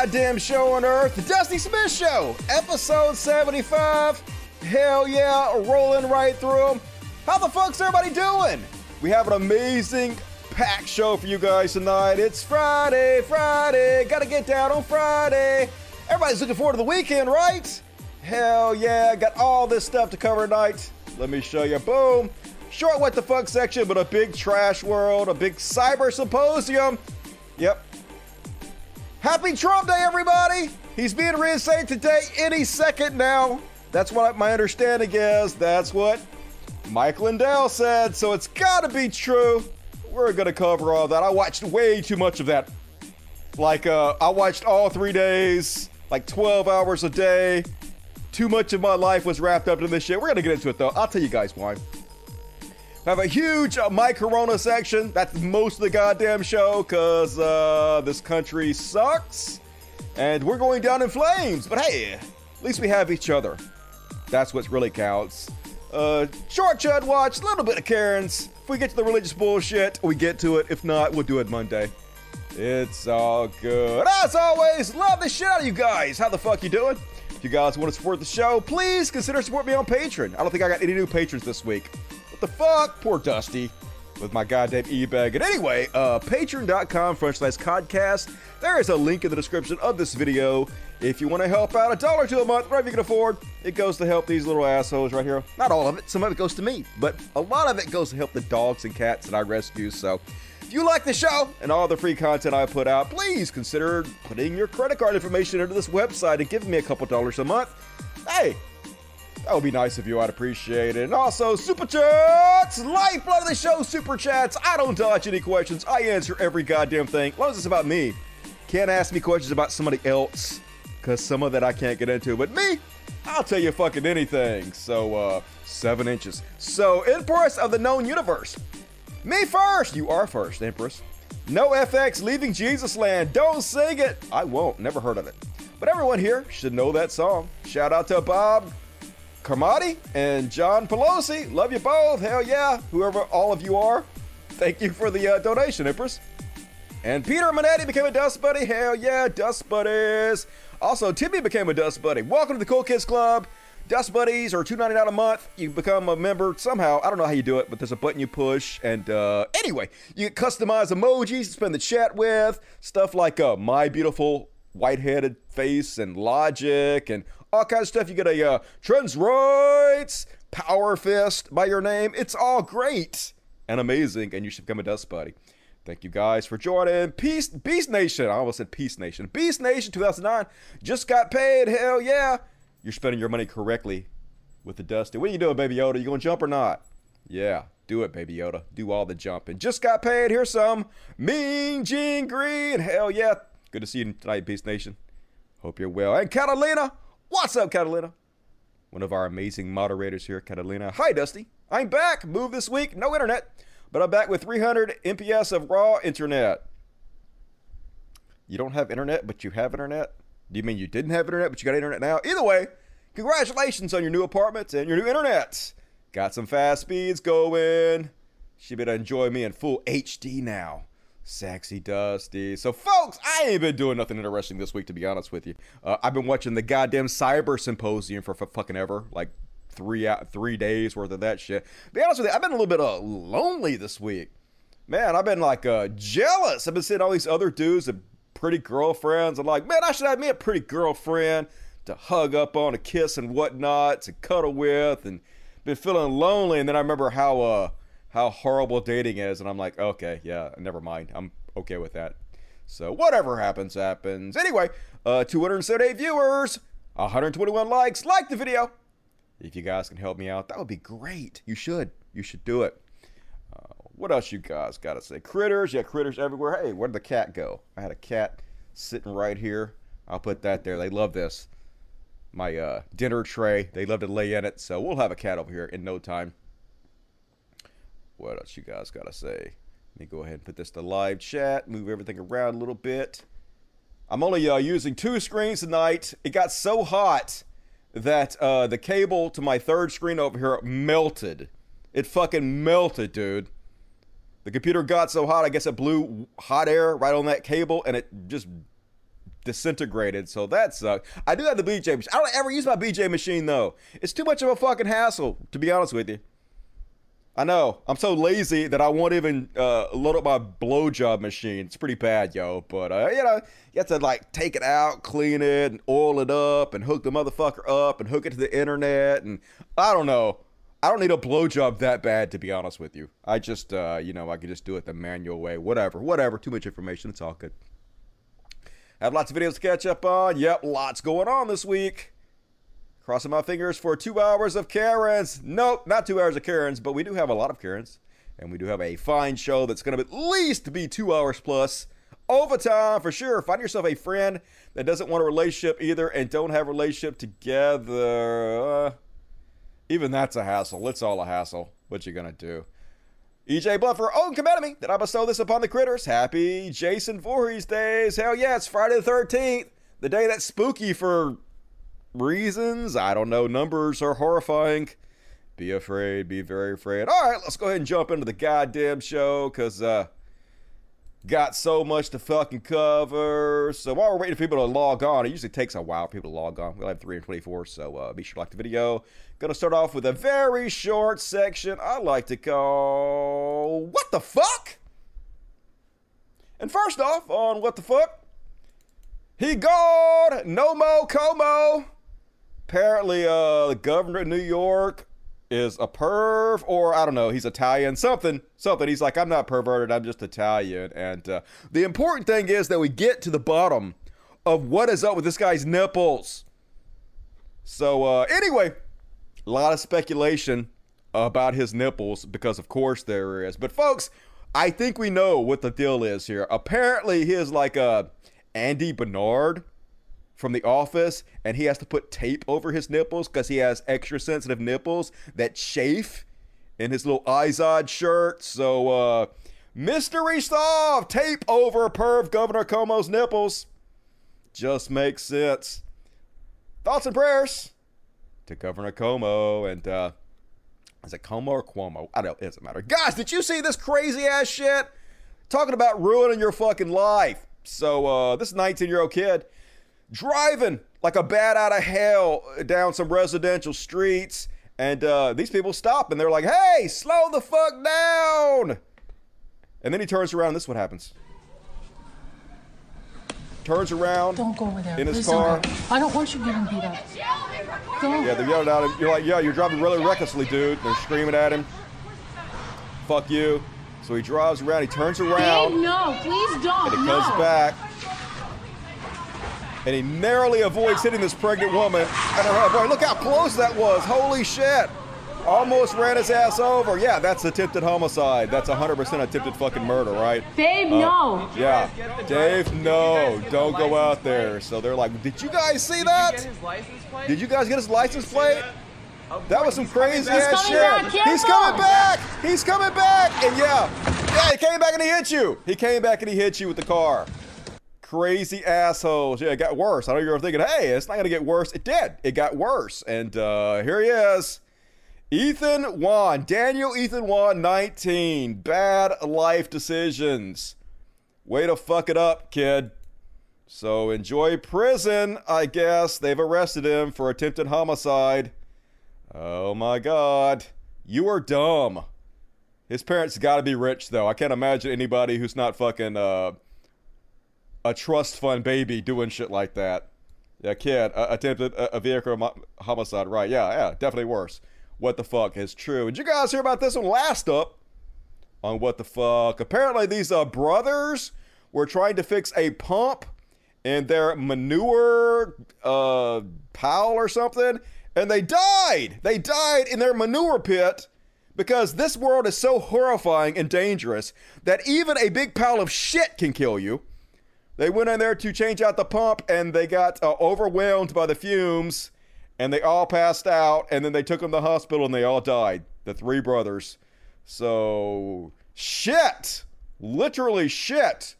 goddamn show on earth, The Dusty Smith Show, episode 75. Hell yeah, rolling right through them. How the fuck's everybody doing? We have an amazing packed show for you guys tonight. It's Friday, Friday, gotta get down on Friday. Everybody's looking forward to the weekend, right? Hell yeah, got all this stuff to cover tonight. Let me show you. Boom. Short what the fuck section, but a big trash world, a big cyber symposium. Yep, Happy Trump Day, everybody! He's being reinstated today any second now. That's what my understanding is. That's what Mike Lindell said, so it's gotta be true. We're gonna cover all that. I watched way too much of that. Like, uh, I watched all three days, like 12 hours a day. Too much of my life was wrapped up in this shit. We're gonna get into it though. I'll tell you guys why. Have a huge uh, My Corona section. That's most of the goddamn show because uh, this country sucks. And we're going down in flames. But hey, at least we have each other. That's what really counts. Uh, short Chud watch, a little bit of Karen's. If we get to the religious bullshit, we get to it. If not, we'll do it Monday. It's all good. As always, love the shit out of you guys. How the fuck you doing? If you guys want to support the show, please consider supporting me on Patreon. I don't think I got any new patrons this week. The fuck? Poor Dusty with my goddamn e-bag. And anyway, uh, patreon.com front slash codcast. There is a link in the description of this video. If you want to help out a dollar to a month, whatever you can afford, it goes to help these little assholes right here. Not all of it, some of it goes to me, but a lot of it goes to help the dogs and cats that I rescue. So if you like the show and all the free content I put out, please consider putting your credit card information into this website and giving me a couple dollars a month. Hey, that would be nice of you. I'd appreciate it. And also, Super Chats! Lifeblood of the show, Super Chats. I don't dodge any questions. I answer every goddamn thing. As long as it's about me. Can't ask me questions about somebody else. Because some of that I can't get into. But me, I'll tell you fucking anything. So, uh, seven inches. So, Empress of the known universe. Me first! You are first, Empress. NOFX leaving Jesusland. Don't sing it. I won't. Never heard of it. But everyone here should know that song. Shout out to Bob Carmody and John Pelosi. Love you both. Hell yeah. Whoever all of you are. Thank you for the uh, donation, Empress. And Peter Manetti became a Dust Buddy. Hell yeah, Dust Buddies. Also, Timmy became a Dust Buddy. Welcome to the Cool Kids Club. Dust Buddies are $2.99 a month. You become a member somehow. I don't know how you do it, but there's a button you push. And uh, anyway, you get customized emojis to spend the chat with. Stuff like uh, My Beautiful White-Headed Face and Logic and all kinds of stuff. You get a uh, Trans Rights Power Fist by your name. It's all great and amazing, and you should become a Dust Buddy. Thank you guys for joining. Peace, Beast Nation. I almost said Peace Nation. Beast Nation 2009 just got paid. Hell yeah. You're spending your money correctly with the Dusty. What are you doing, Baby Yoda? You going to jump or not? Yeah, do it, Baby Yoda. Do all the jumping. Just got paid. Here's some Mean Gene Green. Hell yeah. Good to see you tonight, Beast Nation. Hope you're well. And Catalina, What's up, Catalina? One of our amazing moderators here, Catalina. Hi, Dusty. I'm back. Move this week. No internet. But I'm back with 300 MPS of raw internet. You don't have internet, but you have internet? Do you mean you didn't have internet, but you got internet now? Either way, congratulations on your new apartment and your new internet. Got some fast speeds going. Should be able to enjoy me in full HD now. Sexy Dusty. So, folks, I ain't been doing nothing interesting this week, to be honest with you. Uh, I've been watching the goddamn Cyber Symposium for f- fucking ever, like three out three days worth of that shit. Be honest with you, I've been a little bit uh, lonely this week. Man, I've been like uh, jealous. I've been seeing all these other dudes and pretty girlfriends. I'm like, man, I should have me a pretty girlfriend to hug up on, to kiss and whatnot, to cuddle with, and been feeling lonely. And then I remember how uh how horrible dating is, and I'm like, okay, yeah, never mind. I'm okay with that. So whatever happens, happens. Anyway, uh, 278 viewers, 121 likes. Like the video. If you guys can help me out, that would be great. You should. You should do it. Uh, what else you guys got to say? Critters. Yeah, critters everywhere. Hey, where'd the cat go? I had a cat sitting right here. I'll put that there. They love this. My uh, dinner tray. They love to lay in it. So we'll have a cat over here in no time what else you guys got to say? Let me go ahead and put this to live chat, move everything around a little bit. I'm only uh, using two screens tonight. It got so hot that uh, the cable to my third screen over here melted. It fucking melted, dude. The computer got so hot, I guess it blew hot air right on that cable and it just disintegrated, so that sucks. I do have the BJ machine. I don't ever use my BJ machine though. It's too much of a fucking hassle, to be honest with you. I know. I'm so lazy that I won't even uh, load up my blowjob machine. It's pretty bad, yo. But uh, you know, you have to like take it out, clean it, and oil it up, and hook the motherfucker up, and hook it to the internet, and I don't know. I don't need a blowjob that bad, to be honest with you. I just, uh, you know, I can just do it the manual way. Whatever, whatever. Too much information. It's all good. Have lots of videos to catch up on. Yep, lots going on this week. Crossing my fingers for two hours of Karens. Nope, not two hours of Karens, but we do have a lot of Karens. And we do have a fine show that's going to at least be two hours plus. Overtime for sure. Find yourself a friend that doesn't want a relationship either and don't have a relationship together. Uh, even that's a hassle. It's all a hassle. What you gonna do? EJ Bluffer, oh, command me that I bestow this upon the critters. Happy Jason Voorhees days. Hell yeah, it's Friday the 13th. The day that's spooky for reasons. I don't know. Numbers are horrifying. Be afraid. Be very afraid. All right, let's go ahead and jump into the goddamn show because uh, got so much to fucking cover. So while we're waiting for people to log on, it usually takes a while for people to log on. We'll have 324, so uh, be sure to like the video. Gonna start off with a very short section I like to call What the Fuck? And first off, on What the Fuck, he gone, no mo Cuomo apparently uh, the governor of New York is a perv, or I don't know, he's Italian, something, something. He's like, I'm not perverted, I'm just Italian. And uh, the important thing is that we get to the bottom of what is up with this guy's nipples. So uh, anyway, a lot of speculation about his nipples because, of course, there is. But folks, I think we know what the deal is here. Apparently, he is like a Andy Bernard from the office and he has to put tape over his nipples because he has extra sensitive nipples that chafe in his little Izod shirt. So, uh, mystery solved. Tape over perv Governor Cuomo's nipples. Just makes sense. Thoughts and prayers to Governor Cuomo and, uh, is it Como or Cuomo? I don't, it doesn't matter. Guys, did you see this crazy ass shit? Talking about ruining your fucking life. So, uh, this 19 year old kid driving like a bat out of hell down some residential streets. And uh, these people stop and they're like, hey, slow the fuck down. And then he turns around. And this is what happens. Turns around. Don't go over there. In his Please car. Don't. I don't want you getting beat up. Don't. Yeah, they're yelling at him. You're like, yeah, you're driving really recklessly, dude. They're screaming at him. Fuck you. So he drives around. He turns around. Babe, no, please don't. And he no. comes back. And he narrowly avoids hitting this pregnant woman. And her, boy, look how close that was. Holy shit. Almost ran his ass over. Yeah, that's attempted homicide. That's 100% attempted fucking murder, right? Babe, Uh, no. Yeah. Dave, no. Don't go out there. So they're like, did you guys see that? Did you guys get his license plate? That was some crazy ass coming shit. back, He's coming back. He's coming back. And yeah, yeah, he came back and he hit you. He came back and he hit you with the car. Crazy assholes. Yeah, it got worse. I know you're thinking, hey, it's not gonna get worse. It did. It got worse. And uh, here he is. Ethan Wan, Daniel Ethan Wan, 19. Bad life decisions. Way to fuck it up, kid. So enjoy prison, I guess. They've arrested him for attempted homicide. Oh my god. You are dumb. His parents gotta be rich, though. I can't imagine anybody who's not fucking uh, a trust fund baby doing shit like that. Yeah, kid, uh, attempted a, a vehicle mo- homicide. Right, yeah, yeah, definitely worse. What the fuck is true? Did you guys hear about this one last up? On what the fuck? Apparently, these uh, brothers were trying to fix a pump in their manure uh, pile or something, and they died. They died in their manure pit because this world is so horrifying and dangerous that even a big pile of shit can kill you. They went in there to change out the pump and they got uh, overwhelmed by the fumes and they all passed out and then they took them to the hospital and they all died. The three brothers. So, shit. Literally shit.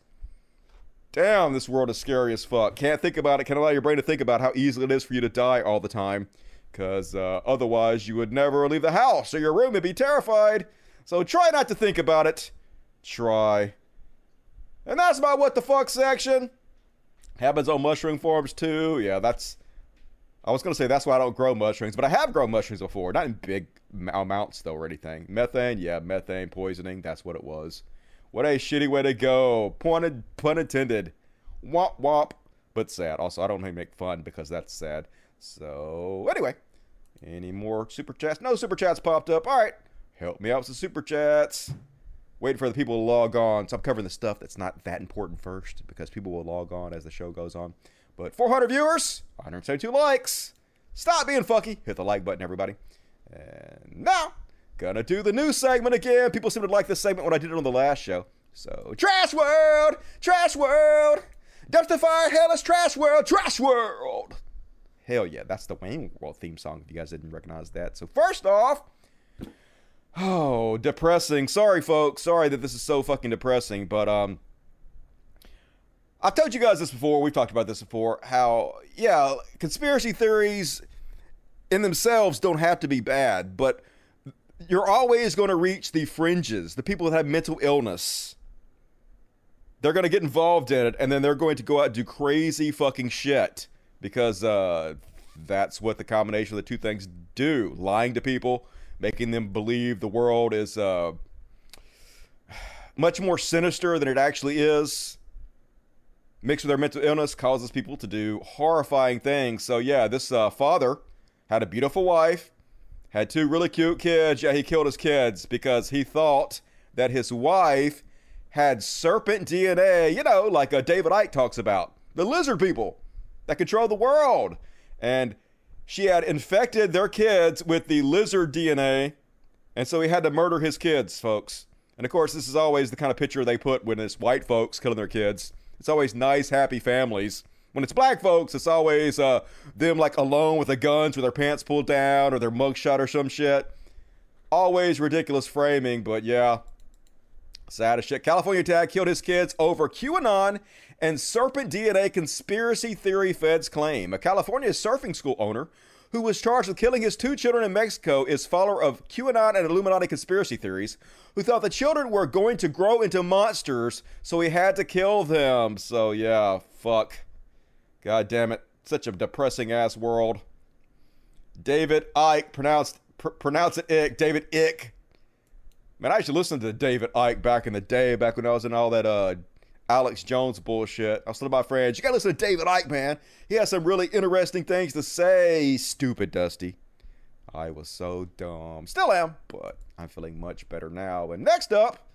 Damn, this world is scary as fuck. Can't think about it. Can't allow your brain to think about how easy it is for you to die all the time. Because uh, otherwise, you would never leave the house or your room would be terrified. So try not to think about it. Try. And that's my what the fuck section. Happens on mushroom farms too. Yeah, that's. I was gonna say that's why I don't grow mushrooms, but I have grown mushrooms before, not in big amounts though or anything. Methane, yeah, methane poisoning. That's what it was. What a shitty way to go. Pun, pun intended. Womp womp. But sad. Also, I don't make fun because that's sad. So anyway, any more super chats? No super chats popped up. All right, help me out with the super chats. Waiting for the people to log on. So I'm covering the stuff that's not that important first because people will log on as the show goes on. But 400 viewers, 172 likes. Stop being fucky. Hit the like button, everybody. And now, gonna do the new segment again. People seem to like this segment when I did it on the last show. So, Trash World! Trash World! Dumpster Fire, Hellish Trash World! Trash World! Hell yeah, that's the Wayne World theme song if you guys didn't recognize that. So, first off, oh, depressing. Sorry, folks. Sorry that this is so fucking depressing, but, um, I've told you guys this before. We've talked about this before. How, yeah, conspiracy theories in themselves don't have to be bad, but you're always going to reach the fringes, the people that have mental illness. They're going to get involved in it, and then they're going to go out and do crazy fucking shit because uh, that's what the combination of the two things do lying to people, making them believe the world is uh, much more sinister than it actually is mixed with their mental illness causes people to do horrifying things. So yeah, this uh, father had a beautiful wife, had two really cute kids. Yeah, he killed his kids because he thought that his wife had serpent DNA, you know, like uh, David Icke talks about, the lizard people that control the world. And she had infected their kids with the lizard DNA, and so he had to murder his kids, folks. And of course, this is always the kind of picture they put when it's white folks killing their kids. It's always nice, happy families. When it's black folks, it's always uh, them like alone with the guns with their pants pulled down or their mugshot or some shit. Always ridiculous framing, but yeah. Sad as shit. California dad killed his kids over QAnon and serpent DNA conspiracy theory feds claim. A California surfing school owner who was charged with killing his two children in Mexico is follower of QAnon and Illuminati conspiracy theories, who thought the children were going to grow into monsters, so he had to kill them. So yeah, fuck. God damn it. Such a depressing ass world. David Icke pronounced pr- pronounce it Ick. David Ick. Man, I used to listen to David Icke back in the day, back when I was in all that uh Alex Jones bullshit. I was telling my friends, you gotta listen to David Icke, man. He has some really interesting things to say. Stupid Dusty. I was so dumb. Still am, but I'm feeling much better now. And next up,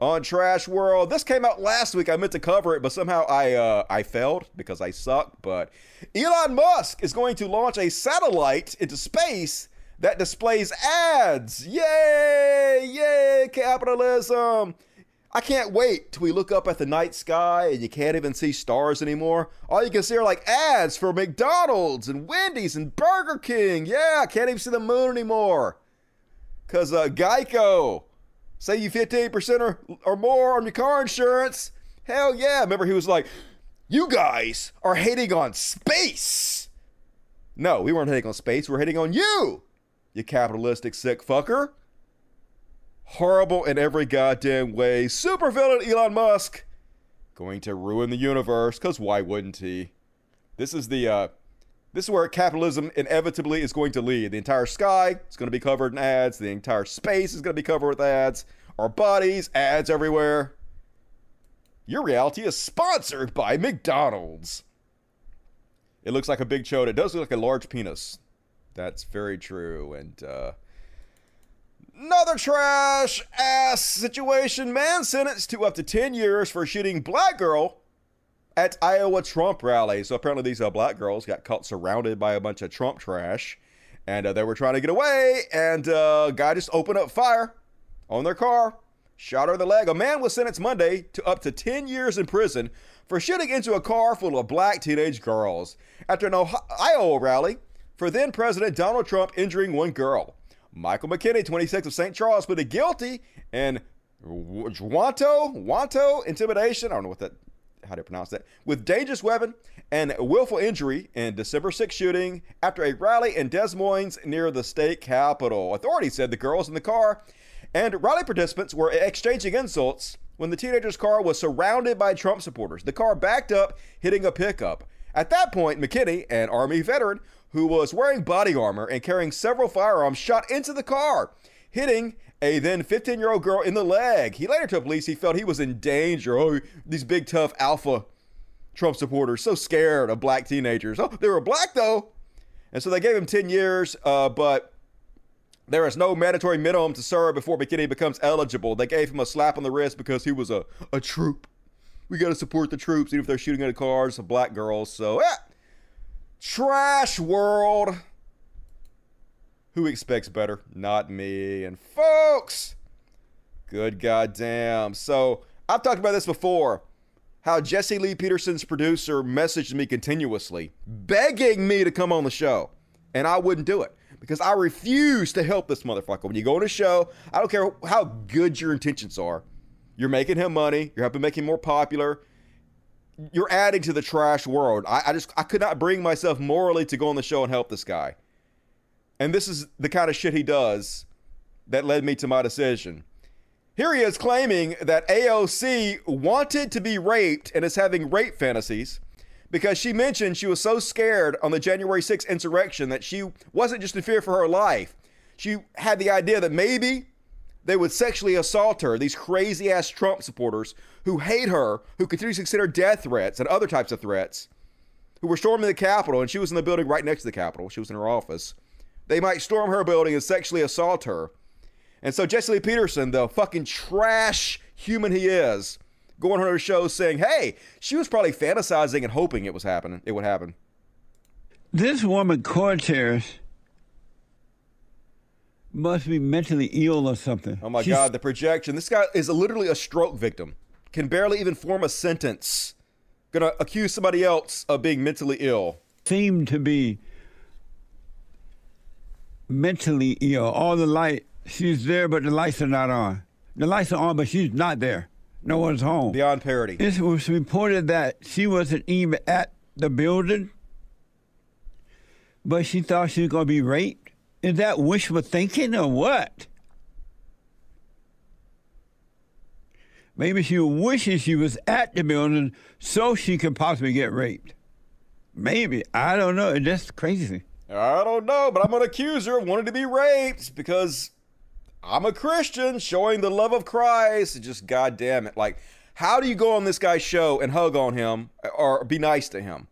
on Trash World. This came out last week. I meant to cover it, but somehow I uh, I failed because I suck. But Elon Musk is going to launch a satellite into space that displays ads. Yay! Yay! Capitalism! I can't wait till we look up at the night sky and you can't even see stars anymore. All you can see are like ads for McDonald's and Wendy's and Burger King. Yeah, can't even see the moon anymore. Cause uh, Geico Save you 15% or, or more on your car insurance. Hell yeah. Remember, he was like, You guys are hating on space. No, we weren't hating on space. We're hating on you, you capitalistic sick fucker. Horrible in every goddamn way. Super villain Elon Musk. Going to ruin the universe, because why wouldn't he? This is the uh, this is where capitalism inevitably is going to lead. The entire sky is going to be covered in ads. The entire space is going to be covered with ads. Our bodies, ads everywhere. Your reality is sponsored by McDonald's. It looks like a big chode. It does look like a large penis. That's very true. And, uh, Another trash ass situation. Man sentenced to up to 10 years for shooting black girl at Iowa Trump rally. So apparently these uh, black girls got caught surrounded by a bunch of Trump trash, and uh, they were trying to get away. And uh, guy just opened up fire on their car, shot her in the leg. A man was sentenced Monday to up to 10 years in prison for shooting into a car full of black teenage girls after an Ohio- Iowa rally for then President Donald Trump injuring one girl. Michael McKinney, 26 of St. Charles, pleaded guilty and wanto, wanto intimidation. I don't know what that how you pronounce that? With dangerous weapon and willful injury in December 6 shooting after a rally in Des Moines near the state capitol. Authorities said the girls in the car and rally participants were exchanging insults when the teenager's car was surrounded by Trump supporters. The car backed up, hitting a pickup. At that point, McKinney, an Army veteran who was wearing body armor and carrying several firearms, shot into the car, hitting a then 15 year old girl in the leg. He later told police he felt he was in danger. Oh, these big, tough alpha Trump supporters, so scared of black teenagers. Oh, they were black though. And so they gave him 10 years, uh, but there is no mandatory minimum to serve before McKinney becomes eligible. They gave him a slap on the wrist because he was a, a troop. We got to support the troops, even if they're shooting at cars of black girls. So, yeah. Trash world. Who expects better? Not me. And folks, good goddamn. So, I've talked about this before how Jesse Lee Peterson's producer messaged me continuously, begging me to come on the show. And I wouldn't do it because I refuse to help this motherfucker. When you go on a show, I don't care how good your intentions are. You're making him money. You're helping make him more popular. You're adding to the trash world. I, I just I could not bring myself morally to go on the show and help this guy. And this is the kind of shit he does that led me to my decision. Here he is claiming that AOC wanted to be raped and is having rape fantasies because she mentioned she was so scared on the January 6th insurrection that she wasn't just in fear for her life. She had the idea that maybe they would sexually assault her, these crazy ass Trump supporters who hate her, who continue to consider death threats and other types of threats, who were storming the Capitol, and she was in the building right next to the Capitol. She was in her office. They might storm her building and sexually assault her. And so Jesse Lee Peterson, the fucking trash human he is, going on her show saying, "Hey, she was probably fantasizing and hoping it was happening. It would happen." This woman Cortez must be mentally ill or something. Oh my She's- God, the projection! This guy is literally a stroke victim. Can barely even form a sentence. Gonna accuse somebody else of being mentally ill. seemed to be mentally ill. All the light, she's there, but the lights are not on. The lights are on, but she's not there. No one's home. Beyond parody. It was reported that she wasn't even at the building, but she thought she was going to be raped. Is that wishful thinking or what? Maybe she wishes she was at the building so she could possibly get raped. Maybe. I don't know. That's crazy. I don't know, but I'm gonna accuse her of wanting to be raped because I'm a Christian, showing the love of Christ. Just goddamn it! Like, how do you go on this guy's show and hug on him or be nice to him?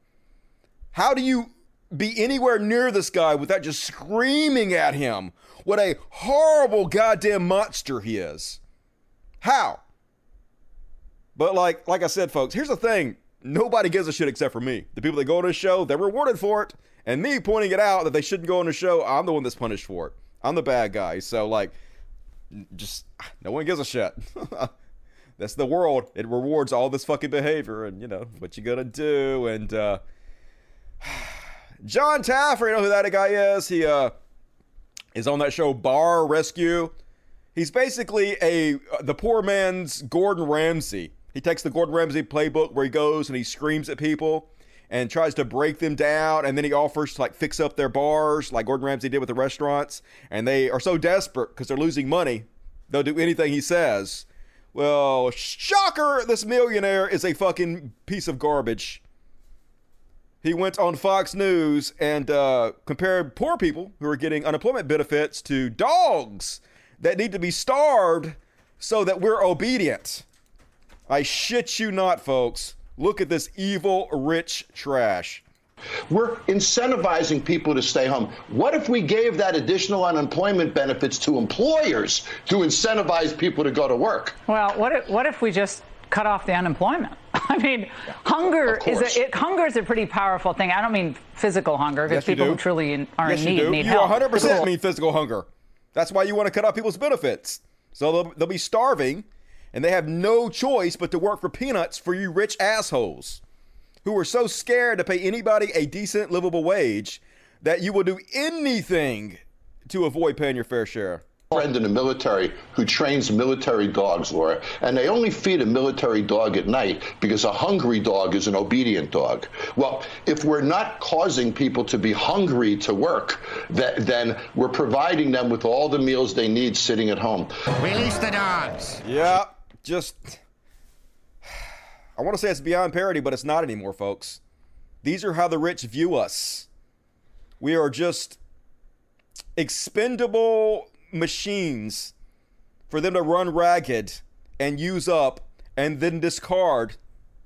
How do you be anywhere near this guy without just screaming at him what a horrible goddamn monster he is? How? But like like I said, folks, here's the thing. Nobody gives a shit except for me. The people that go on this show, they're rewarded for it. And me pointing it out that they shouldn't go on the show, I'm the one that's punished for it. I'm the bad guy. So like just no one gives a shit. that's the world. It rewards all this fucking behavior and you know what you gonna do. And uh Jon Taffer, you know who that guy is? He uh is on that show Bar Rescue. He's basically a the poor man's Gordon Ramsay. He takes the Gordon Ramsay playbook where he goes and he screams at people and tries to break them down and then he offers to like fix up their bars like Gordon Ramsay did with the restaurants and they are so desperate because they're losing money they'll do anything he says. Well, shocker, this millionaire is a fucking piece of garbage. He went on Fox News and uh, compared poor people who are getting unemployment benefits to dogs that need to be starved so that we're obedient. I shit you not, folks. Look at this evil, rich trash. We're incentivizing people to stay home. What if we gave that additional unemployment benefits to employers to incentivize people to go to work? Well, what if, what if we just cut off the unemployment? I mean, hunger is a, it, hunger is a pretty powerful thing. I don't mean physical hunger because Yes, people who truly in, are yes, in need you do. need you help. 100% Cool. mean physical hunger. That's why you want to cut off people's benefits. So they'll, they'll be starving and they have no choice but to work for peanuts for you rich assholes who are so scared to pay anybody a decent, livable wage that you will do anything to avoid paying your fair share. Friend in the military who trains military dogs, Laura, and they only feed a military dog at night because a hungry dog is an obedient dog. Well, if we're not causing people to be hungry to work, that, then we're providing them with all the meals they need sitting at home. Release the dogs. Yeah, just I want to say it's beyond parody, but it's not anymore, folks. These are how the rich view us. We are just expendable machines for them to run ragged and use up and then discard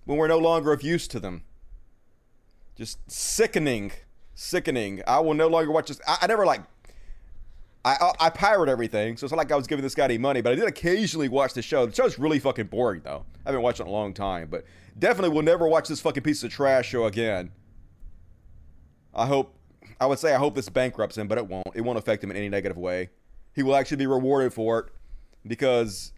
when we're no longer of use to them. Just sickening, sickening. I will no longer watch this. I, I never like. I, I I pirate everything, so it's not like I was giving this guy any money, but I did occasionally watch the show. The show's really fucking boring, though. I haven't watched it in a long time, but definitely will never watch this fucking piece of trash show again. I hope, I would say I hope this bankrupts him, but it won't. It won't affect him in any negative way. He will actually be rewarded for it because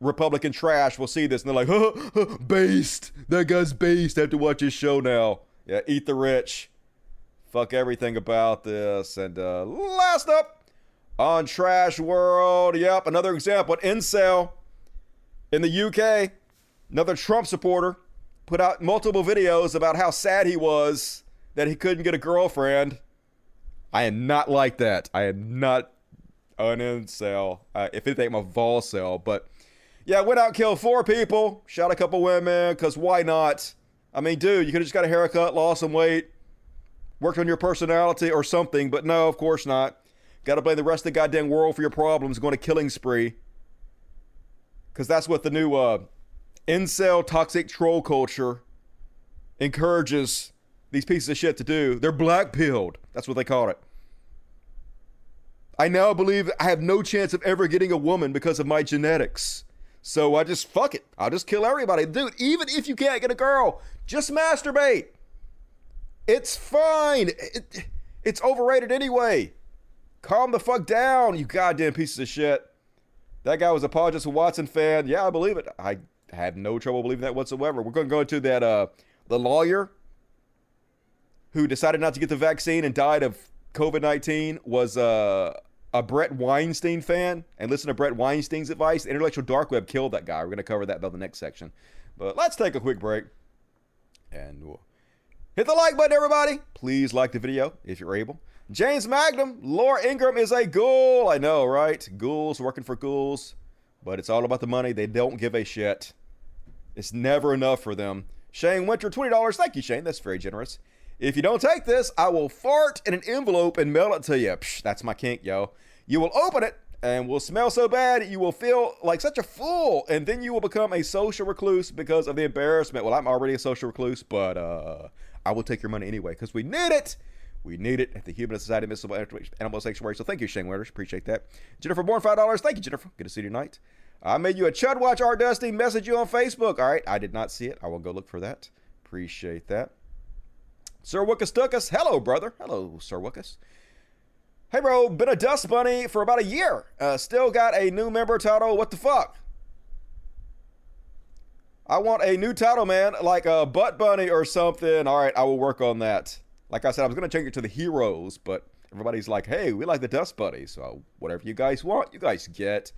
Republican trash will see this and they're like, huh, huh, based. That guy's based. I have to watch his show now. Yeah, eat the rich. Fuck everything about this. And uh, last up on Trash World, yep, another example. An incel in the UK, another Trump supporter, put out multiple videos about how sad he was that he couldn't get a girlfriend. I am not like that. I am not an incel. Uh, if anything, I'm a volcel. But yeah, went out, killed four people, shot a couple women, because why not? I mean, dude, you could have just got a haircut, lost some weight, worked on your personality or something, but no, of course not. Got to blame the rest of the goddamn world for your problems, going to killing spree. Because that's what the new uh, incel toxic troll culture encourages these pieces of shit to do. They're black pilled. That's what they call it. I now believe I have no chance of ever getting a woman because of my genetics. So I just fuck it. I'll just kill everybody. Dude, even if you can't get a girl, just masturbate. It's fine. It, it's overrated anyway. Calm the fuck down, you goddamn pieces of shit. That guy was a Paul Joseph Watson fan. Yeah, I believe it. I had no trouble believing that whatsoever. We're going to go into that uh the lawyer who decided not to get the vaccine and died of COVID 19 was uh, a Bret Weinstein fan. And listen to Bret Weinstein's advice. The intellectual dark web killed that guy. We're going to cover that though the next section. But let's take a quick break. And we'll hit the like button, everybody. Please like the video if you're able. James Magnum, Laura Ingraham is a ghoul. I know, right? Ghouls working for ghouls. But it's all about the money. They don't give a shit. It's never enough for them. Shane Winter, $20. Thank you, Shane. That's very generous. If you don't take this, I will fart in an envelope and mail it to you. Psh, that's my kink, yo. You will open it and will smell so bad you will feel like such a fool, and then you will become a social recluse because of the embarrassment. Well, I'm already a social recluse, but uh, I will take your money anyway because we need it. We need it at the Human Society of Missile Animal Sanctuary. So thank you, Shane Winters. Appreciate that. Jennifer Bourne, $5. Thank you, Jennifer. Good to see you tonight. I made you a Chud Watch Art Dusty. Message you on Facebook. All right. I did not see it. I will go look for that. Appreciate that. Sir Wookus Dookus. Hello, brother. Hello, Sir Wookus. Hey, bro. Been a Dust Bunny for about a year. Uh, still got a new member title. What the fuck? I want a new title, man, like a Butt Bunny or something. All right, I will work on that. Like I said, I was going to change it to the Heroes, but everybody's like, hey, we like the Dust Bunny. So whatever you guys want, you guys get.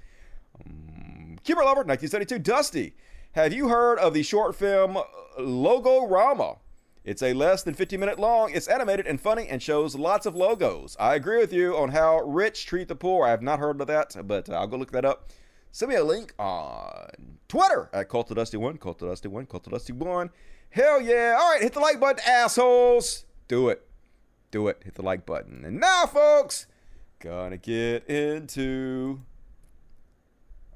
Um, Keeper Lover, 1972. Dusty, have you heard of the short film Logorama? It's a less than 50 minute long. It's animated and funny and shows lots of logos. I agree with you on how rich treat the poor. I have not heard of that, but uh, I'll go look that up. Send me a link on Twitter at Cult of Dusty1, Cult of Dusty1, Cult of Dusty1. Hell yeah. All right, hit the like button, assholes. Do it. Do it. Hit the like button. And now, folks, gonna get into.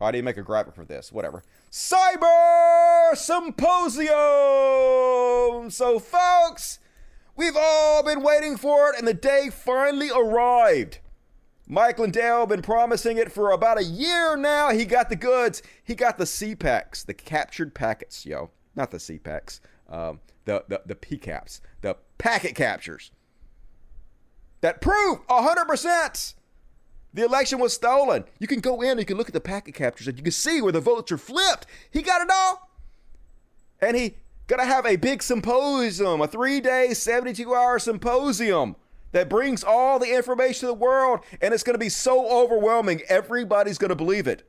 Oh, I didn't make a graphic for this. Whatever. Cyber Symposium! So, folks, we've all been waiting for it, and the day finally arrived. Mike Lindell been promising it for about a year now. He got the goods. He got the CPACs, the captured packets, yo. Not the CPACs, um, the, the, the PCAPs, the packet captures that prove 100% the election was stolen. You can go in and you can look at the packet captures and you can see where the votes are flipped. He got it all. And he gonna have a big symposium, a three-day, 72-hour symposium that brings all the information to the world, and it's gonna be so overwhelming, everybody's gonna believe it.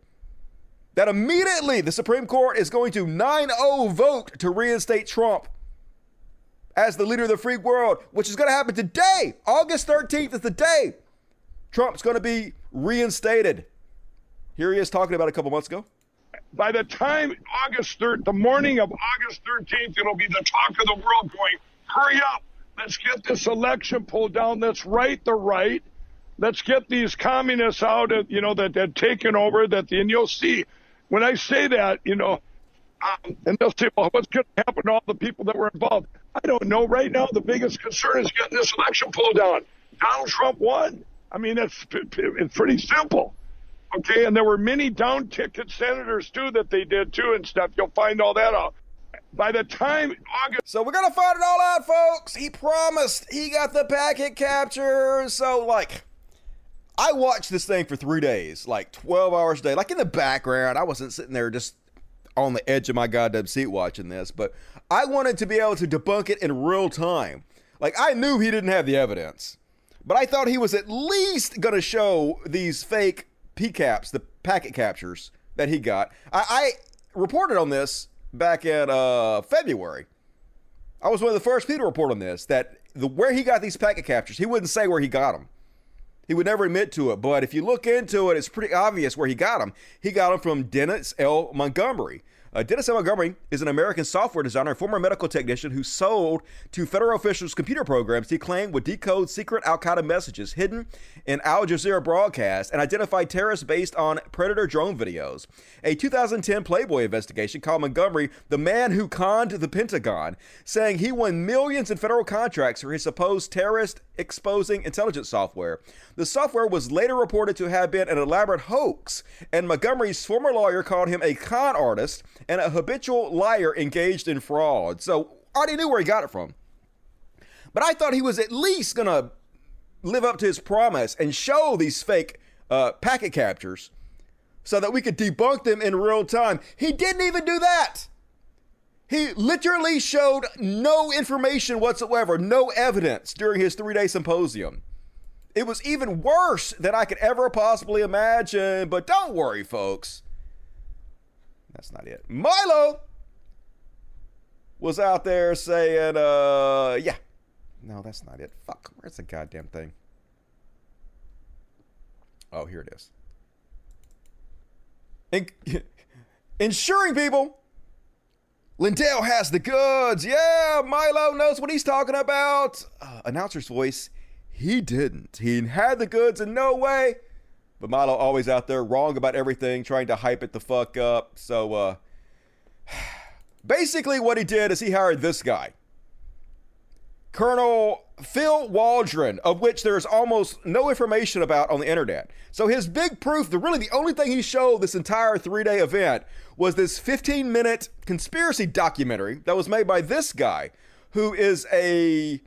That immediately the Supreme Court is going to 9-0 vote to reinstate Trump as the leader of the free world, which is gonna happen today. August 13th is the day Trump's going to be reinstated. Here he is talking about a couple months ago. by the time August 3rd, the morning of August 13th, it'll be the talk of the world going, hurry up. Let's get this election pulled down. Let's right the right. Let's get these communists out, of, you know, that had taken over. That and you'll see, when I say that, you know, um, and they'll say, well, what's going to happen to all the people that were involved? I don't know. Right now, the biggest concern is getting this election pulled down. Donald Trump won. I mean, it's, it's pretty simple. Okay, and there were many down ticket senators too that they did too and stuff. You'll find all that out. By the time August. So we're gonna find it all out, folks. He promised he got the packet capture. So like I watched this thing for three days, like 12 hours a day, like in the background. I wasn't sitting there just on the edge of my goddamn seat watching this, but I wanted to be able to debunk it in real time. Like I knew he didn't have the evidence, but I thought he was at least gonna show these fake PCAPs, the packet captures that he got. I, I reported on this back in uh, February. I was one of the first people to report on this that the where he got these packet captures, he wouldn't say where he got them. He would never admit to it, but if you look into it, it's pretty obvious where he got them. He got them from Dennis L. Montgomery. Uh, Dennis. Montgomery is an American software designer and former medical technician who sold to federal officials computer programs he claimed would decode secret Al Qaeda messages hidden in Al Jazeera broadcasts and identify terrorists based on Predator drone videos. A 2010 Playboy investigation called Montgomery the man who conned the Pentagon, saying he won millions in federal contracts for his supposed terrorist exposing intelligence software. The software was later reported to have been an elaborate hoax, and Montgomery's former lawyer called him a con artist and a habitual liar engaged in fraud. So I already knew where he got it from. But I thought he was at least going to live up to his promise and show these fake uh, packet captures so that we could debunk them in real time. He didn't even do that. He literally showed no information whatsoever, no evidence during his three day symposium. It was even worse than I could ever possibly imagine, but don't worry, folks. That's not it. Milo was out there saying, uh, yeah. No, that's not it. Fuck. Where's the goddamn thing? Oh, here it is. In- ensuring people Lindell has the goods. Yeah, Milo knows what he's talking about. Uh, announcer's voice. He didn't. He had the goods in no way. But Milo always out there wrong about everything, trying to hype it the fuck up. So uh basically what he did is he hired this guy. Colonel Phil Waldron, of which there's almost no information about on the internet. So his big proof, the really the only thing he showed this entire three-day event was this 15-minute conspiracy documentary that was made by this guy, who is a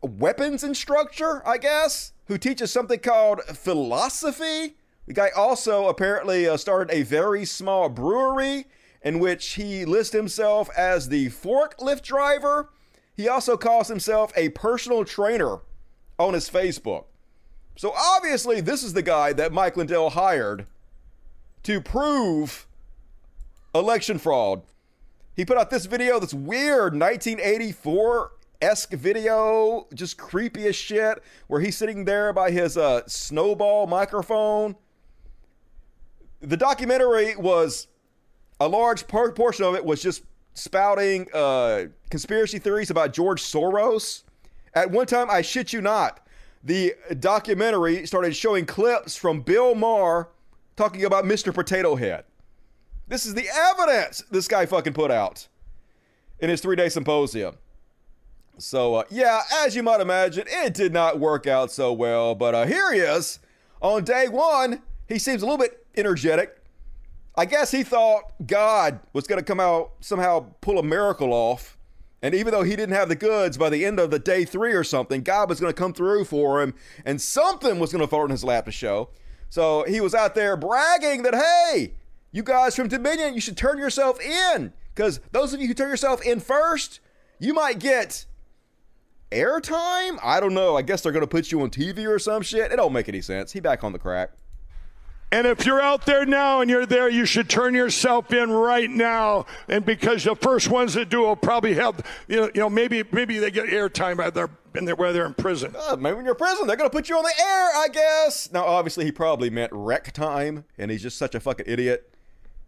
weapons instructor, I guess, who teaches something called philosophy. The guy also apparently uh, started a very small brewery in which he lists himself as the forklift driver. He also calls himself a personal trainer on his Facebook. So obviously, this is the guy that Mike Lindell hired to prove election fraud. He put out this video, this weird 1984 esque video, just creepy as shit, where he's sitting there by his uh, snowball microphone. The documentary was a large portion of it was just spouting uh, conspiracy theories about George Soros. At one time, I shit you not, the documentary started showing clips from Bill Maher talking about Mr. Potato Head. This is the evidence this guy fucking put out in his three day symposium. So, uh, yeah, as you might imagine, it did not work out so well. But uh, here he is on day one. He seems a little bit energetic. I guess he thought God was going to come out somehow pull a miracle off. And even though he didn't have the goods by the end of the day three or something, God was going to come through for him and something was going to fall in his lap to show. So he was out there bragging that, hey, you guys from Dominion, you should turn yourself in. Because those of you who turn yourself in first, you might get airtime? I don't know. I guess they're going to put you on TV or some shit. It don't make any sense. He back on the crack. And if you're out there now and you're there, you should turn yourself in right now. And because the first ones that do will probably have, you know, you know maybe maybe they get airtime at their and they're, where they're in prison. Uh, maybe when you're in prison, they're gonna put you on the air, I guess. Now, obviously, he probably meant rec time, and he's just such a fucking idiot.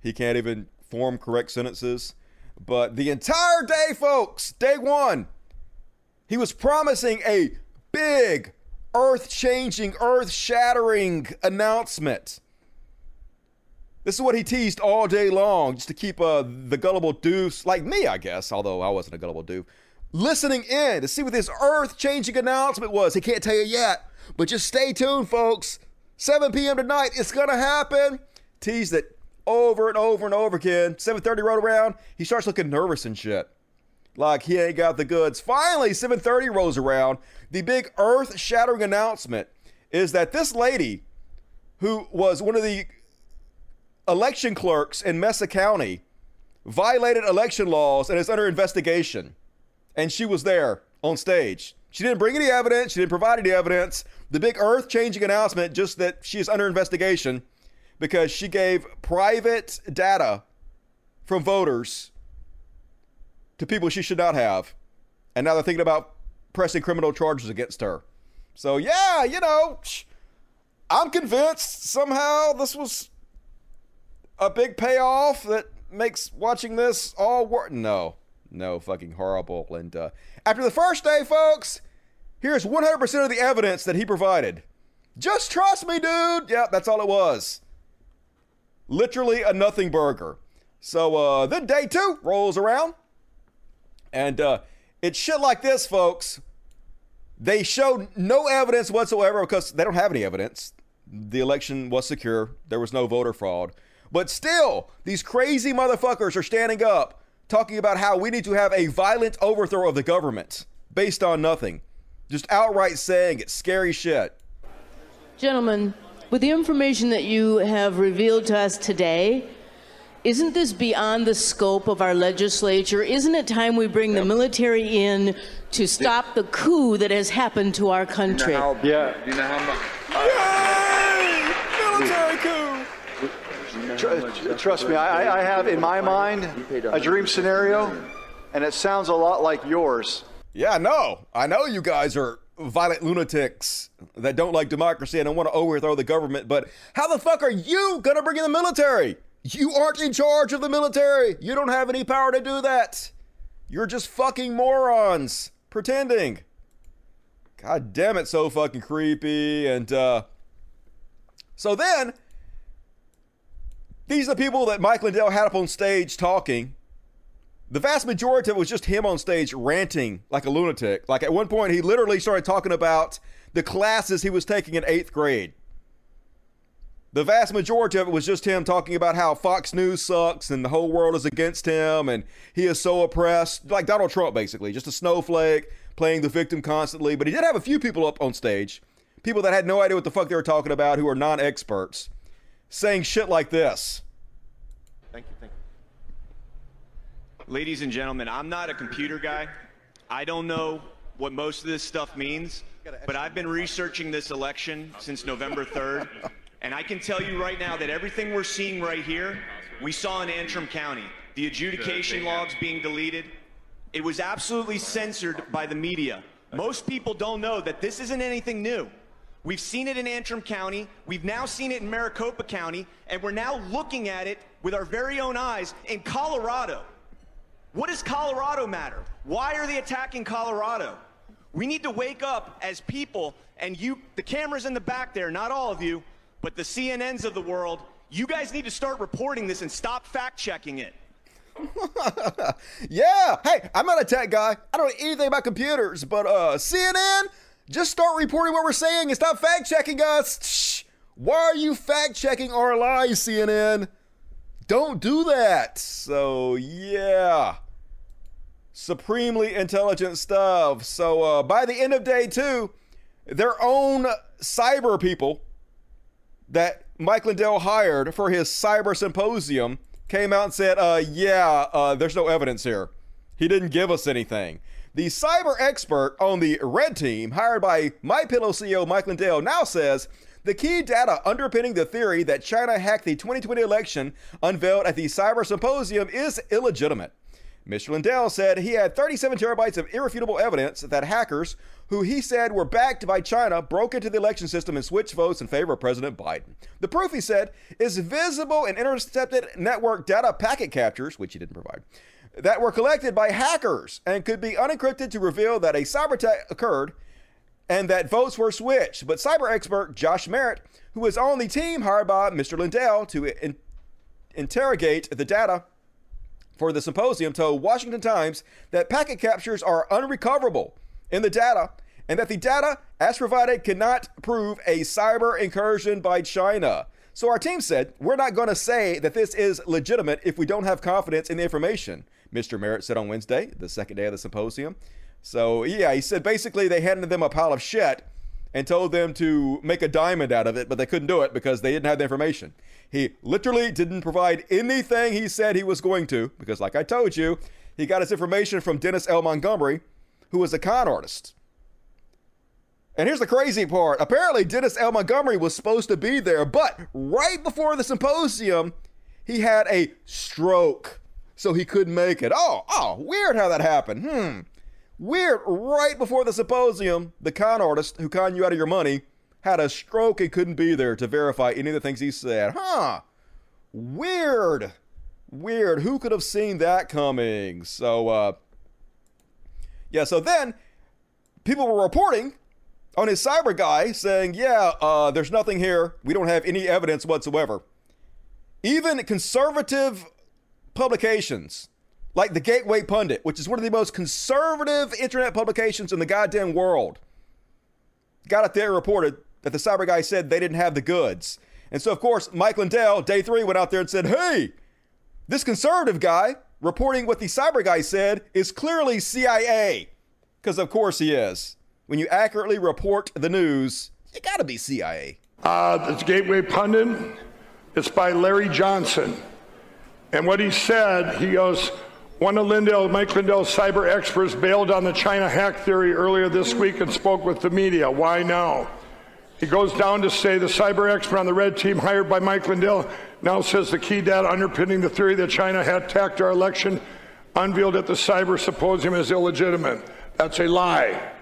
He can't even form correct sentences. But the entire day, folks, day one, he was promising a big, earth changing, earth shattering announcement. This is what he teased all day long, just to keep uh, the gullible deuce, like me, I guess, although I wasn't a gullible doof, listening in to see what this earth changing announcement was. He can't tell you yet, but just stay tuned, folks. 7 p.m. tonight, it's gonna happen. Teased it over and over and over again. 7:30 rolled around, he starts looking nervous and shit, like he ain't got the goods. Finally, 7:30 rolls around. The big earth-shattering announcement is that this lady, who was one of the election clerks in Mesa County, violated election laws and is under investigation. And she was there on stage. She didn't bring any evidence. She didn't provide any evidence. The big earth changing announcement just that she is under investigation because she gave private data from voters to people she should not have. And now they're thinking about pressing criminal charges against her. So, yeah, you know, I'm convinced somehow this was a big payoff that makes watching this all work. No, no, fucking horrible. And after the first day, folks, here's 100% of the evidence that he provided. Just trust me, dude. Yeah, that's all it was. Literally a nothing burger. So uh, then day two rolls around, and uh, it's shit like this, folks. They showed no evidence whatsoever because they don't have any evidence. The election was secure. There was no voter fraud. But still, these crazy motherfuckers are standing up talking about how we need to have a violent overthrow of the government based on nothing. Just outright saying it's scary shit. Gentlemen, with the information that you have revealed to us today, isn't this beyond the scope of our legislature? Isn't it time we bring the military in to stop the coup that has happened to our country? Yeah. Do you know how much? Yay! Military coup! Tr- trust me, I, I have in my mind a dream scenario, and it sounds a lot like yours. Yeah, I know. I know you guys are violent lunatics that don't like democracy and don't want to overthrow the government, but how the fuck are you gonna bring in the military? You aren't in charge of the military. You don't have any power to do that. You're just fucking morons pretending. God damn it, so fucking creepy. And uh so then these are the people that Mike Lindell had up on stage talking. The vast majority of it was just him on stage ranting like a lunatic. Like at one point, he literally started talking about the classes he was taking in eighth grade. The vast majority of it was just him talking about how Fox News sucks and the whole world is against him and he is so oppressed. Like Donald Trump, basically. Just a snowflake playing the victim constantly. But he did have a few people up on stage, people that had no idea what the fuck they were talking about, who are non experts, saying shit like this. Thank you. Thank you. Ladies and gentlemen, I'm not a computer guy. I don't know what most of this stuff means, but I've been researching this election since November 3rd, and I can tell you right now that everything we're seeing right here, we saw in Antrim County. The adjudication logs being deleted. It was absolutely censored by the media. Most people don't know that this isn't anything new. We've seen it in Antrim County, we've now seen it in Maricopa County, and we're now looking at it with our very own eyes in Colorado. What does Colorado matter? Why are they attacking Colorado? We need to wake up as people, and you, the cameras in the back there, not all of you, but the CNNs of the world, you guys need to start reporting this and stop fact checking it. yeah, hey, I'm not a tech guy. I don't know anything about computers, but uh, CNN, just start reporting what we're saying and stop fact checking us. Shh. Why are you fact checking our lies, CNN? Don't do that. So, yeah. Supremely intelligent stuff. So, uh, by the end of day two, their own cyber people that Mike Lindell hired for his cyber symposium came out and said, uh, yeah, uh, there's no evidence here. He didn't give us anything. The cyber expert on the red team, hired by My Pillow CEO Mike Lindell, now says the key data underpinning the theory that China hacked the 2020 election unveiled at the Cyber Symposium is illegitimate. Mr. Lindell said he had 37 terabytes of irrefutable evidence that hackers, who he said were backed by China, broke into the election system and switched votes in favor of President Biden. The proof, he said, is visible in intercepted network data packet captures, which he didn't provide, that were collected by hackers and could be unencrypted to reveal that a cyber attack occurred and that votes were switched. But cyber expert Josh Merritt, who was on the team hired by Mr. Lindell to in- interrogate the data for the symposium, told Washington Times that packet captures are unrecoverable in the data and that the data, as provided, cannot prove a cyber incursion by China. So our team said, we're not going to say that this is legitimate if we don't have confidence in the information, Mr. Merritt said on Wednesday, the second day of the symposium. So, yeah, he said basically they handed them a pile of shit and told them to make a diamond out of it, but they couldn't do it because they didn't have the information. He literally didn't provide anything he said he was going to, because, like I told you, he got his information from Dennis L. Montgomery, who was a con artist. And here's the crazy part. Apparently, Dennis L. Montgomery was supposed to be there, but right before the symposium, he had a stroke, so he couldn't make it. Oh, oh, weird how that happened. Hmm. Weird. Right before the symposium, the con artist who conned you out of your money had a stroke and couldn't be there to verify any of the things he said. Huh. Weird. Weird. Who could have seen that coming? So, uh, yeah, so then people were reporting on his cyber guy saying, yeah, uh, there's nothing here. We don't have any evidence whatsoever. Even conservative publications like the Gateway Pundit, which is one of the most conservative internet publications in the goddamn world, got up there and reported that the cyber guy said they didn't have the goods. And so, of course, Mike Lindell, day three, went out there and said, hey, this conservative guy reporting what the cyber guy said is clearly CIA. Because, of course, he is. When you accurately report the news, you got to be CIA. Uh, it's Gateway Pundit. It's by Larry Johnson. And what he said, he goes, one of Lindell, Mike Lindell's cyber experts bailed on the China hack theory earlier this week and spoke with the media. Why now? He goes down to say the cyber expert on the red team hired by Mike Lindell now says the key data underpinning the theory that China had attacked our election unveiled at the cyber symposium is illegitimate. That's a lie.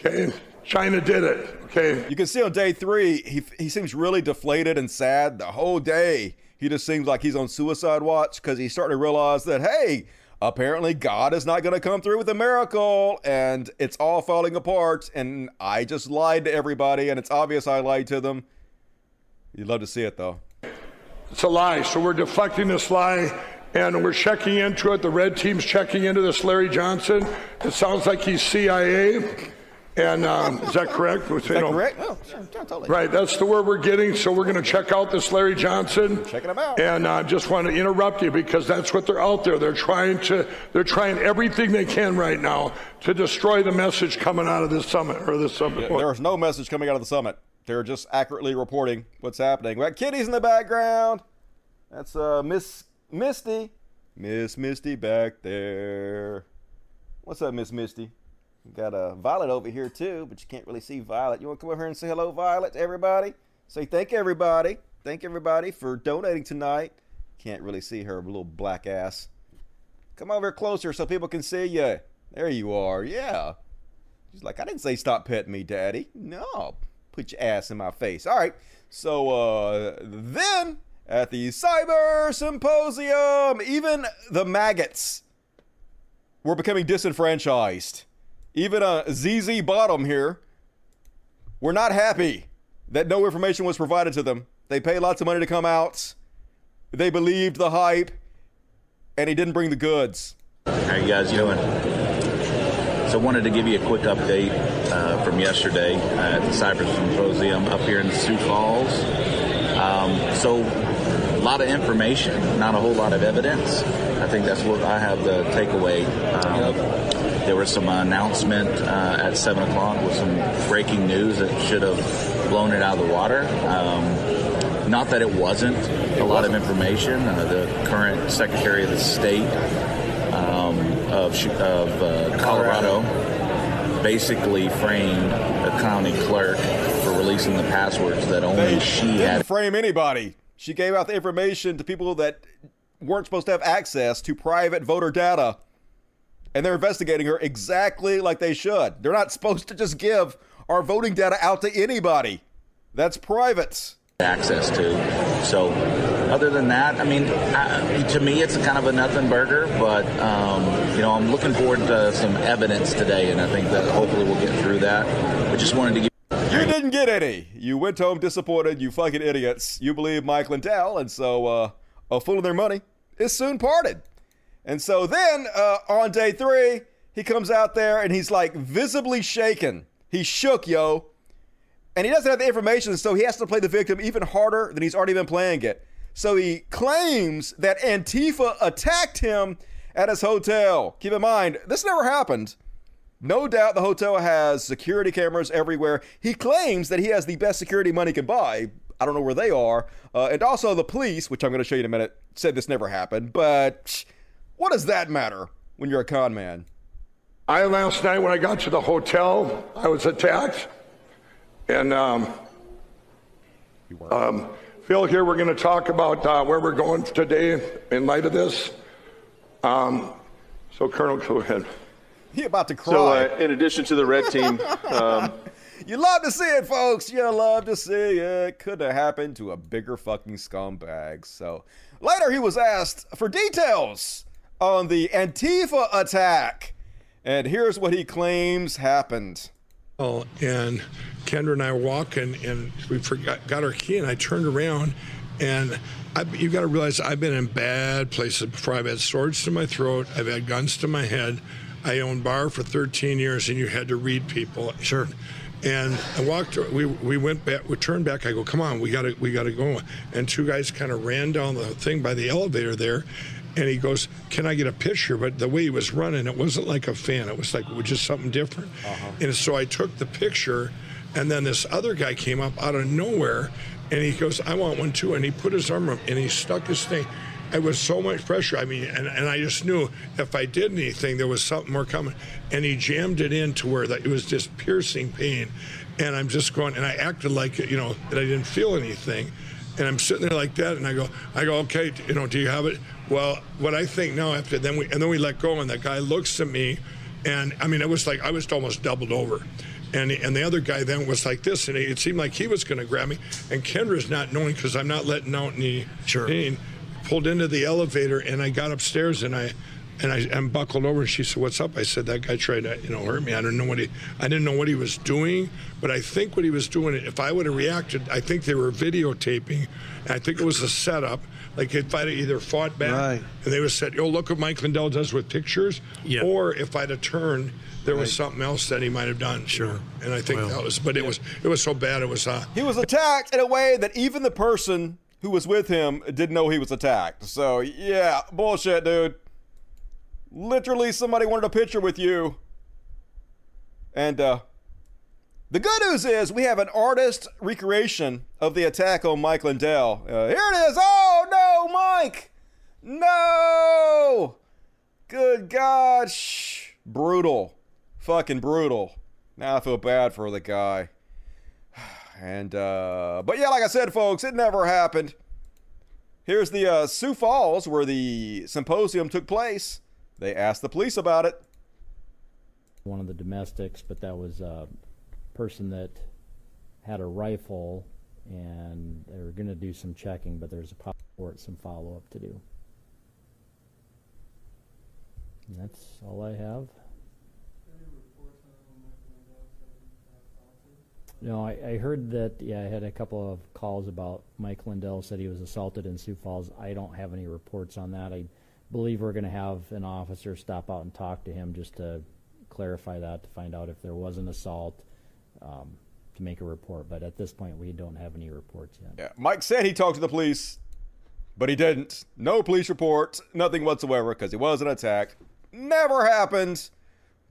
Okay? China did it. Okay? You can see on day three, he, he seems really deflated and sad the whole day. He just seems like he's on suicide watch because he's starting to realize that, hey, apparently God is not going to come through with a miracle and it's all falling apart. And I just lied to everybody and it's obvious I lied to them. You'd love to see it though. It's a lie. So we're deflecting this lie and we're checking into it. The red team's checking into this Larry Johnson. It sounds like he's CIA. And um, is that correct? Is that correct? Oh, sure, totally. Right, that's the word we're getting. So we're going to check out this Larry Johnson. Checking him out. And I uh, just want to interrupt you because that's what they're out there. They're trying to. They're trying everything they can right now to destroy the message coming out of this summit or this summit. Yeah, there is no message coming out of the summit. They're just accurately reporting what's happening. We got kitties in the background. That's uh, Miss Misty. Miss Misty back there. What's up, Miss Misty? Got a uh, Violet over here too, but you can't really see Violet. You want to come over here and say hello, Violet, everybody? Say thank everybody. Thank everybody for donating tonight. Can't really see her little black ass. Come over closer so people can see you. There you are. Yeah. She's like, I didn't say stop petting me, Daddy. No. Put your ass in my face. All right. So uh, then at the Cyber Symposium, even the maggots were becoming disenfranchised even a ZZ Bottom here, were not happy that no information was provided to them. They paid lots of money to come out. They believed the hype, and he didn't bring the goods. How you guys doing? So, I wanted to give you a quick update uh, from yesterday at the Cyber Symposium up here in Sioux Falls. Um, so, a lot of information, not a whole lot of evidence. I think that's what I have the takeaway. Um, there was some announcement uh, at 7 o'clock with some breaking news that should have blown it out of the water. Um, not that it wasn't a lot of information. Uh, the current Secretary of the State um, of, of uh, Colorado basically framed a county clerk for releasing the passwords that only they she had. Frame anybody. She gave out the information to people that weren't supposed to have access to private voter data and they're investigating her exactly like they should. They're not supposed to just give our voting data out to anybody. That's private. access to. So, other than that, I mean, I, to me, it's kind of a nothing burger. But um, you know, I'm looking forward to some evidence today, and I think that hopefully we'll get through that. But just wanted to give. You didn't get any. You went home disappointed. You fucking idiots. You believe Mike Lindell, and so uh, a fool of their money is soon parted. And so then uh, on day three, he comes out there and he's like visibly shaken. He's shook, yo. And he doesn't have the information, so he has to play the victim even harder than he's already been playing it. So he claims that Antifa attacked him at his hotel. Keep in mind, this never happened. No doubt the hotel has security cameras everywhere. He claims that he has the best security money can buy. I don't know where they are. Uh, and also the police, which I'm going to show you in a minute, said this never happened. But what does that matter when you're a con man? I last night when I got to the hotel, I was attacked, and um, um, Phil, here we're going to talk about uh, where we're going today in light of this. Um, so, Colonel, go ahead. He about to cry. So, uh, in addition to the red team, um, you love to see it, folks. You love to see it. Could have happened to a bigger fucking scumbag. So later, he was asked for details on the Antifa attack, and here's what he claims happened. Oh, and Kendra and I were walking, and we forgot got our key, and I turned around, and I, you've got to realize I've been in bad places before. I've had swords to my throat, I've had guns to my head. I owned bar for 13 years, and you had to read people. Sure. And I walked. We we went back. We turned back. I go, come on, we got to we got to go. And two guys kind of ran down the thing by the elevator there, and he goes, "Can I get a picture?" But the way he was running, it wasn't like a fan. It was like it was just something different. Uh-huh. And so I took the picture, and then this other guy came up out of nowhere, and he goes, "I want one too." And he put his arm up, and he stuck his thing. It was so much pressure. I mean, and, and I just knew if I did anything, there was something more coming. And he jammed it in to where that it was just piercing pain. And I'm just going, and I acted like, you know, that I didn't feel anything. And I'm sitting there like that, and I go, I go, okay, you know, do you have it? Well, what I think now after then we and then we let go, and the guy looks at me, and I mean, it was like I was almost doubled over. And, and the other guy then was like this, and it seemed like he was going to grab me. And Kendra's not knowing because I'm not letting out any pain. Pulled into the elevator, and I got upstairs, and I and I and buckled over. And she said, "What's up?" I said, "That guy tried to, you know, hurt me. I don't know what he, I didn't know what he was doing, but I think what he was doing. If I would have reacted, I think they were videotaping. And I think it was a setup. Like if I'd either fought back, Right. and they would have said, "Oh, look what Mike Lindell does with pictures," Yeah. or if I'd have turned, there was something else that he might have done. Sure. And I think Well, that was, but it was, it was so bad. It was. Uh, He was attacked in a way that even the person who was with him didn't know he was attacked. So, yeah, bullshit, dude. Literally, somebody wanted a picture with you. And, uh, the good news is we have an artist recreation of the attack on Mike Lindell. Uh, here it is. Oh, no, Mike! No! Good God. Shh. Brutal. Fucking brutal. Now I feel bad for the guy. And, uh, but yeah, like I said, folks, it never happened. Here's the uh, Sioux Falls where the symposium took place. They asked the police about it. one of the domestics, but that was a person that had a rifle, and they were going to do some checking, but there's a possible some follow up to do. And that's all I have. No, I, I heard that. Yeah, I had a couple of calls about Mike Lindell said he was assaulted in Sioux Falls. I don't have any reports on that. I believe we're going to have an officer stop out and talk to him just to clarify that to find out if there was an assault um, to make a report. But at this point, we don't have any reports yet. Yeah, Mike said he talked to the police, but he didn't. No police report, nothing whatsoever, because he wasn't attacked. Never happened.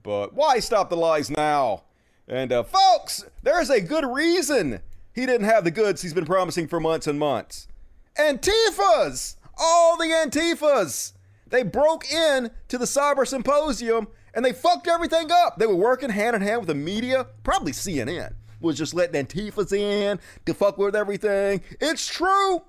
But why stop the lies now? And uh, folks, there's a good reason he didn't have the goods he's been promising for months and months. Antifas! All the Antifas! They broke in to the cyber symposium and they fucked everything up. They were working hand in hand with the media, probably CNN was just letting Antifas in to fuck with everything. It's true.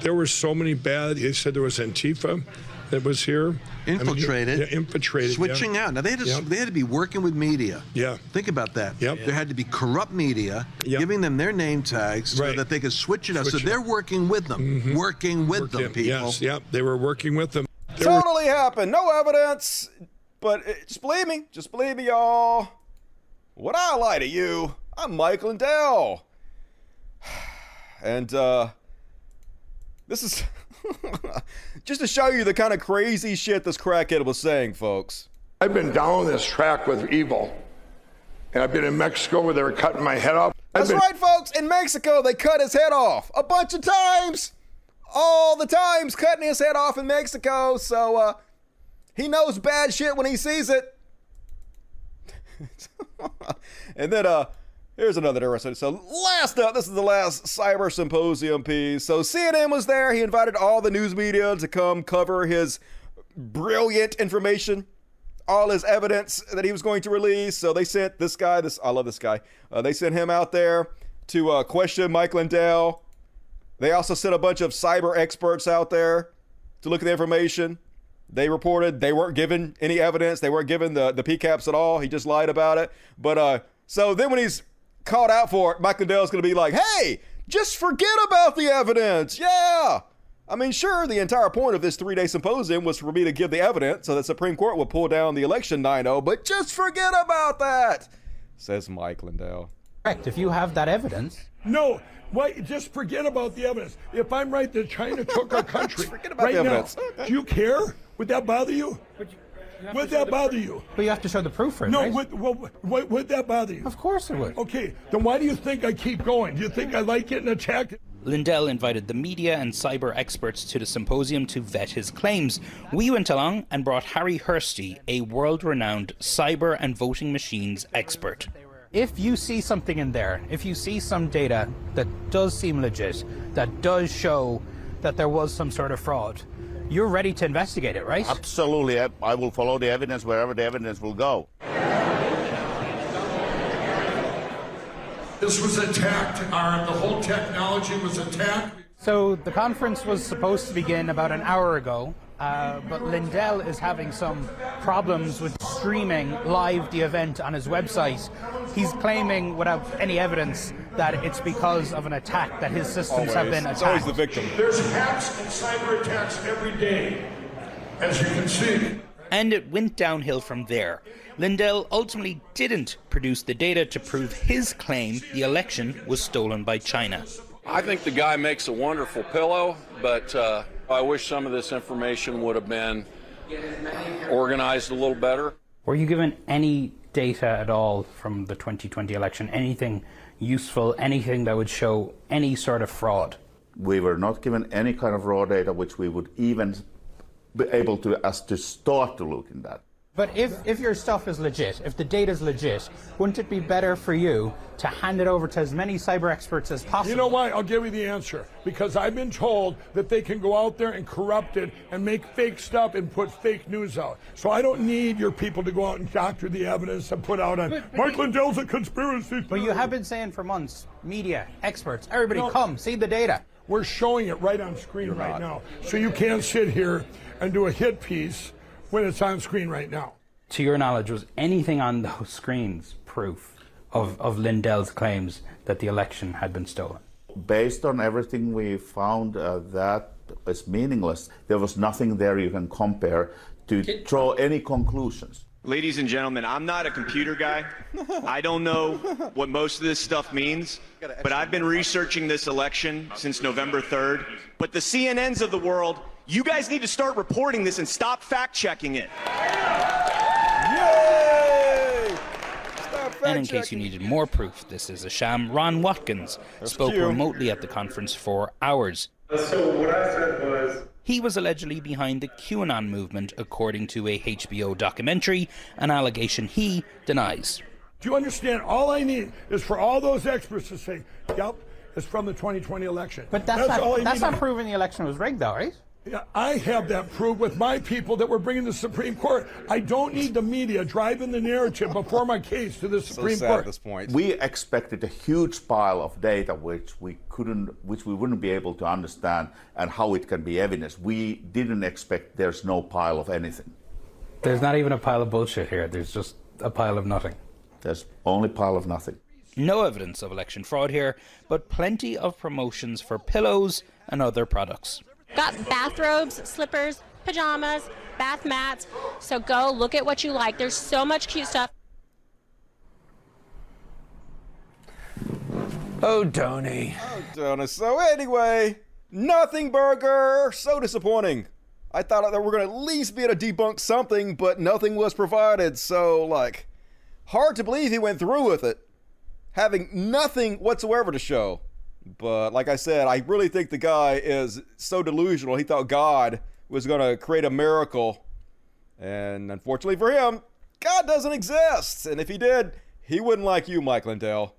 There were so many bad. They said there was Antifa that was here. Infiltrated. I mean, yeah, infiltrated. Switching yeah. out. Now they had to Yep. they had to be working with media. Yeah. Think about that. Yep. There had to be corrupt media giving them their name tags so Right. that they could switch it out. Switch so they're working with them. Mm-hmm. Working with them, Worked people. Yes, yep. They were working with them. There were- Totally happened. No evidence. But it, just believe me. Just believe me, y'all. Would I lie to you? I'm Mike Lindell. And, uh, this is just to show you the kind of crazy shit this crackhead was saying, folks. I've been down this track with evil. And I've been in Mexico where they were cutting my head off. I've That's been- right, folks. In Mexico, they cut his head off a bunch of times. All the times cutting his head off in Mexico. So, uh, he knows bad shit when he sees it. and then, uh, here's another interesting. So, last up, this is the last cyber symposium piece. So, CNN was there. He invited all the news media to come cover his brilliant information all his evidence that he was going to release. So they sent this guy. This I love this guy. Uh, they sent him out there to uh, question Mike Lindell. They also sent a bunch of cyber experts out there to look at the information. They reported they weren't given any evidence. They weren't given the the PCAPs at all. He just lied about it. But uh, so then when he's called out for it, Mike Lindell's going to be like, "Hey, just forget about the evidence." Yeah. I mean, sure, the entire point of this three day symposium was for me to give the evidence so the Supreme Court would pull down the election 9 0, but just forget about that, says Mike Lindell. Correct. If you have that evidence. No, why, just forget about the evidence. If I'm right that China took our country forget about right the now, evidence. do you care? Would that bother you? Would that bother you? But you have to show the proof for it. No, right? would, would, would, would that bother you? Of course it would. Okay, then why do you think I keep going? Do you think I like getting attacked? Lindell invited the media and cyber experts to the symposium to vet his claims. We went along and brought Harri Hursti, a world renowned cyber and voting machines expert. If you see something in there, if you see some data that does seem legit, that does show that there was some sort of fraud, you're ready to investigate it, right? Absolutely. I, I will follow the evidence wherever the evidence will go. This was attacked. Our, the whole technology was attacked. So the conference was supposed to begin about an hour ago, uh, but Lindell is having some problems with streaming live the event on his website. He's claiming, without any evidence, that it's because of an attack that his systems have been attacked. It's always the victim. There's hacks and cyber attacks every day, as you can see. And it went downhill from there. Lindell ultimately didn't produce the data to prove his claim the election was stolen by China. I think the guy makes a wonderful pillow, but uh, I wish some of this information would have been organized a little better. Were you given any data at all from the 2020 election? Anything useful? Anything that would show any sort of fraud? We were not given any kind of raw data which we would even be able to, as to start to look in that. But if, if your stuff is legit, if the data is legit, wouldn't it be better for you to hand it over to as many cyber experts as possible? You know why? I'll give you the answer. Because I've been told that they can go out there and corrupt it and make fake stuff and put fake news out. So I don't need your people to go out and doctor the evidence and put out on Mike Lindell's a conspiracy. But you have been saying for months, media, experts, everybody No. come, see the data. We're showing it right on screen right now. So you can't sit here and do a hit piece when it's on screen right now. To your knowledge, was anything on those screens proof of, of Lindell's claims that the election had been stolen? Based on everything we found, uh, that is meaningless. There was nothing there you can compare to draw any conclusions. Ladies and gentlemen, I'm not a computer guy. I don't know what most of this stuff means, but I've been researching this election since November 3rd. But the CNNs of the world, you guys need to start reporting this and stop fact checking it. And in case you needed more proof this is a sham, Ron Watkins spoke cute. remotely at the conference for hours. Uh, so what I said was, He was allegedly behind the QAnon movement, according to a HBO documentary, an allegation he denies. Do you understand? All I need is for all those experts to say, yep, it's from the 2020 election. But that's, all I not, that's need. not proving the election was rigged, though, right? Yeah, I have that proved with my people that we're bringing the Supreme Court. I don't need the media driving the narrative before my case to the Supreme sad Court. at this point. We expected a huge pile of data which we couldn't, which we wouldn't be able to understand, and how it can be evidence. We didn't expect there's no pile of anything. There's not even a pile of bullshit here. There's just a pile of nothing. There's only pile of nothing. No evidence of election fraud here, but plenty of promotions for pillows and other products. Got bathrobes, slippers, pajamas, bath mats. So go look at what you like. There's so much cute stuff. Oh, Tony. Oh, Jonas. So anyway, nothing burger. So disappointing. I thought that we are going to at least be able to debunk something, but nothing was provided. So, like, hard to believe he went through with it, having nothing whatsoever to show. But like I said, I really think the guy is so delusional. He thought God was going to create a miracle. And unfortunately for him, God doesn't exist. And if he did, he wouldn't like you, Mike Lindell.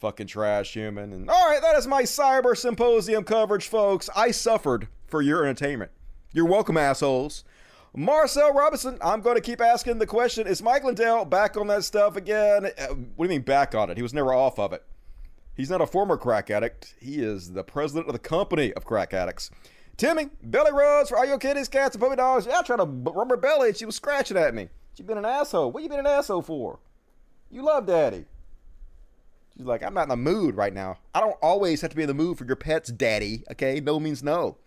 Fucking trash human. And all right, that is my cyber symposium coverage, folks. I suffered for your entertainment. You're welcome, assholes. Marcel Robinson, I'm going to keep asking the question Is Mike Lindell back on that stuff again? Uh, what do you mean back on it? He was never off of it. He's not a former crack addict. He is the president of the company of crack addicts. Timmy, belly rubs for all your kitties, cats, and puppy dogs. Yeah, I tried to rub her belly and she was scratching at me. She been an asshole. What you been an asshole for? You love daddy. She's like, I'm not in the mood right now. I don't always have to be in the mood for your pets, daddy. Okay, no means no.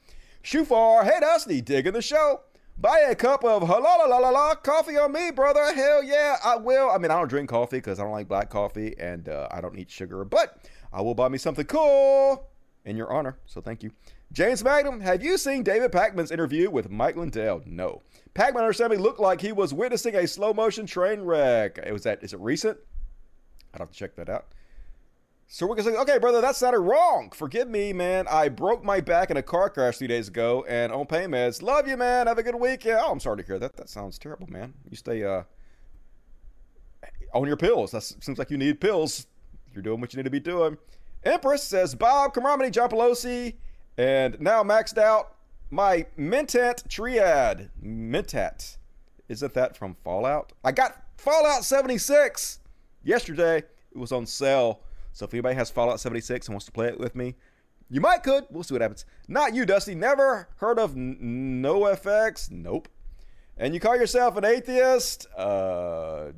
Shufar, hey Dusty, digging the show. Buy a cup of la la la la coffee on me, brother. Hell yeah, I will. I mean, I don't drink coffee because I don't like black coffee and uh, I don't eat sugar, but I will buy me something cool in your honor. So thank you. James Magnum, have you seen David Pakman's interview with Mike Lindell? No. Pakman understandably looked like he was witnessing a slow motion train wreck. It was that. Is it recent? I'd have to check that out. So we're gonna say, okay, brother, that sounded wrong. Forgive me, man. I broke my back in a car crash three days ago and on pain meds. Love you, man. Have a good weekend. Oh, I'm sorry to hear that. That sounds terrible, man. You stay uh on your pills. That seems like you need pills. You're doing what you need to be doing. Empress says Bob Kamramani, John Pelosi, and now maxed out my Mentat Triad. Mentat. Isn't that from Fallout? I got Fallout 76 yesterday. It was on sale. So if anybody has Fallout 76 and wants to play it with me, you might could. We'll see what happens. Not you, Dusty. Never heard of NOFX? Nope. And you call yourself an atheist? Uh,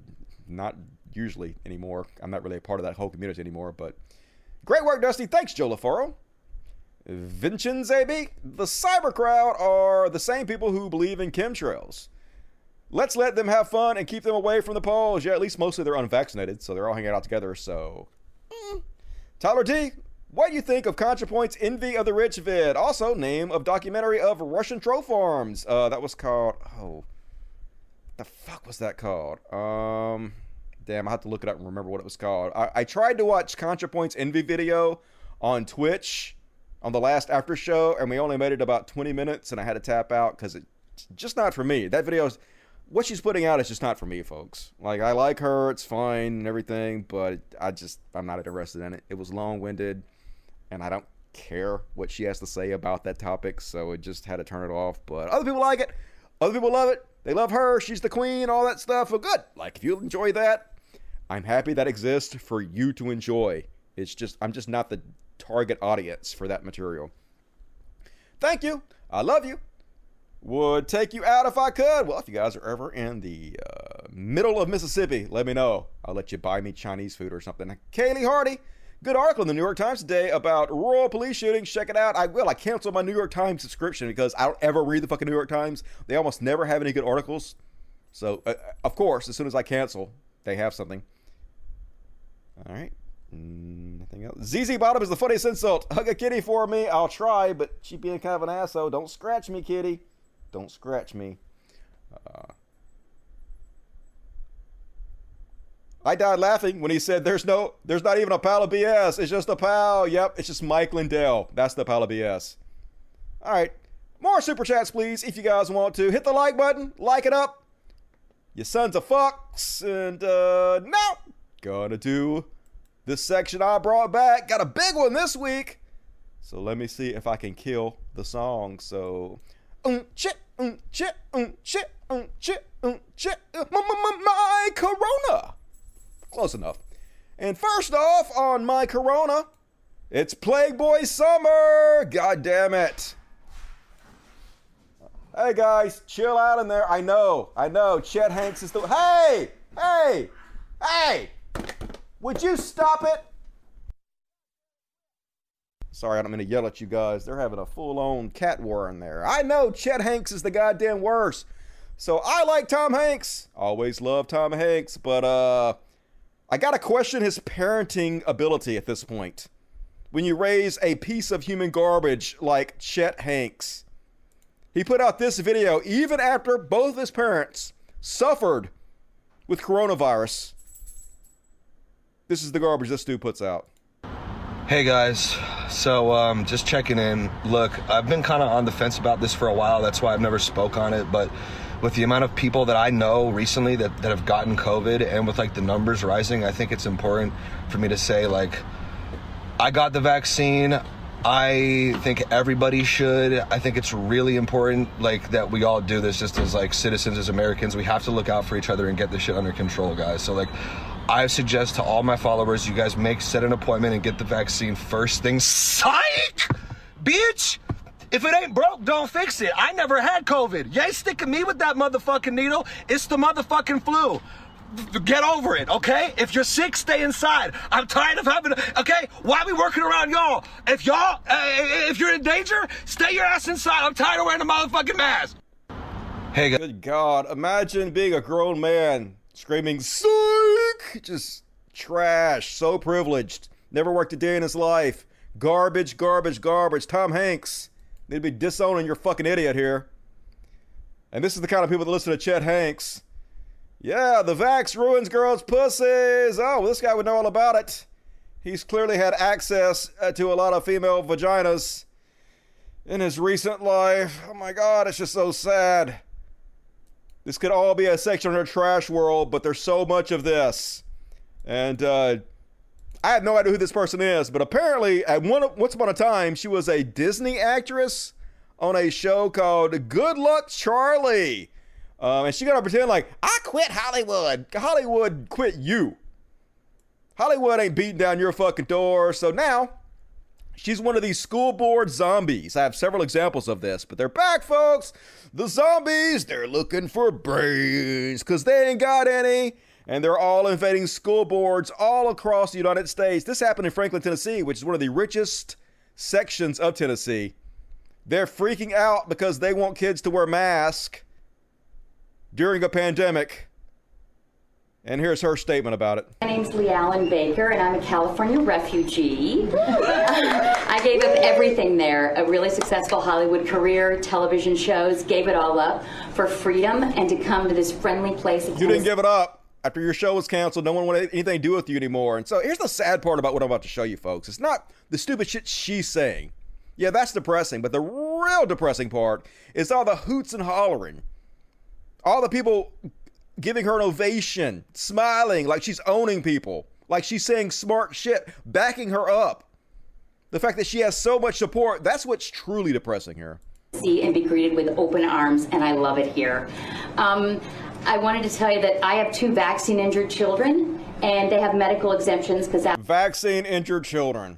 not usually anymore. I'm not really a part of that whole community anymore. But great work, Dusty. Thanks, Joe LaFaro. Vincenz AB. The cyber crowd are the same people who believe in chemtrails. Let's let them have fun and keep them away from the polls. Yeah, at least mostly they're unvaccinated, so they're all hanging out together. So Tyler D, what do you think of ContraPoints' Envy of the Rich vid? Also, name of documentary of Russian troll farms. Uh, that was called. Oh, the fuck was that called? Um, damn, I have to look it up and remember what it was called. I, I tried to watch ContraPoints' Envy video on Twitch on the last after show, and we only made it about 20 minutes, and I had to tap out because it's just not for me. That video is what she's putting out is just not for me, folks. Like I like her, it's fine and everything, but I just I'm not interested in it. It was long-winded, and I don't care what she has to say about that topic, so it just had to turn it off. But other people like it. Other people love it. They love her. She's the queen. All that stuff. Well, good. Like if you enjoy that, I'm happy that exists for you to enjoy. It's just I'm just not the target audience for that material. Thank you. I love you would take you out if I could. Well, if you guys are ever in the uh, middle of Mississippi, let me know. I'll let you buy me Chinese food or something. Kaylee Hardy, good article in the New York Times today about rural police shootings. Check it out. I will. I canceled my New York Times subscription because I don't ever read the fucking New York Times. They almost never have any good articles. So, uh, of course, as soon as I cancel, they have something. All right. Nothing else. ZZ Bottom is the funniest insult. Hug a kitty for me. I'll try, but she being kind of an asshole. Don't scratch me, kitty. Don't scratch me. Uh, I died laughing when he said, "There's no, there's not even a pile of BS. It's just a pal. Yep, it's just Mike Lindell. That's the pile of BS." All right, more super chats, please, if you guys want to. Hit the like button, like it up. You sons of fucks, and uh, now gonna do the section I brought back. Got a big one this week. So let me see if I can kill the song. So, my Corona. Close enough. And first off on my Corona, it's Plague Boy Summer. God damn it. Hey guys, chill out in there. I know, I know. Chet Hanks is the. Hey, hey, hey! Would you stop it? Sorry, I don't mean to yell at you guys. They're having a full on cat war in there. I know Chet Hanks is the goddamn worst. So I like Tom Hanks. Always love Tom Hanks, but uh I gotta question his parenting ability at this point. When you raise a piece of human garbage like Chet Hanks. He put out this video even after both his parents suffered with coronavirus. This is the garbage this dude puts out. Hey guys, so um, just checking in. Look, I've been kind of on the fence about this for a while. That's why I've never spoke on it. But with the amount of people that I know recently that, that have gotten COVID and with like the numbers rising, I think it's important for me to say like, I got the vaccine. I think everybody should. I think it's really important, like that we all do this just as like citizens, as Americans. We have to look out for each other and get this shit under control, guys. So like, I suggest to all my followers, you guys make set an appointment and get the vaccine first thing. Psych, bitch. If it ain't broke, don't fix it. I never had COVID. You ain't sticking me with that motherfucking needle. It's the motherfucking flu get over it, okay? If you're sick, stay inside. I'm tired of having, okay? Why are we working around y'all? If y'all, uh, if you're in danger, stay your ass inside. I'm tired of wearing a motherfucking mask. Hey, good God! Imagine being a grown man screaming "Psych!" Just trash. So privileged. Never worked a day in his life. Garbage, garbage, garbage. Tom Hanks. To be disowning your fucking idiot here. And this is the kind of people that listen to Chet Hanks. Yeah, the vax ruins girls' pussies. Oh, this guy would know all about it. He's clearly had access uh, to a lot of female vaginas in his recent life. Oh my god, it's just so sad. This could all be a section of her trash world, but there's so much of this. And uh, I have no idea who this person is, but apparently, at one once upon a time, she was a Disney actress on a show called Good Luck Charlie. Um, and she gotta pretend like I quit Hollywood. Hollywood quit you. Hollywood ain't beating down your fucking door. So now she's one of these school board zombies. I have several examples of this, but they're back, folks. The zombies, they're looking for brains because they ain't got any. And they're all invading school boards all across the United States. This happened in Franklin, Tennessee, which is one of the richest sections of Tennessee. They're freaking out because they want kids to wear masks during a pandemic. And here's her statement about it. My name's Leigh-Allyn Baker, and I'm a California refugee. I gave up everything there a really successful Hollywood career, television shows, gave it all up for freedom and to come to this friendly place. You didn't give it up. After your show was canceled, no one wanted anything to do with you anymore. And so here's the sad part about what I'm about to show you, folks. It's not the stupid shit she's saying. Yeah, that's depressing, but the real depressing part is all the hoots and hollering all the people giving her an ovation, smiling like she's owning people, like she's saying smart shit, backing her up. The fact that she has so much support, that's what's truly depressing here. See and be greeted with open arms, and I love it here. Um, I wanted to tell you that I have two vaccine injured children, and they have medical exemptions because that. Vaccine injured children.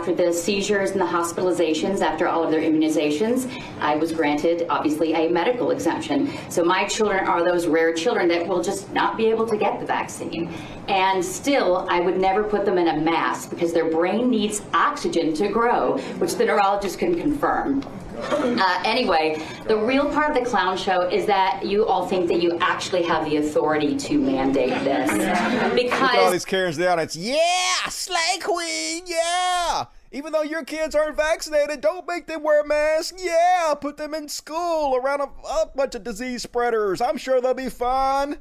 After the seizures and the hospitalizations, after all of their immunizations, I was granted, obviously, a medical exemption. So my children are those rare children that will just not be able to get the vaccine. And still, I would never put them in a mask because their brain needs oxygen to grow, which the neurologist can confirm. Uh, anyway, the real part of the clown show is that you all think that you actually have the authority to mandate this. Because all these Karens the audience, yeah, Slay Queen, yeah. Even though your kids aren't vaccinated, don't make them wear masks. Yeah, put them in school around a, a bunch of disease spreaders. I'm sure they'll be fine.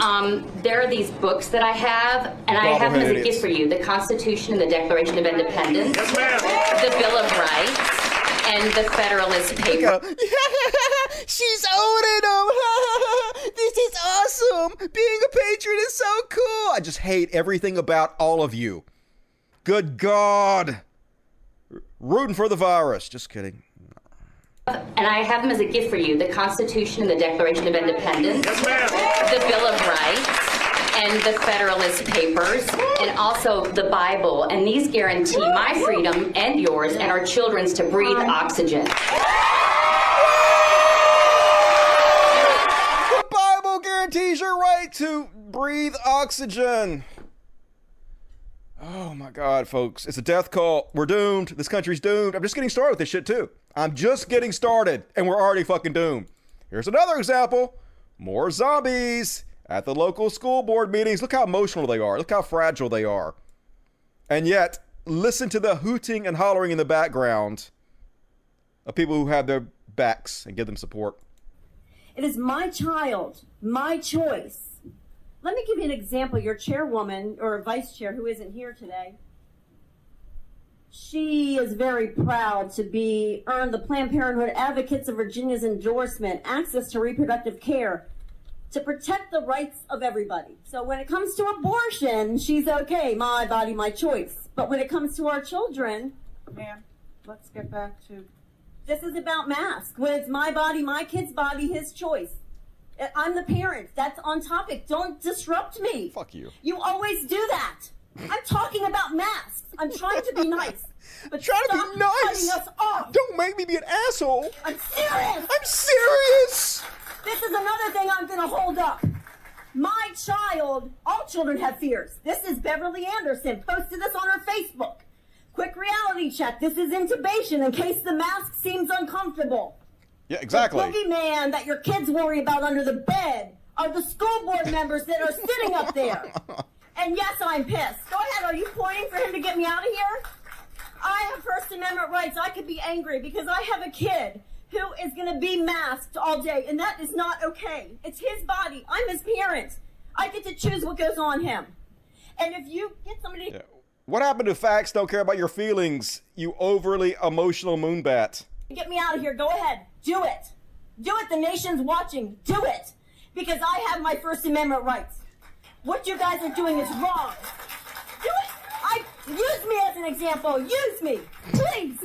Um, there are these books that I have, and I have them as a gift for you: the Constitution and the Declaration of Independence, the Bill of Rights, and the Federalist Papers. She's owning them. this is awesome. awesome. Being a patron is so cool. I just hate everything about all of you. Good God. Rooting for the virus. Just kidding. And I have them as a gift for you the Constitution and the Declaration of Independence, the Bill of Rights, and the Federalist Papers, and also the Bible. And these guarantee my freedom and yours and our children's to breathe oxygen. The Bible guarantees your right to breathe oxygen. Oh my God, folks. It's a death call. We're doomed. This country's doomed. I'm just getting started with this shit, too. I'm just getting started, and we're already fucking doomed. Here's another example more zombies at the local school board meetings. Look how emotional they are. Look how fragile they are. And yet, listen to the hooting and hollering in the background of people who have their backs and give them support. It is my child, my choice. Let me give you an example. Your chairwoman or vice chair, who isn't here today, she is very proud to be earned the Planned Parenthood Advocates of Virginia's endorsement, access to reproductive care, to protect the rights of everybody. So when it comes to abortion, she's okay, my body, my choice. But when it comes to our children, Ma'am, let's get back to. this is about masks. When it's my body, my kid's body, his choice. I- I'm the parent. That's on topic. Don't disrupt me. Fuck you. You always do that. I'm talking about masks. I'm trying to be nice. But Trying to be nice. cutting us off. Don't make me be an asshole. I'm serious. I'm serious. This is another thing I'm going to hold up. My child, all children have fears. This is Beverly Anderson, posted this on her Facebook. Quick reality check. This is intubation in case the mask seems uncomfortable. Yeah, exactly. The boogeyman that your kids worry about under the bed are the school board members that are sitting up there. And yes, I'm pissed. Go ahead. Are you pointing for him to get me out of here? I have First Amendment rights. I could be angry because I have a kid who is going to be masked all day, and that is not okay. It's his body. I'm his parent. I get to choose what goes on him. And if you get somebody to What happened to facts don't care about your feelings, you overly emotional moonbat? get me out of here, go ahead. Do it. Do it. The nation's watching. Do it. Because I have my First Amendment rights. What you guys are doing is wrong. Do it. I use me as an example. Use me, please.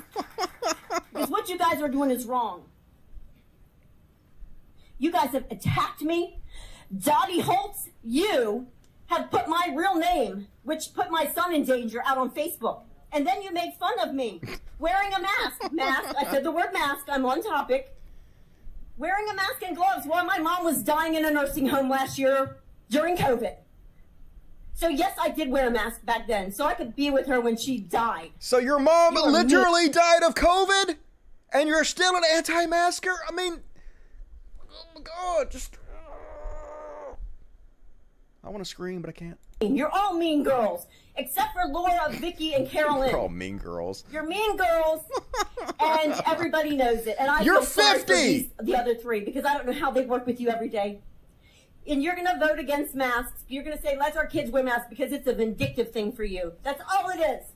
because what you guys are doing is wrong. You guys have attacked me. Dottie Holtz, you have put my real name, which put my son in danger, out on Facebook. And then you made fun of me wearing a mask. Mask. I said the word mask. I'm on topic. Wearing a mask and gloves while my mom was dying in a nursing home last year during COVID. So yes, I did wear a mask back then, so I could be with her when she died. So your mom You literally died of COVID, and you're still an anti-masker? I mean, oh my god, just. I want to scream, but I can't. You're all mean girls, except for Laura, Vicky, and Carolyn. You're all mean girls. You're mean girls, and everybody knows it. And I You're feel sorry for 50. these- the other three because I don't know how they work with you every day. And you're gonna vote against masks. You're gonna say let's our kids wear masks because it's a vindictive thing for you. That's all it is.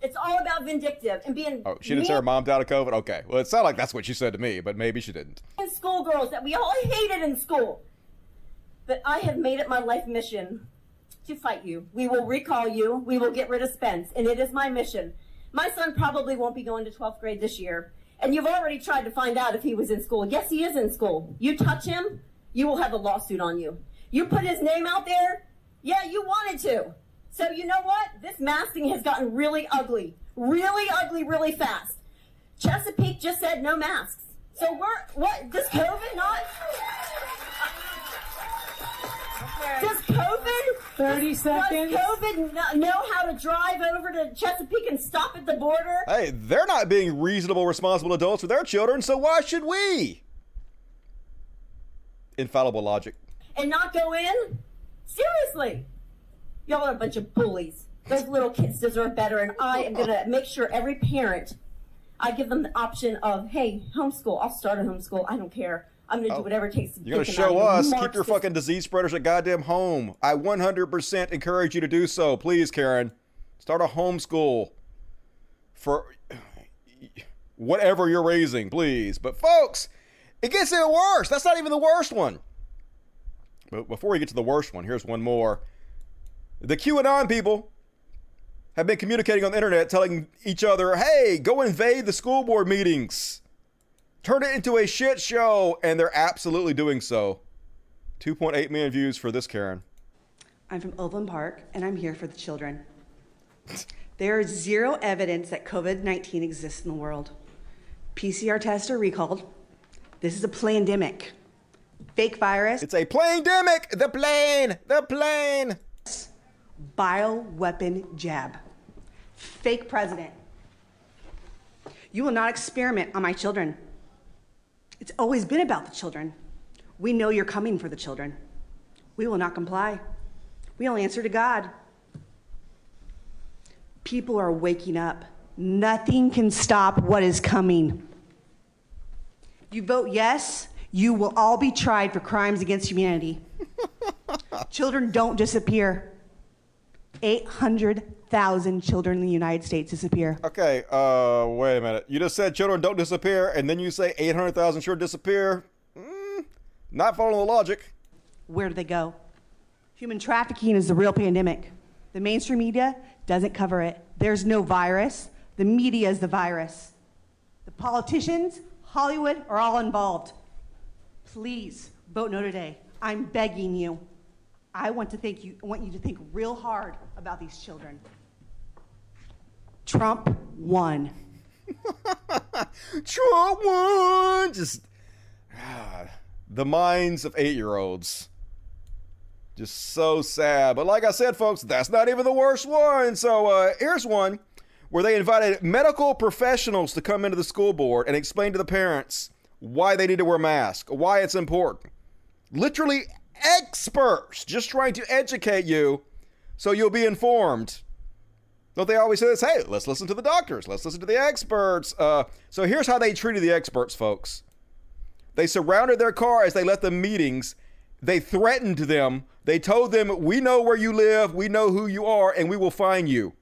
It's all about vindictive and being Oh, she didn't say her mom died of COVID? Okay. Well, it sounded like that's what she said to me, but maybe she didn't. schoolgirls that we all hated in school. But I have made it my life mission to fight you. We will recall you. We will get rid of Spence, and it is my mission. My son probably won't be going to 12th grade this year, and you've already tried to find out if he was in school. Yes, he is in school. You touch him, you will have a lawsuit on you. You put his name out there, yeah, you wanted to. So you know what? This masking has gotten really ugly, really ugly, really fast. Chesapeake just said no masks. So we're what? Does COVID not? Does COVID? 30 seconds. Does COVID kn- know how to drive over to Chesapeake and stop at the border? Hey, they're not being reasonable, responsible adults with their children, so why should we? Infallible logic. and not go in? Seriously. Y'all are a bunch of bullies. Those little kids deserve better, and I am going to make sure every parent, I give them the option of, hey, homeschool. I'll start a homeschool. I don't care. I'm going to do oh. whatever it takes to Oh. You're going to show us. Keep your fucking disease spreaders at goddamn home. I 100% encourage you to do so. Please, Karen. Start a homeschool for whatever you're raising, please. But, folks, it gets even worse. That's not even the worst one. But before we get to the worst one, here's one more. The QAnon people have been communicating on the internet telling each other, hey, go invade the school board meetings. Turn it into a shit show. And they're absolutely doing so. 2.8 million views for this Karen. I'm from Overland Park, and I'm here for the children. there is zero evidence that COVID 19 exists in the world. PCR tests are recalled. This is a pandemic. Fake virus. It's a pandemic. The plane. The plane. Bioweapon jab. Fake president. You will not experiment on my children. It's always been about the children. We know you're coming for the children. We will not comply. We will answer to God. People are waking up. Nothing can stop what is coming. You vote yes, you will all be tried for crimes against humanity. children don't disappear. 800,000 children in the United States disappear. Okay, uh, wait a minute. You just said children don't disappear, and then you say 800,000 children disappear. Mm, not following the logic. Where do they go? Human trafficking is the real pandemic. The mainstream media doesn't cover it. There's no virus. The media is the virus. The politicians, Hollywood, are all involved. Please vote no today. I'm begging you. I want to think you I want you to think real hard about these children. Trump won. Trump won. Just ah, the minds of eight-year-olds. Just so sad. But like I said, folks, that's not even the worst one. So uh, here's one where they invited medical professionals to come into the school board and explain to the parents why they need to wear masks, why it's important. Literally experts just trying to educate you so you'll be informed. Don't they always say this? Hey, let's listen to the doctors. Let's listen to the experts. Uh, so here's how they treated the experts, folks. They surrounded their car as they left the meetings. They threatened them. They told them, We know where you live, we know who you are, and we will find you.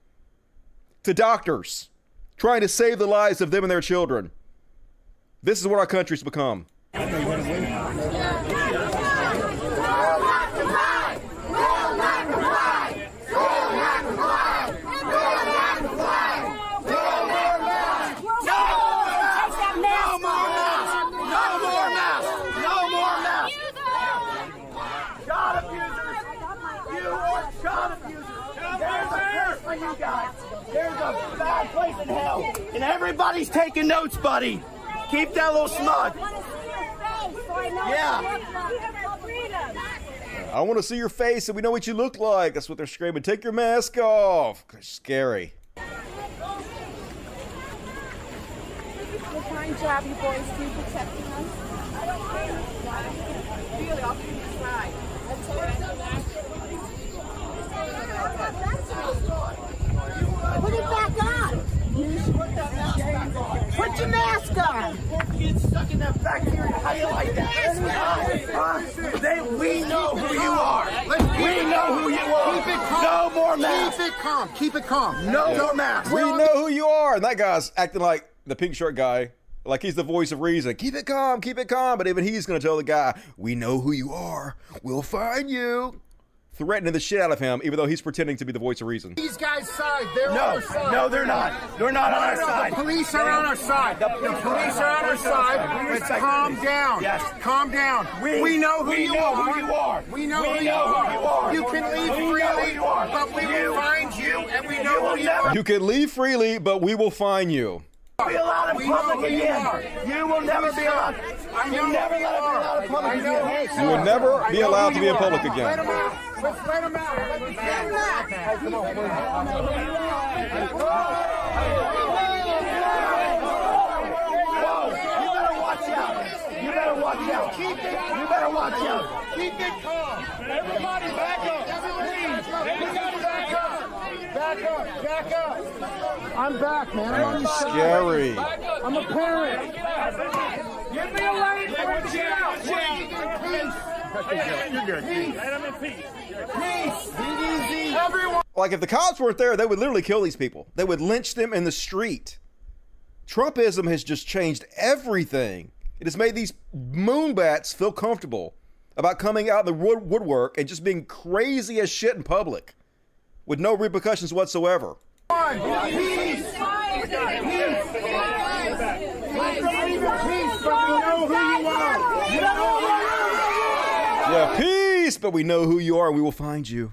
To doctors, trying to save the lives of them and their children. This is what our country's become. Everybody's taking notes, buddy. Keep that little smug. Yeah. I want to see your face and we know what you look like. That's what they're screaming. Take your mask off. It's Scary. Fine job, you boys do protecting us. Really, I'll give you a try. Put it back on. Put your mask on. Get stuck in that bacteria. How do you like that? Huh? They, we know who you are. We know who you are. Keep it calm. No more masks. Keep it calm. Keep it calm. No more masks. We know who you are. And that guy's acting like the pink shirt guy. Like he's the voice of reason. Keep it calm, keep it calm. But even he's going to tell the guy, we know who you are. We'll find you. Threatening the shit out of him, even though he's pretending to be the voice of reason. These guys' side. They're No, on our side. no, they're not. They're not on our No, no, side. The police are on our side. The, police are on our side. Let's calm down. Yes. Calm down. We- know who we you know are. who you are. We know, We who, know you who are. you are. You can leave We know freely, who you are. but we You- will find you, and we know will who you are. You can leave freely, but we will find you. Be allowed in We public again. You will never be allowed. I You know never let it be allowed in public again. You will never be allowed to be in public again. Let him out. Let's let him out. Let him Whoa, you better watch out. You better watch out. Keep it. You better watch out. Keep it calm. Everybody back up. Please. Everybody back up. Back up. Back up. I'm back, man. I'm on your side. Scary. I'm a parent. Give me a lane for a out. You're good. Peace. Let him in peace. Peace. Be. Everyone. Like if the cops weren't there, they would literally kill these people. They would lynch them in the street. Trumpism has just changed everything. It has made these moonbats feel comfortable. about coming out of the woodwork and just being crazy as shit in public with no repercussions whatsoever. Peace! Peace, but we know who you are. You know who you are. Yeah, peace, but we know who you are we will find you.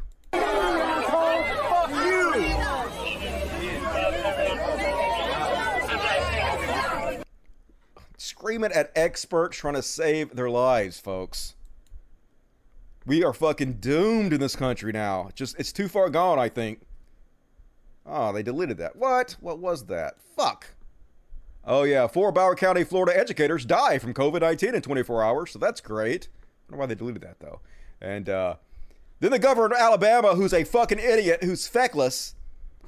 Screaming at experts trying to save their lives, folks. We are fucking doomed in this country now. Just it's too far gone, I think. Oh, they deleted that. What? What was that? Fuck. Oh yeah, four Broward County, Florida educators die from COVID-19 in 24 hours. So that's great. I don't know why they deleted that though. And uh, then the governor of Alabama, who's a fucking idiot, who's feckless,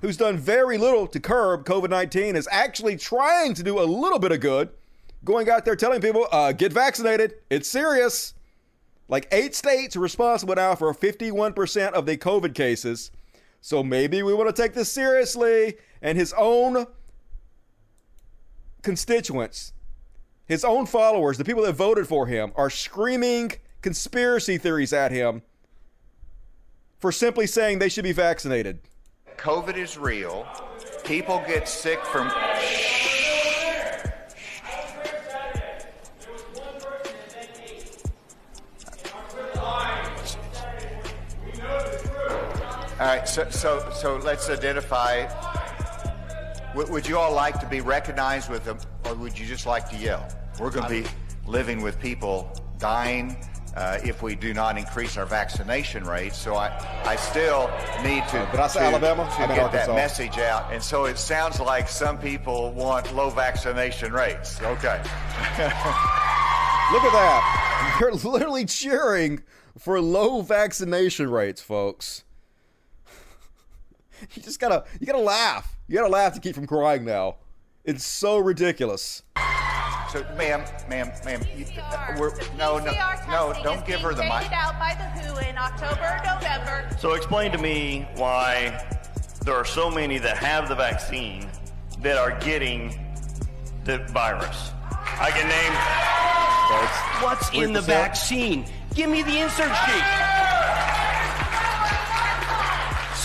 who's done very little to curb COVID-19, is actually trying to do a little bit of good, going out there telling people, uh, get vaccinated. It's serious. Like eight states are responsible now for 51% of the COVID cases. So maybe we want to take this seriously. And his own constituents, his own followers, the people that voted for him, are screaming conspiracy theories at him for simply saying they should be vaccinated. COVID is real. People get sick from. All right, so so so let's identify. Would, would you all like to be recognized with them, or would you just like to yell? We're going to be living with people dying uh, if we do not increase our vaccination rates. So I, I still need to, Uh, but to, Alabama, to get that message out. And so it sounds like some people want low vaccination rates. Okay. Look at that. They're literally cheering for low vaccination rates, folks. You just gotta you gotta laugh. You gotta laugh to keep from crying now. It's so ridiculous. So, ma'am, ma'am, ma'am, you, uh, we're, no, no, no, don't give her the mic. Rated out by the WHO in October November. So explain to me why there are so many that have the vaccine that are getting the virus. I can name. What's in the vaccine? Give me the insert sheet.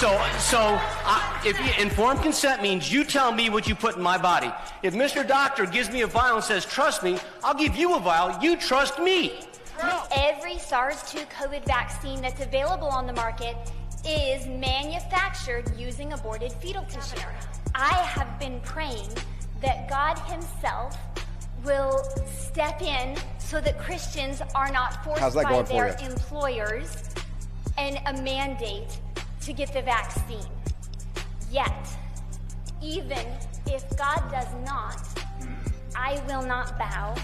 So, so uh, if you, informed consent means you tell me what you put in my body. If Mr. Doctor gives me a vial and says, trust me, I'll give you a vial. You trust me. Every SARS-2 COVID vaccine that's available on the market is manufactured using aborted fetal tissue. I have been praying that God Himself will step in so that Christians are not forced by for their you? employers and a mandate to get the vaccine. Yet, even if God does not, I will not bow.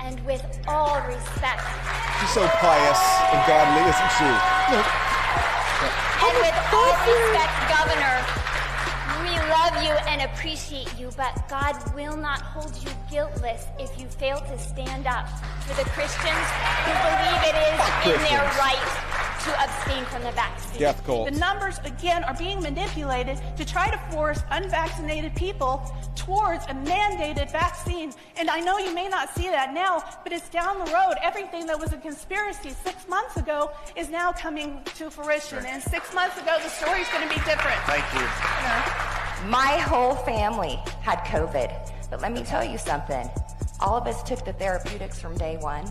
And with all respect, She's so pious and godly, isn't she? And with all respect, Governor, we love you and appreciate you, but God will not hold you guiltless if you fail to stand up for the Christians who believe it is in their right to abstain from the vaccine. Death cult. The numbers, again, are being manipulated to try to force unvaccinated people towards a mandated vaccine. And I know you may not see that now, but it's down the road. Everything that was a conspiracy six months ago is now coming to fruition. And six months ago, the story's going to be different. Thank you. My whole family had COVID. But let me tell you something. All of us took the therapeutics from day one.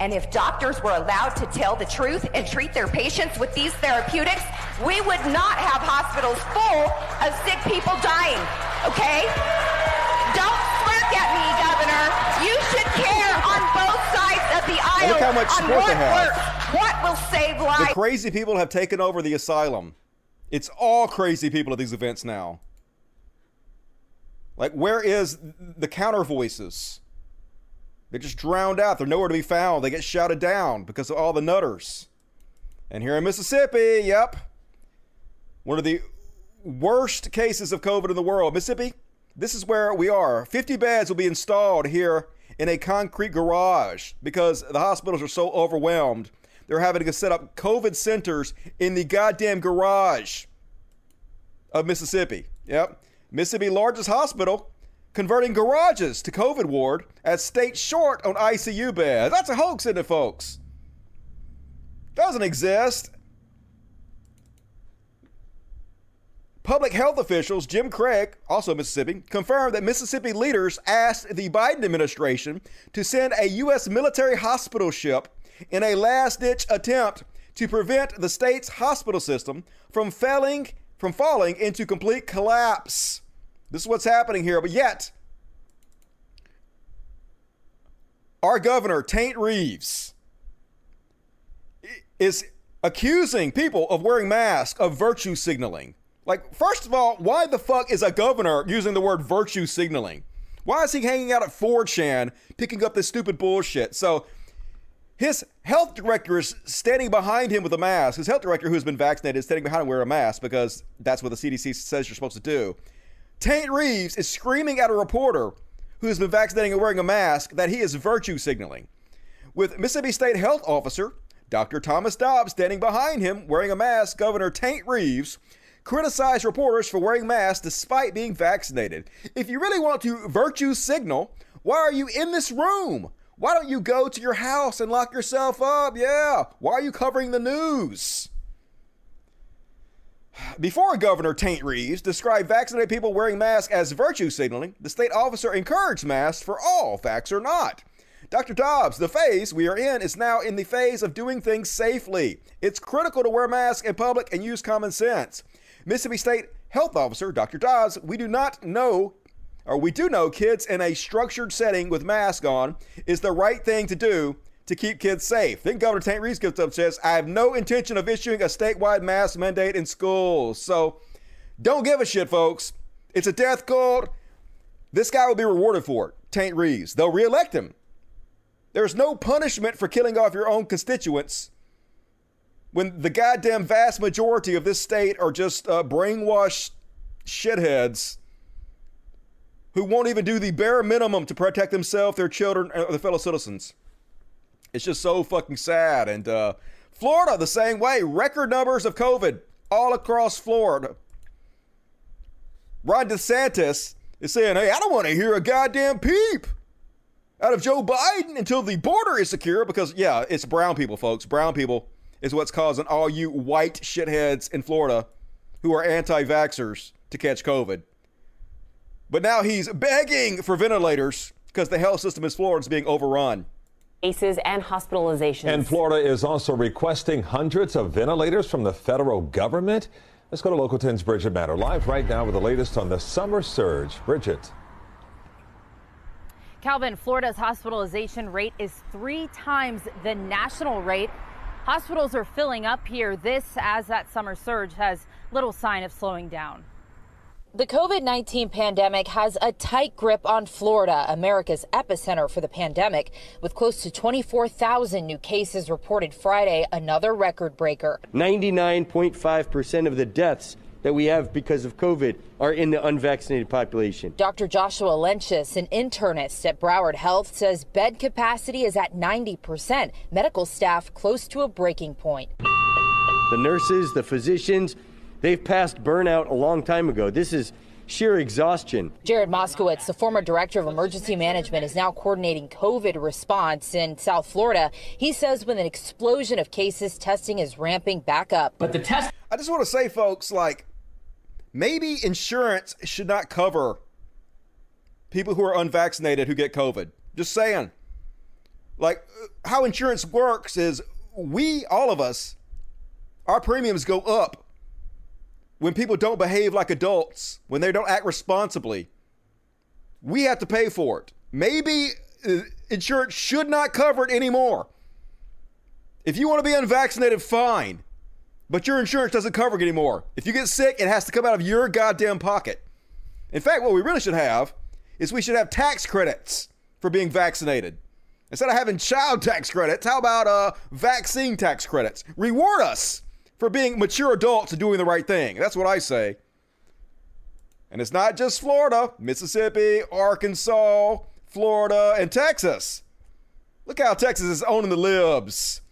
And if doctors were allowed to tell the truth and treat their patients with these therapeutics, we would not have hospitals full of sick people dying. Okay? Don't smirk at me, Governor. You should care on both sides of the aisle look how much support they have. works, what will save lives? The crazy people have taken over the asylum. It's all crazy people at these events now. Like, where is the counter voices? They're just drowned out. They're nowhere to be found. They get shouted down because of all the nutters. And here in Mississippi, yep, one of the worst cases of COVID in the world. Mississippi, this is where we are. 50 beds will be installed here in a concrete garage because the hospitals are so overwhelmed. They're having to set up COVID centers in the goddamn garage of Mississippi. Yep. Mississippi largest hospital converting garages to COVID ward as state short on ICU beds. That's a hoax, isn't it, folks? doesn't exist. Public health officials, Jim Craig, also Mississippi, confirmed that Mississippi leaders asked the Biden administration to send a U.S. military hospital ship in a last ditch attempt to prevent the state's hospital system from failing from falling into complete collapse. This is what's happening here, but yet our governor, Taint Reeves, is accusing people of wearing masks of virtue signaling. Like, first of all, why the fuck is a governor using the word virtue signaling? Why is he hanging out at 4chan picking up this stupid bullshit? So, his health director is standing behind him with a mask. His health director, who's been vaccinated, is standing behind him wearing a mask because that's what the CDC says you're supposed to do. Taint Reeves is screaming at a reporter who's been vaccinating and wearing a mask that he is virtue signaling. With Mississippi State Health Officer Dr. Thomas Dobbs standing behind him wearing a mask, Governor Taint Reeves criticized reporters for wearing masks despite being vaccinated. If you really want to virtue signal, why are you in this room? Why don't you go to your house and lock yourself up? Yeah. Why are you covering the news? Before Governor Taint Reeves described vaccinated people wearing masks as virtue signaling, the state officer encouraged masks for all, facts or not. Dr. Dobbs, the phase we are in is now in the phase of doing things safely. It's critical to wear masks in public and use common sense. Mississippi State Health Officer Dr. Dobbs, we do not know or we do know kids in a structured setting with masks on is the right thing to do to keep kids safe. Then Governor Taint Reeves gets up and says, I have no intention of issuing a statewide mask mandate in schools. So don't give a shit, folks. It's a death cult. This guy will be rewarded for it, Taint Reeves. They'll reelect him. There's no punishment for killing off your own constituents when the goddamn vast majority of this state are just uh, brainwashed shitheads who won't even do the bare minimum to protect themselves, their children, or their fellow citizens. It's just so fucking sad. And uh, Florida, the same way. Record numbers of COVID all across Florida. Ron DeSantis is saying, hey, I don't want to hear a goddamn peep out of Joe Biden until the border is secure because, yeah, it's brown people, folks. Brown people is what's causing all you white shitheads in Florida who are anti vaxxers to catch COVID. But now he's begging for ventilators because the health system in Florida is being overrun. Cases and hospitalizations. And Florida is also requesting hundreds of ventilators from the federal government. Let's go to Local 10's Bridget Matter live right now with the latest on the summer surge. Bridget. Calvin, Florida's hospitalization rate is three times the national rate. Hospitals are filling up here. This, as that summer surge, has little sign of slowing down. The COVID 19 pandemic has a tight grip on Florida, America's epicenter for the pandemic, with close to 24,000 new cases reported Friday, another record breaker. 99.5% of the deaths that we have because of COVID are in the unvaccinated population. Dr. Joshua Lenchus, an internist at Broward Health, says bed capacity is at 90%, medical staff close to a breaking point. The nurses, the physicians, they've passed burnout a long time ago. This is sheer exhaustion. Jared Moskowitz, the former director of emergency management, is now coordinating COVID response in South Florida. He says with an explosion of cases, testing is ramping back up. But the test. I just want to say, folks, like, maybe insurance should not cover people who are unvaccinated who get COVID. Just saying. Like, how insurance works is we, all of us, our premiums go up when people don't behave like adults, when they don't act responsibly. We have to pay for it. Maybe uh, insurance should not cover it anymore. If you want to be unvaccinated, fine. But your insurance doesn't cover it anymore. If you get sick, it has to come out of your goddamn pocket. In fact, what we really should have is we should have tax credits for being vaccinated. Instead of having child tax credits, how about uh, vaccine tax credits? Reward us for being mature adults and doing the right thing. That's what I say. And it's not just Florida, Mississippi, Arkansas, Florida, and Texas. Look how Texas is owning the libs.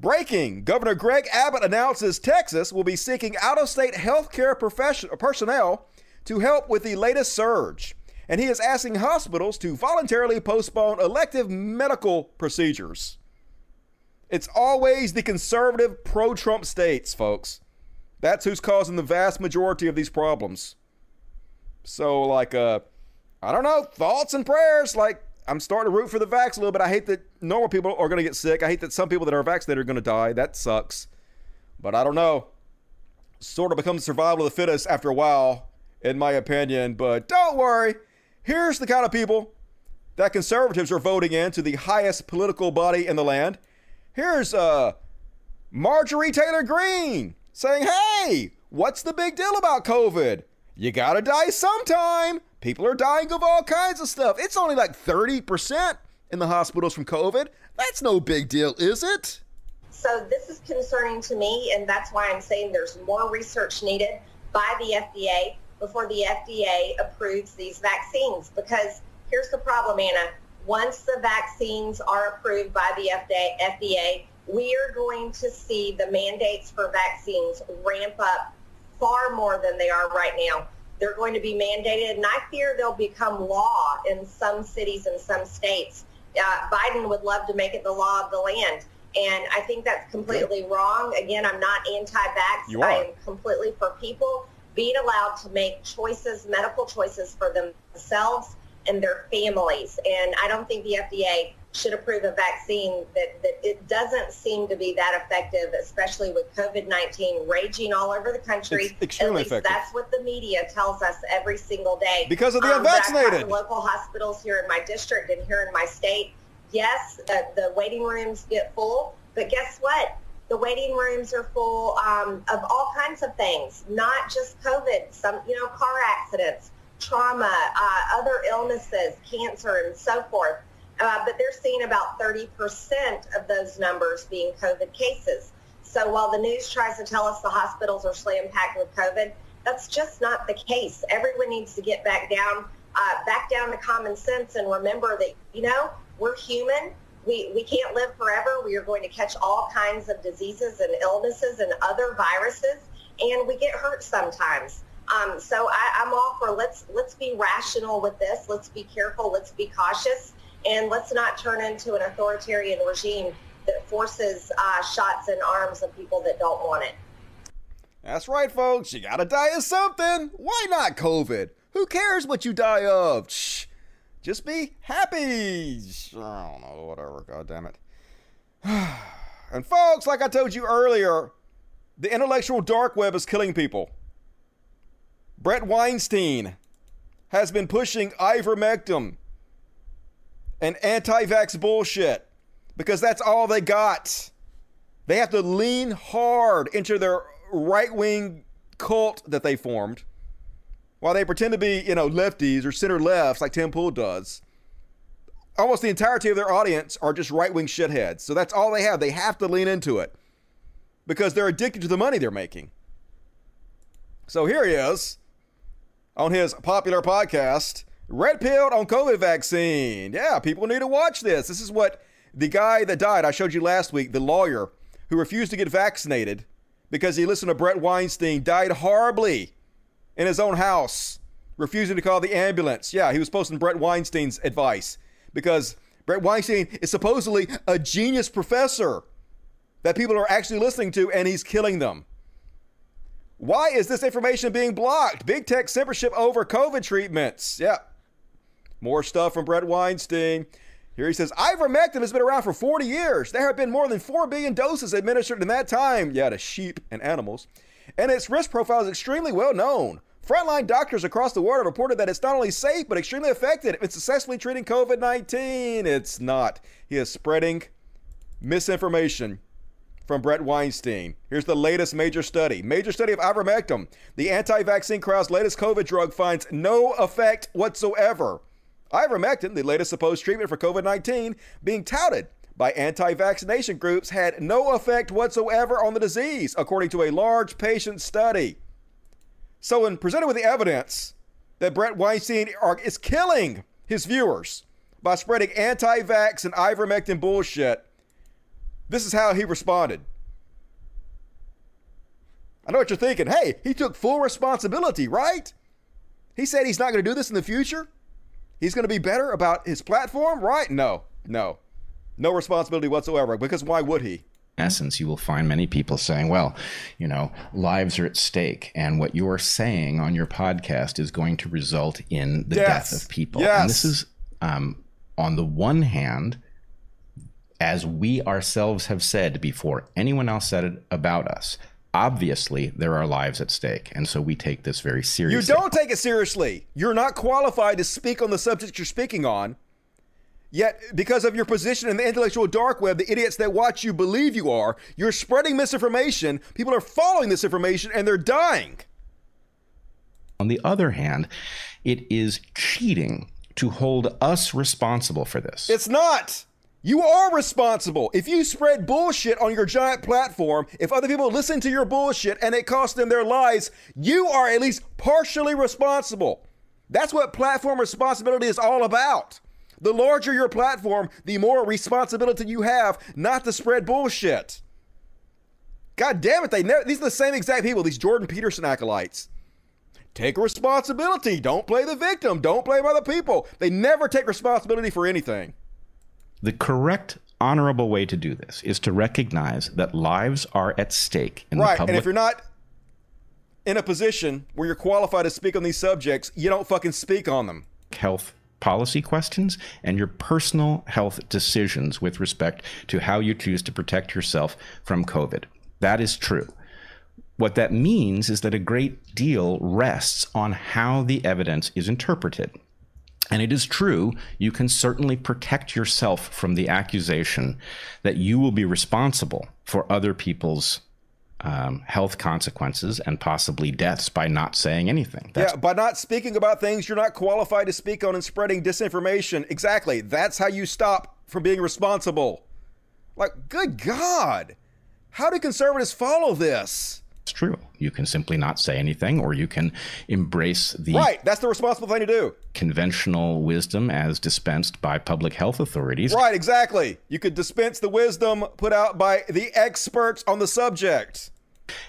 Breaking Governor Greg Abbott announces Texas will be seeking out of state healthcare profession- personnel to help with the latest surge. And he is asking hospitals to voluntarily postpone elective medical procedures. It's always the conservative pro Trump states, folks. That's who's causing the vast majority of these problems. So, like, uh, I don't know, thoughts and prayers. Like, I'm starting to root for the vax a little bit. I hate that normal people are going to get sick. I hate that some people that are vaccinated are going to die. That sucks. But I don't know. Sort of becomes survival of the fittest after a while, in my opinion. But don't worry. Here's the kind of people that conservatives are voting in to the highest political body in the land. Here's uh, Marjorie Taylor Greene saying, hey, what's the big deal about COVID? You gotta die sometime. People are dying of all kinds of stuff. It's only like 30% in the hospitals from COVID. That's no big deal, is it? So this is concerning to me, and that's why I'm saying there's more research needed by the FDA before the FDA approves these vaccines. Because here's the problem, Anna. Once the vaccines are approved by the FDA, we are going to see the mandates for vaccines ramp up far more than they are right now. They're going to be mandated, and I fear they'll become law in some cities and some states. Uh, Biden would love to make it the law of the land. And I think that's completely wrong. Again, I'm not anti-vax. I am completely for people being allowed to make choices, medical choices for themselves and their families. And I don't think the FDA should approve a vaccine that, that it doesn't seem to be that effective, especially with COVID-19 raging all over the country. It's extremely At least effective. that's what the media tells us every single day. Because of the Um, but I've talked to unvaccinated. local hospitals here in my district and here in my state. Yes, uh, the waiting rooms get full, but guess what? The waiting rooms are full um, of all kinds of things, not just COVID. Some, you know, car accidents, trauma, uh, other illnesses, cancer, and so forth. Uh, but they're seeing about 30% of those numbers being COVID cases. So while the news tries to tell us the hospitals are slam packed with COVID, that's just not the case. Everyone needs to get back down, uh, back down to common sense and remember that, you know, we're human. We, we can't live forever. We are going to catch all kinds of diseases and illnesses and other viruses, and we get hurt sometimes. Um, so I, I'm all for let's let's be rational with this. Let's be careful. Let's be cautious, and let's not turn into an authoritarian regime that forces uh, shots in arms of people that don't want it. That's right, folks. You gotta die of something. Why not COVID? Who cares what you die of? Shh. Just be happy. I don't know, whatever. God damn it. and folks, like I told you earlier, the intellectual dark web is killing people. Bret Weinstein has been pushing ivermectin and anti-vax bullshit because that's all they got. They have to lean hard into their right-wing cult that they formed while they pretend to be, you know, lefties or center lefts like Tim Pool does. Almost the entirety of their audience are just right-wing shitheads. So that's all they have. They have to lean into it because they're addicted to the money they're making. So here he is on his popular podcast, Red Pilled on COVID vaccine. Yeah, people need to watch this. This is what the guy that died, I showed you last week, the lawyer who refused to get vaccinated because he listened to Bret Weinstein, died horribly in his own house, refusing to call the ambulance. Yeah, he was posting Bret Weinstein's advice because Bret Weinstein is supposedly a genius professor that people are actually listening to, and he's killing them. Why is this information being blocked? Big tech censorship over COVID treatments. Yeah. More stuff from Bret Weinstein. Here he says ivermectin has been around for 40 years. There have been more than 4 billion doses administered in that time. Yeah, to sheep and animals. And its risk profile is extremely well known. Frontline doctors across the world have reported that it's not only safe, but extremely effective in successfully treating COVID 19. It's not. He is spreading misinformation from Bret Weinstein. Here's the latest major study. Major study of ivermectin. The anti-vaccine crowd's latest COVID drug finds no effect whatsoever. Ivermectin, the latest supposed treatment for COVID-19, being touted by anti-vaccination groups, had no effect whatsoever on the disease, according to a large patient study. So, when presented with the evidence that Bret Weinstein is killing his viewers by spreading anti-vax and ivermectin bullshit, this is how he responded. I know what you're thinking. Hey, he took full responsibility, right? He said he's not going to do this in the future. He's going to be better about his platform, right? No, no. No responsibility whatsoever. Because why would he? essence, you will find many people saying, well, you know, lives are at stake. And what you're saying on your podcast is going to result in the Yes. death of people. Yes. And this is, um, on the one hand, as we ourselves have said before anyone else said it about us, obviously there are lives at stake. And so we take this very seriously. You don't take it seriously. You're not qualified to speak on the subject you're speaking on. Yet, because of your position in the intellectual dark web, the idiots that watch you believe you are, you're spreading misinformation. People are following this information and they're dying. On the other hand, it is cheating to hold us responsible for this. It's not. You are responsible. If you spread bullshit on your giant platform, if other people listen to your bullshit and it costs them their lives, you are at least partially responsible. That's what platform responsibility is all about. The larger your platform, the more responsibility you have not to spread bullshit. God damn it, they never, these are the same exact people, these Jordan Peterson acolytes. Take responsibility. Don't play the victim. Don't blame other people. They never take responsibility for anything. The correct, honorable way to do this is to recognize that lives are at stake in right. the public Right, And if you're not in a position where you're qualified to speak on these subjects, you don't fucking speak on them. health policy questions and your personal health decisions with respect to how you choose to protect yourself from COVID. That is true. What that means is that a great deal rests on how the evidence is interpreted. And it is true, you can certainly protect yourself from the accusation that you will be responsible for other people's um, health consequences and possibly deaths by not saying anything. That's yeah, by not speaking about things you're not qualified to speak on and spreading disinformation. Exactly. That's how you stop from being responsible. Like, good God. How do conservatives follow this? True. You can simply not say anything, or you can embrace the Right. That's the responsible thing to do. conventional wisdom as dispensed by public health authorities. Right, exactly. You could dispense the wisdom put out by the experts on the subject.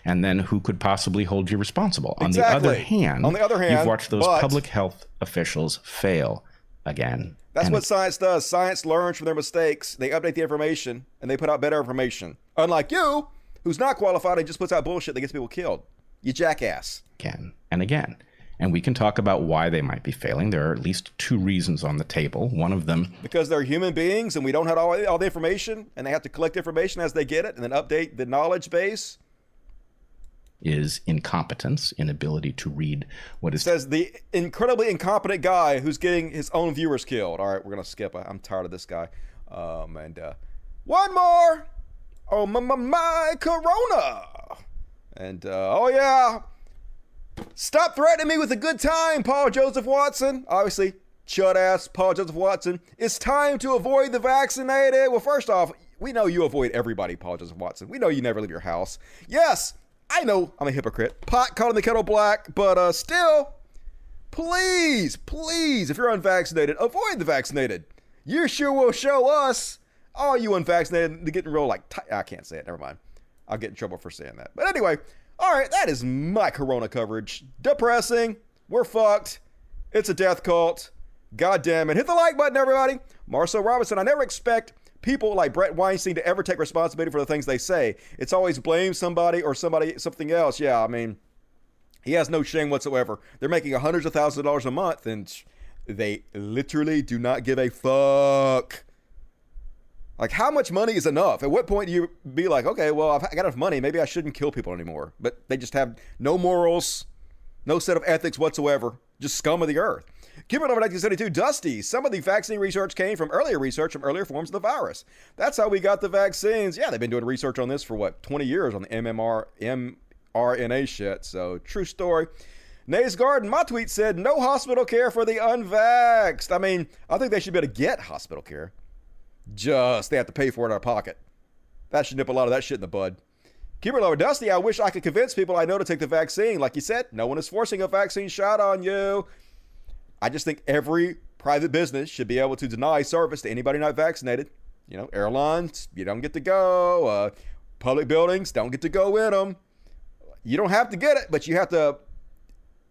And then who could possibly hold you responsible? On the other hand, On the other hand, you've watched those but- public health officials fail again. That's and what science does. Science learns from their mistakes. They update the information and they put out better information. Unlike you, who's not qualified and just puts out bullshit that gets people killed. You jackass. again and again. And we can talk about why they might be failing. There are at least two reasons on the table. One of them Because they're human beings and we don't have all, all the information and they have to collect information as they get it and then update the knowledge base. is incompetence, inability to read what is Says the incredibly incompetent guy who's getting his own viewers killed. All right, we're going to skip. I'm tired of this guy. Um, and uh, one more. Oh, my, my, my, Corona. And uh, oh, yeah. Stop threatening me with a good time, Paul Joseph Watson. Obviously, chud ass Paul Joseph Watson. It's time to avoid the vaccinated. Well, first off, we know you avoid everybody, Paul Joseph Watson. We know you never leave your house. Yes, I know I'm a hypocrite. Pot calling the kettle black, but uh, still, please, please, if you're unvaccinated, avoid the vaccinated. You sure will show us, all you unvaccinated, to get real like, ti- I can't say it, never mind. I'll get in trouble for saying that. But anyway, all right, that is my corona coverage. Depressing. We're fucked. It's a death cult. God damn it. Hit the like button, everybody. Marcel Robinson, I never expect people like Bret Weinstein to ever take responsibility for the things they say. It's always blame somebody or somebody something else. Yeah, I mean, he has no shame whatsoever. They're making hundreds of thousands of dollars a month and they literally do not give a fuck. Like, how much money is enough? At what point do you be like, okay, well, I've got enough money. Maybe I shouldn't kill people anymore? But they just have no morals, no set of ethics whatsoever, just scum of the earth. Cuban over 1972, Dusty. Some of the vaccine research came from earlier research from earlier forms of the virus. That's how we got the vaccines. Yeah, they've been doing research on this for what, 20 years on the MMR, mRNA shit. So, true story. Nays Garden, my tweet said, no hospital care for the unvaxxed. I mean, I think they should be able to get hospital care. Just they have to pay for it out of pocket. That should nip a lot of that shit in the bud. Lover Dusty, I wish I could convince people I know to take the vaccine. Like you said, no one is forcing a vaccine shot on you. I just think every private business should be able to deny service to anybody not vaccinated. You know, airlines, you don't get to go. Uh, public buildings, don't get to go in them. You don't have to get it, but you have to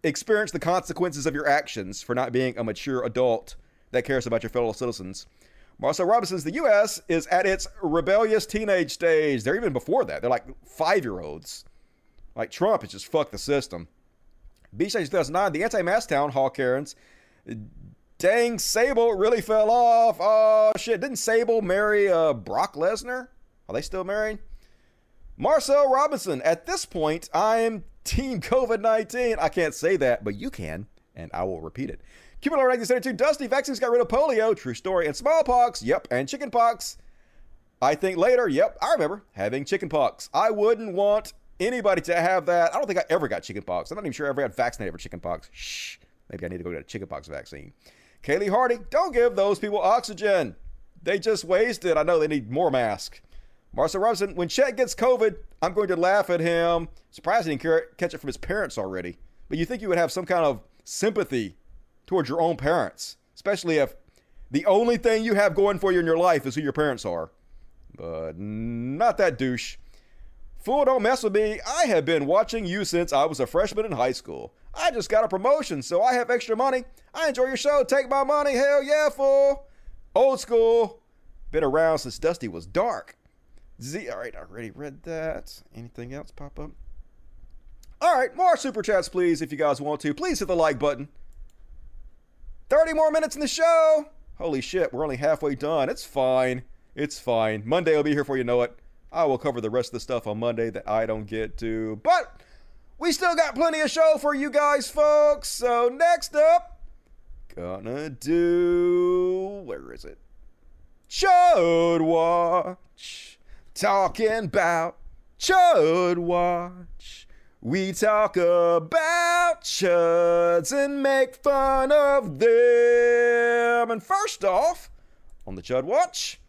experience the consequences of your actions for not being a mature adult that cares about your fellow citizens. Marcel Robinson the U.S. is at its rebellious teenage stage. They're even before that. They're like five year olds. Like Trump has just fucked the system. Beach 2009, the anti mask town hall Karens. Dang, Sable really fell off. Oh, shit. Didn't Sable marry uh, Brock Lesnar? Are they still married? Marcel Robinson, at this point, I'm Team COVID 19. I can't say that, but you can, and I will repeat it. Cuban 1972, Dusty, vaccines got rid of polio. True story. And smallpox, yep, and chickenpox. I think later, yep, I remember having chickenpox. I wouldn't want anybody to have that. I don't think I ever got chickenpox. I'm not even sure I ever got vaccinated for chickenpox. Shh. Maybe I need to go get a chickenpox vaccine. Kaylee Hardy, don't give those people oxygen. They just wasted. I know they need more masks. Marcel Robinson, when Chet gets COVID, I'm going to laugh at him. Surprised he didn't catch it from his parents already. But you think you would have some kind of sympathy towards your own parents, especially if the only thing you have going for you in your life is who your parents are. But not that douche. Fool, don't mess with me. I have been watching you since I was a freshman in high school. I just got a promotion, so I have extra money. I enjoy your show. Take my money. Hell yeah, fool. Old school. Been around since Dusty was dark. Z. All right, I already read that. Anything else pop up? All right, more super chats, please, if you guys want to. Please hit the like button. 30 more minutes in the show. Holy shit, we're only halfway done. It's fine. It's fine. Monday will be here for you know it. I will cover the rest of the stuff on Monday that I don't get to. But we still got plenty of show for you guys, folks. So next up, gonna do where is it? Chud Watch. Talking about Chud Watch. We talk about chuds and make fun of them. And first off, on the Chud Watch.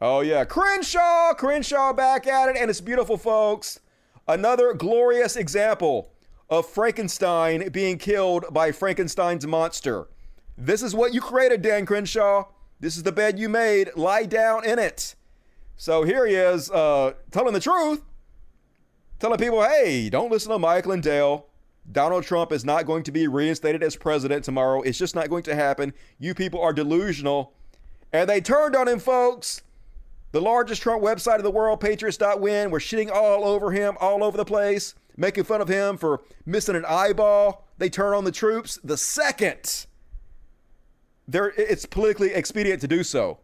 Oh, yeah. Crenshaw. Crenshaw back at it. And it's beautiful, folks. Another glorious example of Frankenstein being killed by Frankenstein's monster. This is what you created, Dan Crenshaw. This is the bed you made. Lie down in it. So here he is, uh, telling the truth, telling people, hey, don't listen to Mike Lindell. Donald Trump is not going to be reinstated as president tomorrow. It's just not going to happen. You people are delusional. And they turned on him, folks. The largest Trump website in the world, Patriots.win, were shitting all over him, all over the place, making fun of him for missing an eyeball. They turn on the troops the second there it's politically expedient to do so.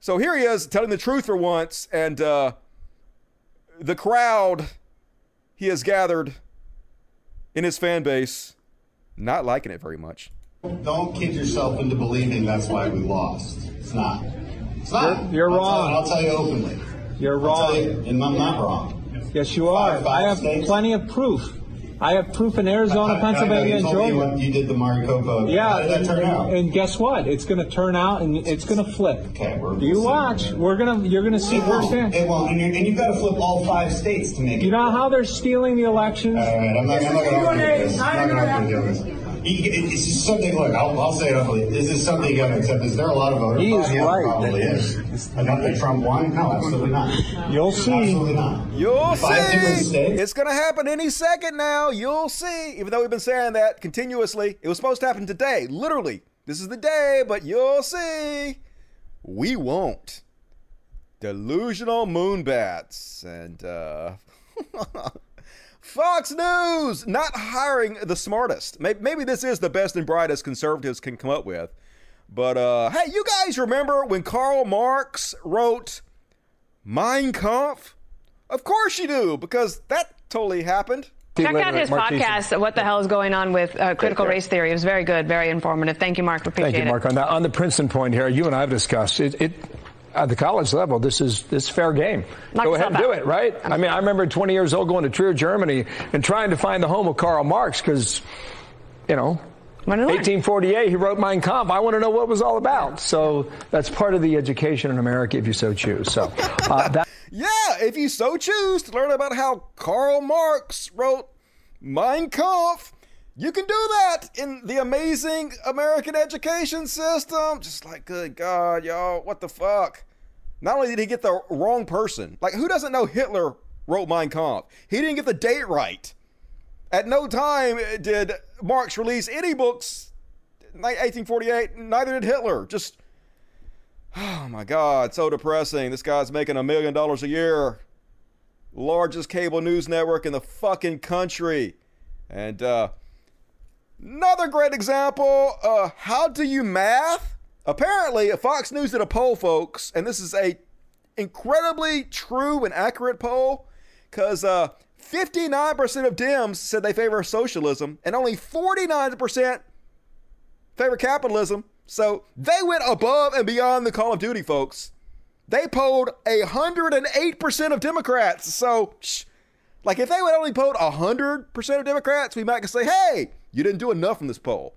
So here he is telling the truth for once, and uh, the crowd he has gathered in his fan base not liking it very much. Don't kid yourself into believing that's why we lost. It's not. It's not. You're, you're I'll wrong. Tell, I'll tell you openly. You're wrong. you, and I'm not wrong. Yes, you are. Five- I have states. plenty of proof. I have proof in Arizona, I- I- I Pennsylvania, know and you told Georgia. when You did the Maricopa. Uh, yeah, How did that and, turn out? and guess what? It's going to turn out, and it's going to flip. Okay, we're you watch. We're gonna. You're gonna see It won't. firsthand. It won't. And, you- and you've got to flip all five states to make it. You know how they're stealing the elections? All right, I'm not, I'm not going to argue with this. I'm not going to argue with this. You- it- It's just something. Look, I'll, I'll say it openly. This is something you got to accept. Is there a lot of voters? He is yeah, right. Probably is. I don't Trump won. No, absolutely not. You'll see. Absolutely not. You'll Five different see. states. It's going to happen any second now. You'll see. Even though we've been saying that continuously, it was supposed to happen today. Literally. This is the day, but you'll see. We won't. Delusional moonbats. And, uh,. Fox News not hiring the smartest. Maybe, maybe this is the best and brightest conservatives can come up with. But uh, hey, you guys remember when Karl Marx wrote Mein Kampf? Of course you do, because that totally happened. Check out his podcast, What the Hell is Going On with uh, Critical Race Theory. It was very good, very informative. Thank you, Mark. Appreciate Thank you, it. Mark. On, that, on the Princeton point here, you and I have discussed it. it at the college level, this is this is fair game. Knock Go ahead and do it, right? I mean, I remember 20 years old going to Trier, Germany, and trying to find the home of Karl Marx because, you know, 1848, he wrote Mein Kampf. I want to know what it was all about. So that's part of the education in America, if you so choose. So uh, that. Yeah, if you so choose to learn about how Karl Marx wrote Mein Kampf, you can do that in the amazing American education system. Just like, good God, y'all, what the fuck? Not only did he get the wrong person, like, who doesn't know Hitler wrote Mein Kampf? He didn't get the date right. At no time did Marx release any books 1848. Neither did Hitler. Just, oh my God, so depressing. This guy's making a million dollars a year. Largest cable news network in the fucking country. And uh, another great example uh, how do you math? Apparently, Fox News did a poll, folks, and this is a incredibly true and accurate poll because uh, 59% of Dems said they favor socialism, and only 49% favor capitalism. So they went above and beyond the Call of Duty, folks. They polled 108% of Democrats. So, shh, like, if they would only polled 100% of Democrats, we might say, hey, you didn't do enough in this poll.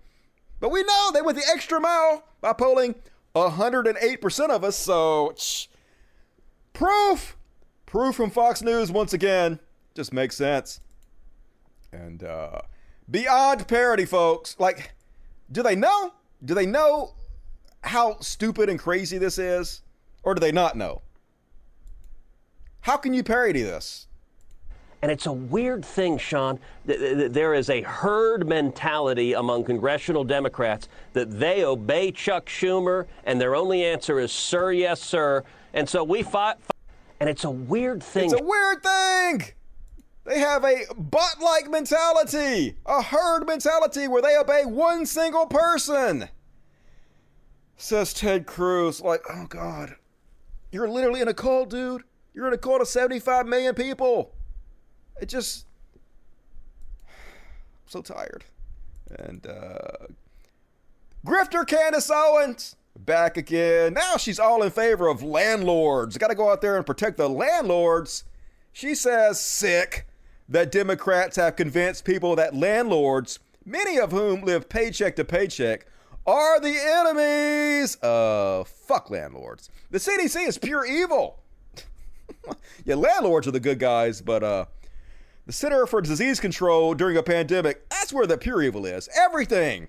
But we know they went the extra mile by polling 108% of us. So, proof, proof from Fox News once again just makes sense. And uh, beyond parody, folks. Like, do they know? Do they know how stupid and crazy this is? Or do they not know? How can you parody this? And it's a weird thing, Sean. There is a herd mentality among congressional Democrats that they obey Chuck Schumer, and their only answer is, sir, yes, sir. And so we fought. And it's a weird thing. It's a weird thing. They have a butt like mentality, a herd mentality where they obey one single person. Says Ted Cruz, like, oh God, you're literally in a cult, dude. You're in a cult of 75 million people. It just, I'm so tired. And, uh, Grifter Candace Owens back again. Now she's all in favor of landlords. Got to go out there and protect the landlords. She says, sick that Democrats have convinced people that landlords, many of whom live paycheck to paycheck, are the enemies of fuck landlords. The CDC is pure evil. yeah, landlords are the good guys, but uh, the Center for Disease Control during a pandemic, that's where the pure evil is. Everything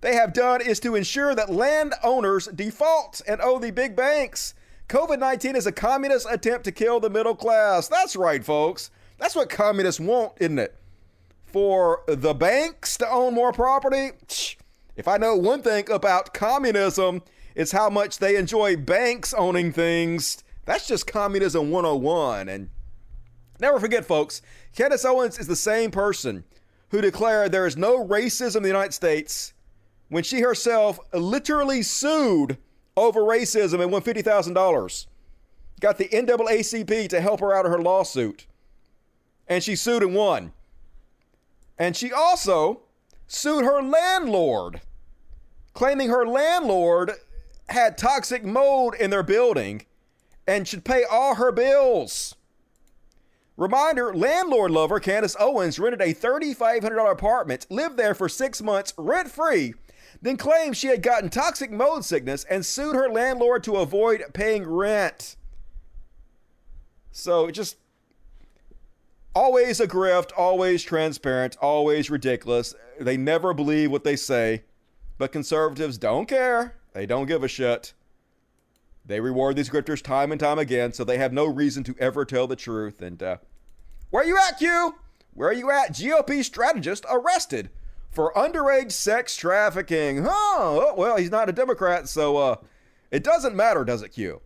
they have done is to ensure that landowners default and owe the big banks. COVID 19 is a communist attempt to kill the middle class. That's right, folks. That's what communists want, isn't it? For the banks to own more property? If I know one thing about communism, it's how much they enjoy banks owning things. That's just communism 101. And never forget, folks, Candace Owens is the same person who declared there is no racism in the United States when she herself literally sued over racism and won $50,000. Got the NAACP to help her out of her lawsuit and she sued and won. And she also sued her landlord, claiming her landlord had toxic mold in their building and should pay all her bills. Reminder landlord lover Candace Owens rented a $3,500 apartment, lived there for six months rent free, then claimed she had gotten toxic mold sickness and sued her landlord to avoid paying rent. So just always a grift, always transparent, always ridiculous. They never believe what they say, but conservatives don't care. They don't give a shit. They reward these grifters time and time again, so they have no reason to ever tell the truth. And uh, where are you at, Q? Where are you at? GOP strategist arrested for underage sex trafficking. Huh? Oh, well, he's not a Democrat, so uh, it doesn't matter, does it, Q?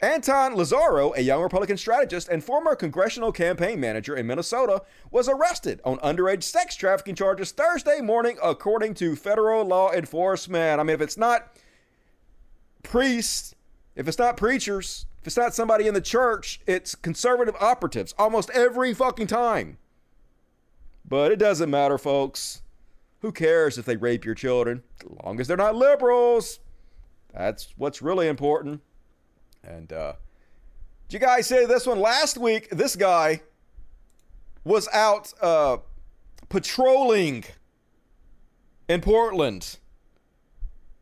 Anton Lazzaro, a young Republican strategist and former congressional campaign manager in Minnesota, was arrested on underage sex trafficking charges Thursday morning, according to federal law enforcement. I mean, if it's not priests, if it's not preachers, if it's not somebody in the church, it's conservative operatives almost every fucking time. But it doesn't matter, folks. Who cares if they rape your children? As long as they're not liberals. That's what's really important. And uh, did you guys say this one last week? This guy was out uh, patrolling in Portland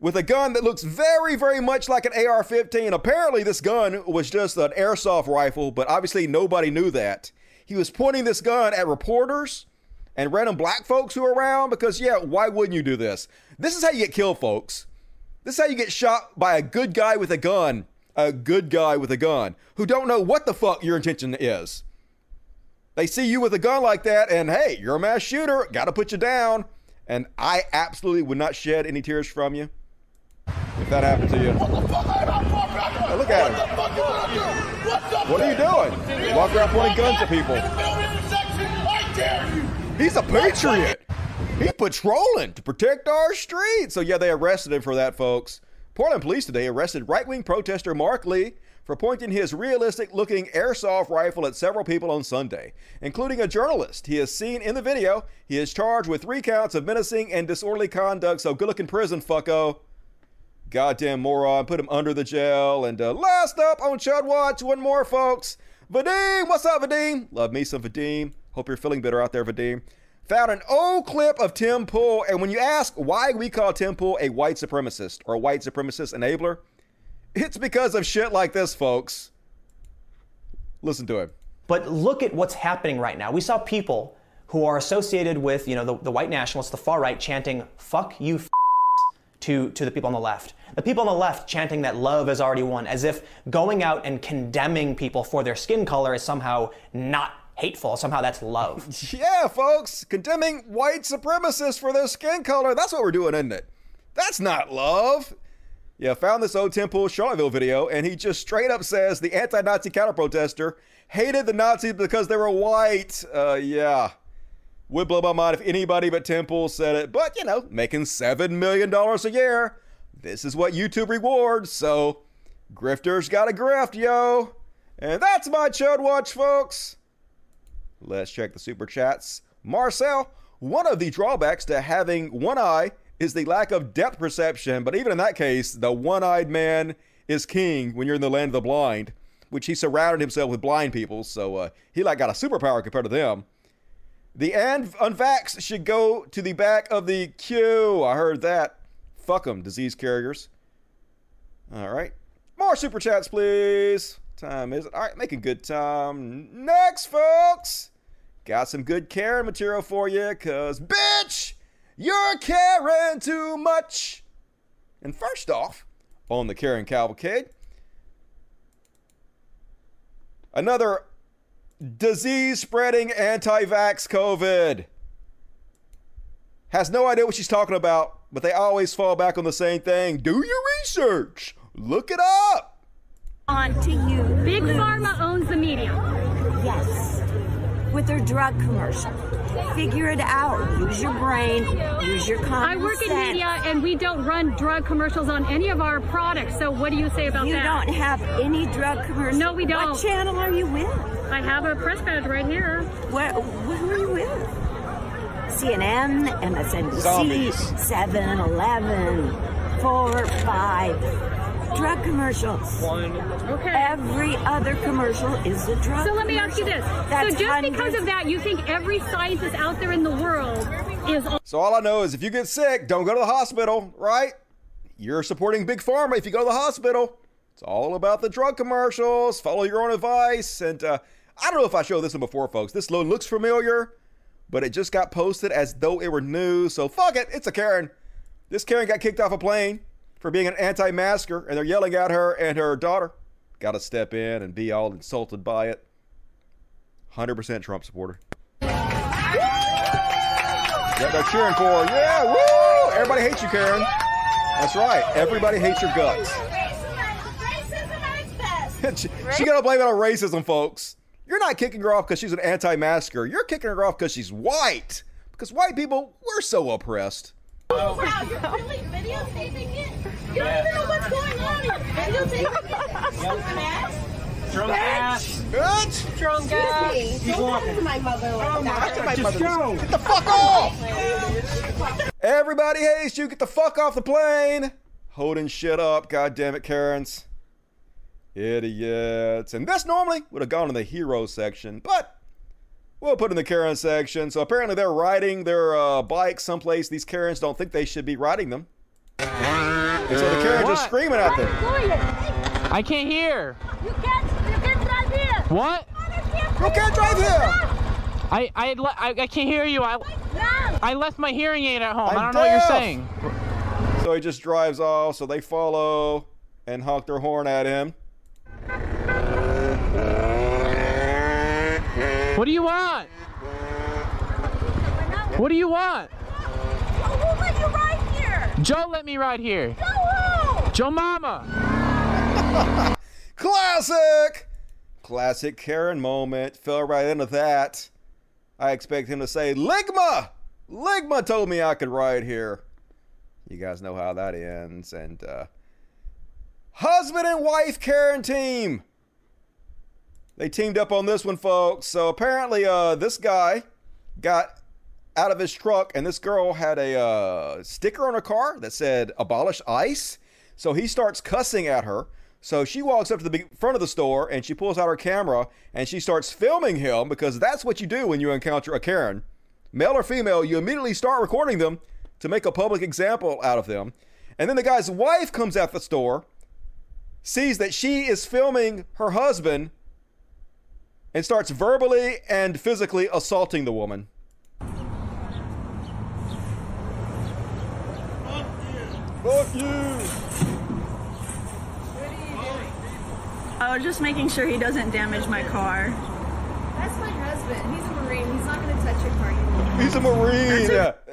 with a gun that looks very, very much like an AR 15. Apparently, this gun was just an airsoft rifle, but obviously, nobody knew that. He was pointing this gun at reporters and random black folks who are around because, yeah, why wouldn't you do this? This is how you get killed, folks. This is how you get shot by a good guy with a gun a good guy with a gun who don't know what the fuck your intention is. They see you with a gun like that, and hey, you're a mass shooter, gotta put you down. And I absolutely would not shed any tears from you if that happened to you. Hey, look at him. What are you doing? Walk around pointing guns at people. He's a patriot. He's patrolling to protect our streets. So yeah, they arrested him for that, folks. Portland police today arrested right-wing protester Mark Lee for pointing his realistic-looking airsoft rifle at several people on Sunday, including a journalist. He is seen in the video. He is charged with three counts of menacing and disorderly conduct. So good luck in prison, fucko. Goddamn moron. Put him under the jail. And uh, last up on Chud Watch, one more, folks. Vadim, what's up, Vadim? Love me some Vadim. Hope you're feeling better out there, Vadim. Found an old clip of Tim Pool, and when you ask why we call Tim Pool a white supremacist or a white supremacist enabler, it's because of shit like this, folks. Listen to him. But look at what's happening right now. We saw people who are associated with, you know, the, the white nationalists, the far right, chanting "fuck you" f- to to the people on the left. The people on the left chanting that love has already won, as if going out and condemning people for their skin color is somehow not hateful. Somehow that's love. Yeah, folks, condemning white supremacists for their skin color. That's what we're doing, isn't it? That's not love. Yeah, found this old Tim Pool Charlottesville video, and he just straight up says the anti-Nazi counter-protester hated the Nazis because they were white. Uh, yeah. Would blow my mind if anybody but Tim Pool said it, but you know, making $7 million a year. This is what YouTube rewards, so grifters gotta grift, yo. And that's my Chud Watch, folks. Let's check the super chats. Marcel, one of the drawbacks to having one eye is the lack of depth perception, but even in that case, the one eyed man is king when you're in the land of the blind, which he surrounded himself with blind people, so uh, he like got a superpower compared to them. The un- unvax should go to the back of the queue. I heard that. Fuck them, disease carriers. All right. More super chats, please. Time is it? All right, making good time. Next, folks. Got some good Karen material for you, because, bitch, you're caring too much. And first off, on the Karen Cavalcade, another disease spreading anti vax COVID. Has no idea what she's talking about, but they always fall back on the same thing. Do your research, look it up. On to you. Big Pharma owns the media. Yes. With their drug commercial. Figure it out. Use your brain. Use your common I work in media and we don't run drug commercials on any of our products. So what do you say about You that? You don't have any drug commercials. No, we don't. What channel are you with? I have a press badge right here. What, who are you with? CNN, MSNBC, Zombies. 7 Eleven, 4, 5. Drug commercials. One. Okay. Every other commercial is a drug So let me ask you this. That's so just because of that, you think every scientist out there in the world is So all I know is if you get sick, don't go to the hospital, right? You're supporting Big Pharma if you go to the hospital. It's all about the drug commercials. Follow your own advice. And uh, I don't know if I showed this one before, folks. This load looks familiar, but it just got posted as though it were new. So fuck it. It's a Karen. This Karen got kicked off a plane for being an anti-masker, and they're yelling at her and her daughter. Got to step in and be all insulted by it. 100% Trump supporter. Yeah, they're cheering for her. Yeah, woo! Everybody hates you, Karen. That's right. Everybody hates your guts. she, she gotta blame it on racism, folks. You're not kicking her off because she's an anti-masker. You're kicking her off because she's white. Because white people, we're so oppressed. Oh, wow, you're really videotaping it? You don't even know what's going on. You're videotaping it? Drunk ass? Drunk ass. Bitch! Drunk ass. Don't talk to my mother like that. Just go. Get the fuck off! Everybody hates you. Get the fuck off the plane. Holding shit up. God damn it, Karens. Idiots. And this normally would have gone in the hero section, but we'll put in the Karen section. So apparently they're riding their uh, bikes someplace. These Karens don't think they should be riding them. And so the Karens are screaming at them. I can't hear. You can't, you can't drive here. What? You can't drive here. I I, le- I I can't hear you. I I left my hearing aid at home. I'm I don't know what you're saying. So he just drives off. So they follow and honk their horn at him. What do you want? What do you want? Joe let me ride here. Joe Mama. Classic! Classic Karen moment. Fell right into that. I expect him to say, Ligma! Ligma told me I could ride here. You guys know how that ends. And, uh, husband and wife Karen team. They teamed up on this one, folks. So apparently, uh, this guy got out of his truck, and this girl had a uh, sticker on her car that said "Abolish ICE." So he starts cussing at her. So she walks up to the front of the store and she pulls out her camera and she starts filming him because that's what you do when you encounter a Karen, male or female. You immediately start recording them to make a public example out of them. And then the guy's wife comes out the store, sees that she is filming her husband, and starts verbally and physically assaulting the woman. Fuck you! Fuck you. I was just making sure he doesn't damage my car. That's my husband. He's a Marine. He's not going to touch your car. You He's a Marine. Yeah. Uh,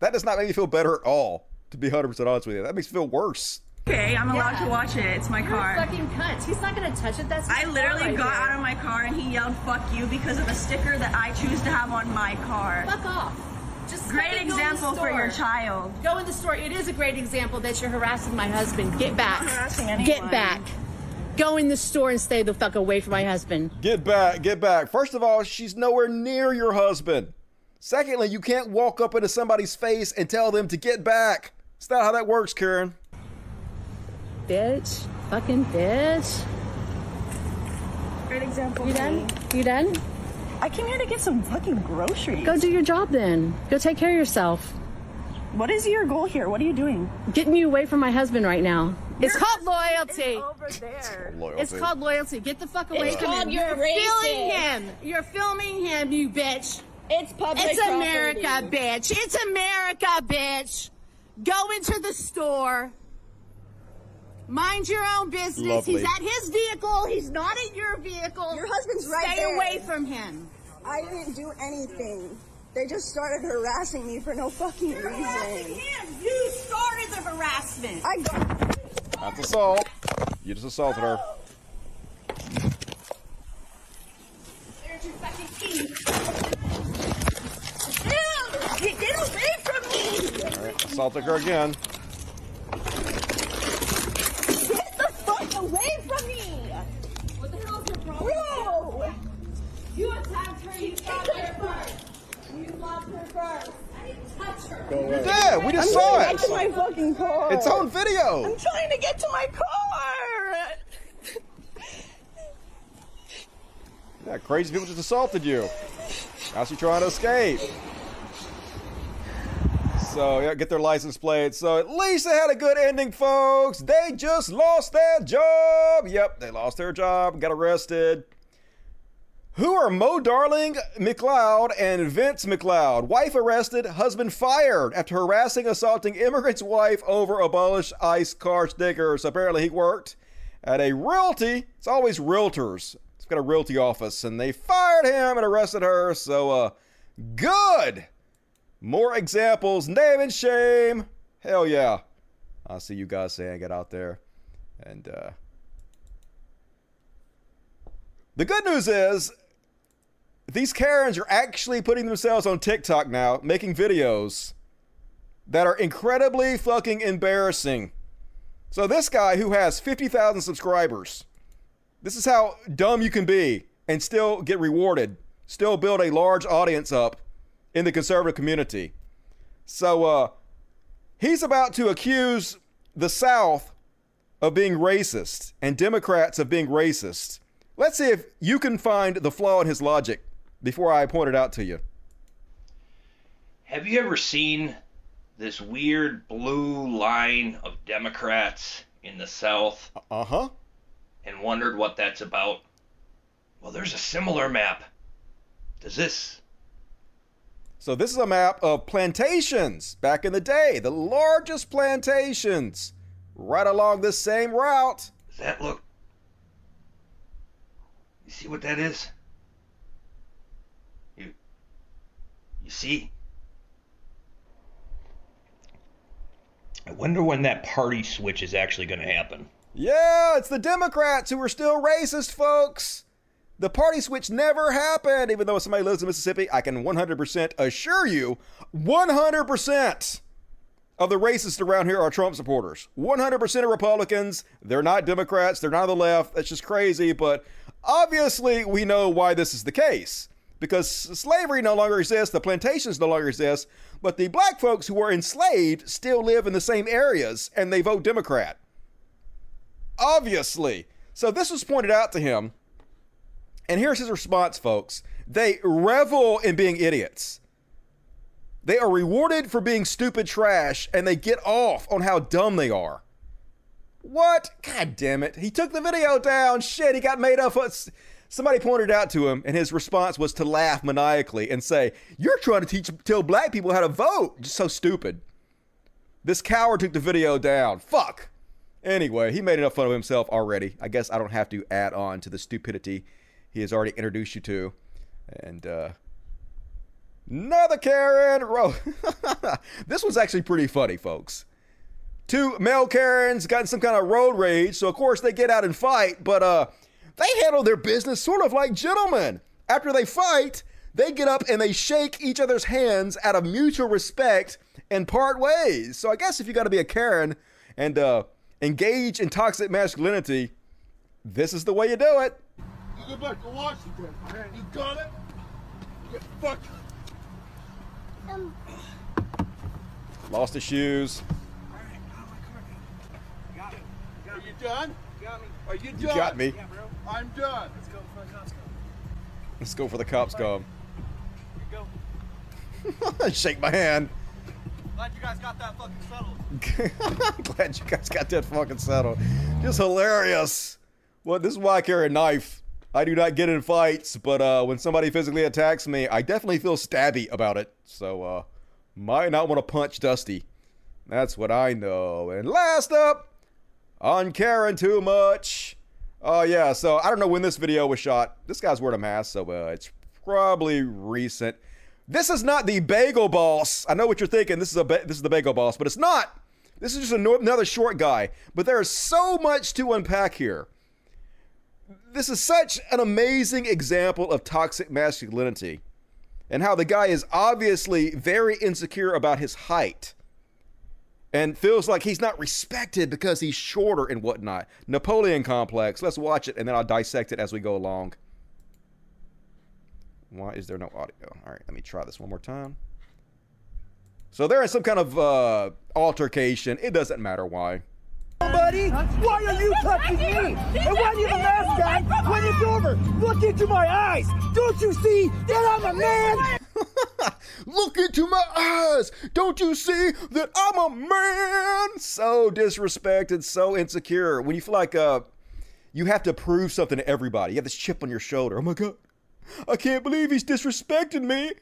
that does not make me feel better at all, to be 100% honest with you. That makes me feel worse. Okay, I'm allowed to watch it. It's my You're car. a fucking cunt. He's not going to touch it. That's I literally car right got there. out of my car and he yelled "fuck you" because of a sticker that I choose to have on my car. Fuck off. Just Great fucking go in the example for your child. Go in the store. It is a great example that you're harassing my husband. Get back. not harassing anyone. Get back. Go in the store and stay the fuck away from my husband. Get back, get back. First of all, she's nowhere near your husband. Secondly, you can't walk up into somebody's face and tell them to get back. It's not how that works, Karen. Bitch. Fucking bitch. Great example. You done? me. You done? I came here to get some fucking groceries. Go do your job then. Go take care of yourself. What is your goal here? What are you doing? Getting you away from my husband right now. It's called loyalty. over there. It's called loyalty. Get the fuck away It's from called him. you're You're filming him. You're filming him, you bitch. It's public It's America, property. bitch. It's America, bitch. Go into the store. Mind your own business. Lovely. He's at his vehicle. He's not at your vehicle. Your husband's right Stay there. away from him. I didn't do anything. They just started harassing me for no fucking You're harassing reason. him. You started the harassment. I got That's assault. You just assaulted her. There's your fucking key. Ew, Get, get away from me. All right, assaulted her again. Get the fuck away from me! What the hell's your problem? Bro! You attacked her. You stopped her first. You stopped her first. I didn't touch her. You did. We just I'm saw trying it. to get to my fucking car. It's on video. I'm trying to get to my car. Yeah, crazy people just assaulted you. Now she's trying to escape. So yeah, get their license plate. So at least they had a good ending, folks. They just lost their job. Yep, they lost their job, got arrested. Who are Mo Darling McLeod and Vince McLeod? Wife arrested, husband fired after harassing, assaulting immigrant's wife over abolish ICE car stickers. Apparently, he worked at a realty. It's always realtors. It's got a realty office, and they fired him and arrested her. So, uh, good. More examples. Name and shame. Hell yeah. I see you guys saying get out there. And, uh, the good news is these Karens are actually putting themselves on TikTok now, making videos that are incredibly fucking embarrassing. So this guy who has 50,000 subscribers, this is how dumb you can be and still get rewarded, still build a large audience up in the conservative community. So uh he's about to accuse the South of being racist and Democrats of being racist. Let's see if you can find the flaw in his logic before I point it out to you. Have you ever seen this weird blue line of Democrats in the South? Uh huh. And wondered what that's about? Well, there's a similar map. Does this? So this is a map of plantations back in the day, the largest plantations right along this same route. Does that look? You see what that is? You. You see? I wonder when that party switch is actually going to happen. Yeah, it's the Democrats who are still racist, folks. The party switch never happened, even though somebody lives in Mississippi. I can 100% assure you, 100% of the racists around here are Trump supporters. 100% of Republicans. They're not Democrats. They're not on the left. That's just crazy. But obviously, we know why this is the case. Because slavery no longer exists, the plantations no longer exist, but the black folks who were enslaved still live in the same areas and they vote Democrat. Obviously. So this was pointed out to him. And here's his response, folks. They revel in being idiots. They are rewarded for being stupid trash and they get off on how dumb they are. What? God damn it. He took the video down. Shit, he got made up. Somebody pointed out to him, and his response was to laugh maniacally and say, You're trying to teach tell black people how to vote. Just so stupid. This coward took the video down. Fuck. Anyway, he made enough fun of himself already. I guess I don't have to add on to the stupidity he has already introduced you to. And uh Another Karen. this was actually pretty funny, folks. Two male Karens got in some kind of road rage, so of course they get out and fight, but uh, they handle their business sort of like gentlemen. After they fight, they get up and they shake each other's hands out of mutual respect and part ways. So I guess if you got to be a Karen and uh, engage in toxic masculinity, this is the way you do it. You go back to Washington. You got it? Get fucked. Um. Lost his shoes. Are you done? Got me. Are you done? You got me. I'm done. Let's go for the cops come. Let's go for the cops come. go. Shake my hand. Glad you guys got that fucking settled. Glad you guys got that fucking settled. Just hilarious. Well, this is why I carry a knife. I do not get in fights, but uh, when somebody physically attacks me, I definitely feel stabby about it. So, uh, might not want to punch Dusty. That's what I know. And last up, on Karen too much. Oh, uh, yeah, so I don't know when this video was shot. This guy's wearing a mask, so uh, it's probably recent. This is not the Bagel Boss. I know what you're thinking. This is a this is the Bagel Boss, but it's not. This is just another short guy. But there is so much to unpack here this is such an amazing example of toxic masculinity and how the guy is obviously very insecure about his height and feels like he's not respected because he's shorter and whatnot. Napoleon complex. Let's watch it and then I'll dissect it as we go along. Why is there no audio? All right, let me try this one more time. So they're in some kind of uh, altercation. It doesn't matter why buddy? Why are you touching me? And why do you have a mask on when it's over? Look into my eyes. Don't you see that I'm a man? Look into my eyes. Don't you see that I'm a man? So disrespected, so insecure. When you feel like uh, you have to prove something to everybody, you have this chip on your shoulder. Oh my God, I can't believe he's disrespecting me.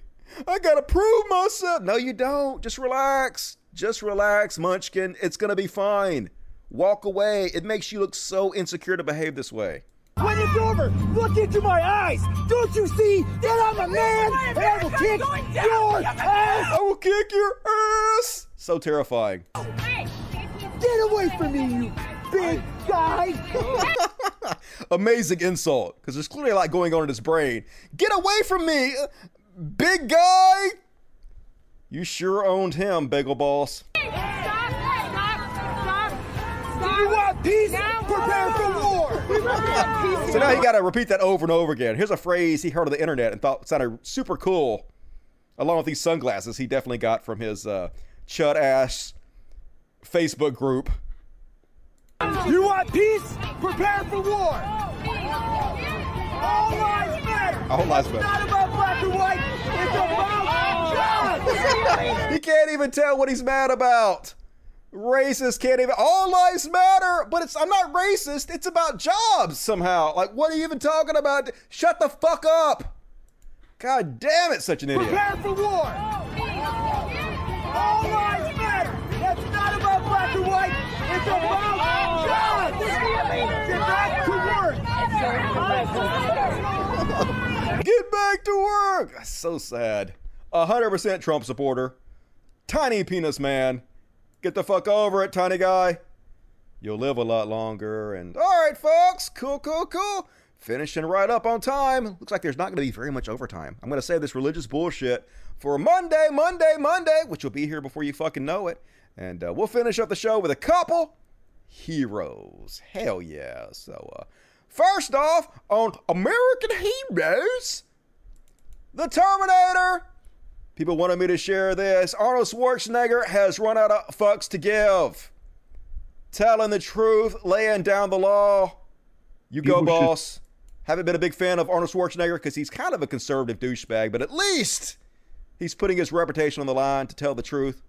I gotta prove myself. No, you don't. Just relax. Just relax, Munchkin. It's gonna be fine. Walk away. It makes you look so insecure to behave this way. When it's over, look into my eyes. Don't you see that I'm a man and I will kick your ass? I will kick your ass. So terrifying. Get away from me, you big guy. Amazing insult, because there's clearly a lot going on in his brain. Get away from me, big guy. You sure owned him, Bagel Boss. You want peace? Prepare for war. so now you got to repeat that over and over again. Here's a phrase he heard on the internet and thought sounded super cool, along with these sunglasses he definitely got from his uh, chud ass Facebook group. You want peace? Prepare for war. All lives matter. All lives matter. It's not about black and white. It's about God. he can't even tell what he's mad about. Racist can't even. All lives matter, but it's. I'm not racist. It's about jobs somehow. Like, what are you even talking about? Shut the fuck up. God damn it, such an idiot. Prepare for war. All lives matter. It's not about black and white. It's about jobs. Get back to work. Get back to work. That's so sad. 100% Trump supporter. Tiny penis man Get the fuck over it, tiny guy. You'll live a lot longer. And all right, folks, cool, cool, cool. Finishing right up on time. Looks like there's not going to be very much overtime. I'm going to save this religious bullshit for Monday, Monday, Monday, which will be here before you fucking know it. And uh, we'll finish up the show with a couple heroes. Hell yeah. So, uh, first off, on American Heroes, The Terminator. People wanted me to share this. Arnold Schwarzenegger has run out of fucks to give. Telling the truth, laying down the law. You go, People should- boss. Haven't been a big fan of Arnold Schwarzenegger because he's kind of a conservative douchebag, but at least he's putting his reputation on the line to tell the truth.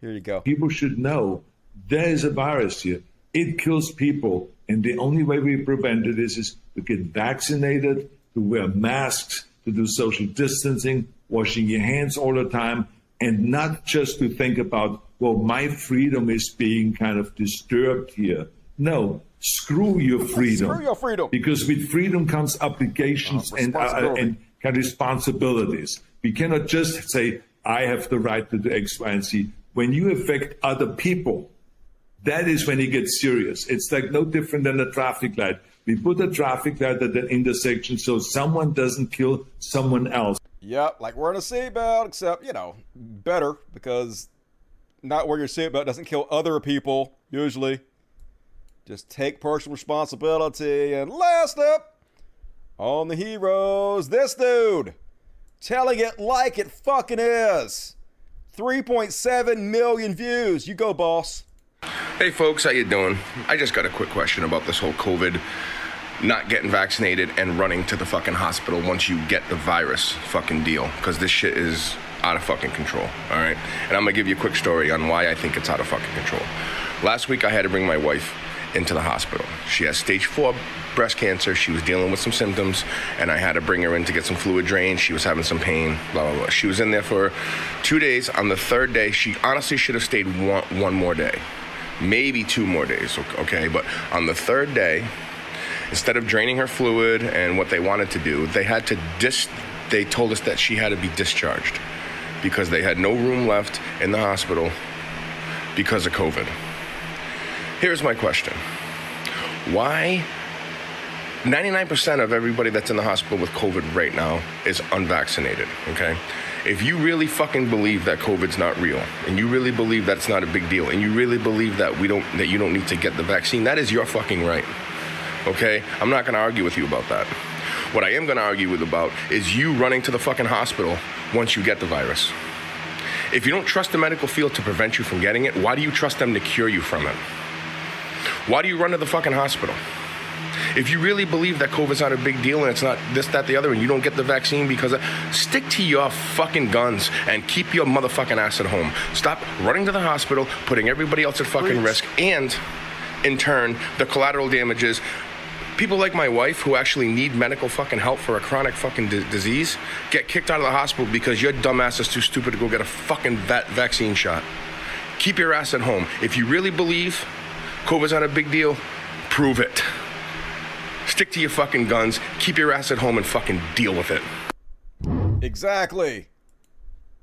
Here you go. People should know there is a virus here. It kills people. And the only way we prevent it is, is to get vaccinated, to wear masks, to do social distancing, washing your hands all the time, and not just to think about, well, my freedom is being kind of disturbed here. No, screw your freedom. Screw your freedom. Because with freedom comes obligations and, uh, and kind of responsibilities. We cannot just say, I have the right to do X, Y, and Z. When you affect other people, that is when it gets serious. It's like no different than a traffic light. We put a traffic light at an intersection so someone doesn't kill someone else. Yep, like wearing a seatbelt, except, you know, better because not wearing your seatbelt doesn't kill other people, usually. Just take personal responsibility. And last up on the heroes, this dude telling it like it fucking is. 3.7 million views. You go, boss. Hey folks, how you doing? I just got a quick question about this whole COVID, not getting vaccinated and running to the fucking hospital once you get the virus fucking deal, because this shit is out of fucking control. All right, and I'm gonna give you a quick story on why I think it's out of fucking control. Last week I had to bring my wife into the hospital. She has stage four breast cancer. She was dealing with some symptoms, and I had to bring her in to get some fluid drained. She was having some pain. Blah blah blah. She was in there for two days. On the third day, she honestly should have stayed one one more day maybe two more days, okay? But on the third day, instead of draining her fluid and what they wanted to do, they had to dis. They told us that she had to be discharged because they had no room left in the hospital because of COVID. Here's my question: Why? 99% of everybody that's in the hospital with COVID right now is unvaccinated, okay? If you really fucking believe that COVID's not real, and you really believe that it's not a big deal, and you really believe that we don't that you don't need to get the vaccine, that is your fucking right. Okay? I'm not gonna argue with you about that. What I am gonna argue with about is you running to the fucking hospital once you get the virus. If you don't trust the medical field to prevent you from getting it, why do you trust them to cure you from it? Why do you run to the fucking hospital? If you really believe that COVID's not a big deal and it's not this, that, the other, and you don't get the vaccine because of, stick to your fucking guns and keep your motherfucking ass at home. Stop running to the hospital, putting everybody else at fucking risk, and in turn, the collateral damages. People like my wife who actually need medical fucking help for a chronic fucking di- disease get kicked out of the hospital because your dumbass is too stupid to go get a fucking va- vaccine shot. Keep your ass at home. If you really believe COVID's not a big deal, prove it. Stick to your fucking guns, keep your ass at home, and fucking deal with it. Exactly.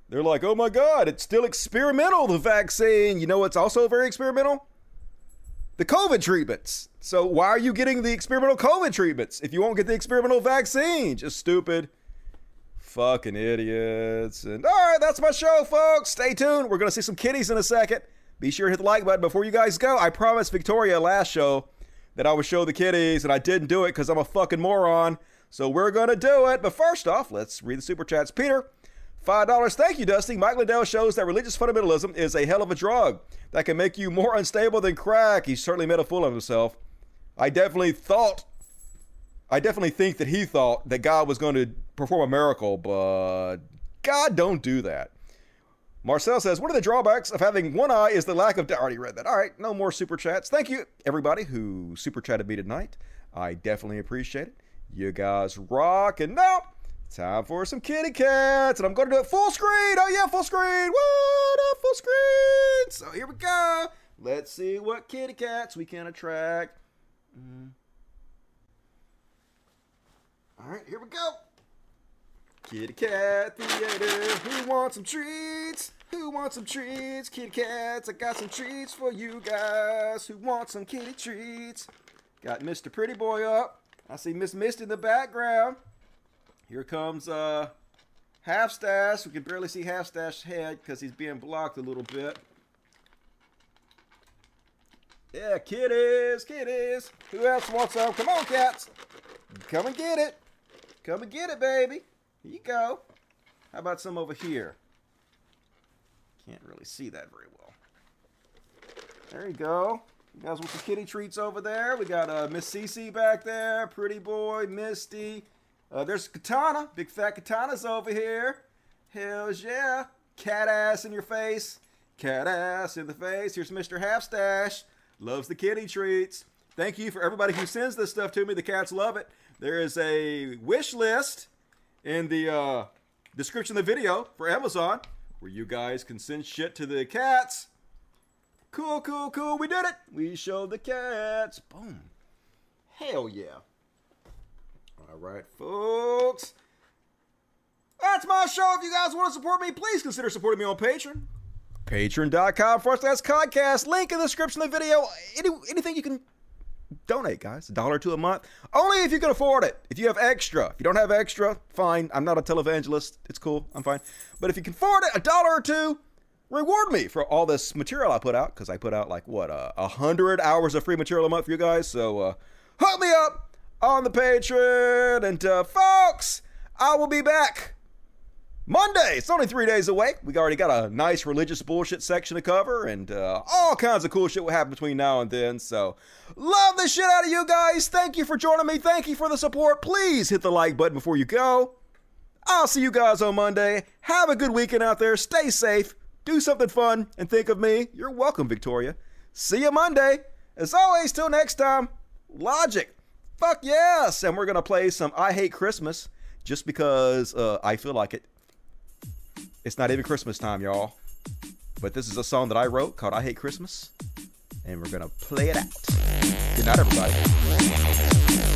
They're like, oh my god, it's still experimental, the vaccine. You know what's also very experimental? The COVID treatments. So why are you getting the experimental COVID treatments if you won't get the experimental vaccine? Just stupid. Fucking idiots. And all right, that's my show, folks. Stay tuned. We're going to see some kitties in a second. Be sure to hit the like button before you guys go. I promised Victoria last show that I would show the kitties, and I didn't do it because I'm a fucking moron. So we're going to do it. But first off, let's read the super chats. Peter, $5. Thank you, Dusty. Mike Lindell shows that religious fundamentalism is a hell of a drug that can make you more unstable than crack. He certainly made a fool of himself. I definitely thought, I definitely think that he thought that God was going to perform a miracle, but God don't do that. Marcel says, one of the drawbacks of having one eye is the lack of. I already read that. All right, no more super chats. Thank you, everybody who super chatted me tonight. I definitely appreciate it. You guys rock. And now, time for some kitty cats. And I'm going to do it full screen. Oh, yeah, full screen. What full screen? So here we go. Let's see what kitty cats we can attract. Mm. All right, here we go. Kitty cat theater. Who wants some treats? Who wants some treats? Kitty cats, I got some treats for you guys. Who wants some kitty treats? Got Mr. Pretty Boy up. I see Miss Mist in the background. Here comes uh Half Stash. We can barely see Half Stash's head because he's being blocked a little bit. Yeah, kitties, kitties. Who else wants some? Come on, cats. Come and get it. Come and get it, baby. Here you go. How about some over here? Can't really see that very well. There you go. You guys want some kitty treats over there? We got uh, Miss Cece back there, Pretty Boy, Misty. Uh, there's Katana, big fat Katana's over here. Hells yeah. Cat ass in your face. Cat ass in the face. Here's Mr. Half Stash. Loves the kitty treats. Thank you for everybody who sends this stuff to me. The cats love it. There is a wish list in the uh, description of the video for Amazon where you guys can send shit to the cats. Cool, cool, cool. We did it. We showed the cats. Boom. Hell yeah. All right, folks. That's my show. If you guys want to support me, please consider supporting me on Patreon. Patreon.com forward slash podcast. Link in the description of the video. Any, anything you can donate, guys. A dollar to a month. Only if you can afford it. If you have extra. If you don't have extra, fine. I'm not a televangelist. It's cool. I'm fine. But if you can afford it, a dollar or two, reward me for all this material I put out. Because I put out like, what, uh, a uh, hundred hours of free material a month for you guys. So uh, hook me up on the Patreon. And uh, folks, I will be back Monday. It's only three days away. We already got a nice religious bullshit section to cover, and uh, all kinds of cool shit will happen between now and then. So, love the shit out of you guys. Thank you for joining me. Thank you for the support. Please hit the like button before you go. I'll see you guys on Monday. Have a good weekend out there. Stay safe. Do something fun, and think of me. You're welcome, Victoria. See you Monday. As always, till next time, Logic. Fuck yes! And we're gonna play some I Hate Christmas just because uh, I feel like it. It's not even Christmas time, y'all. But this is a song that I wrote called I Hate Christmas. And we're to play it out. Good night, everybody.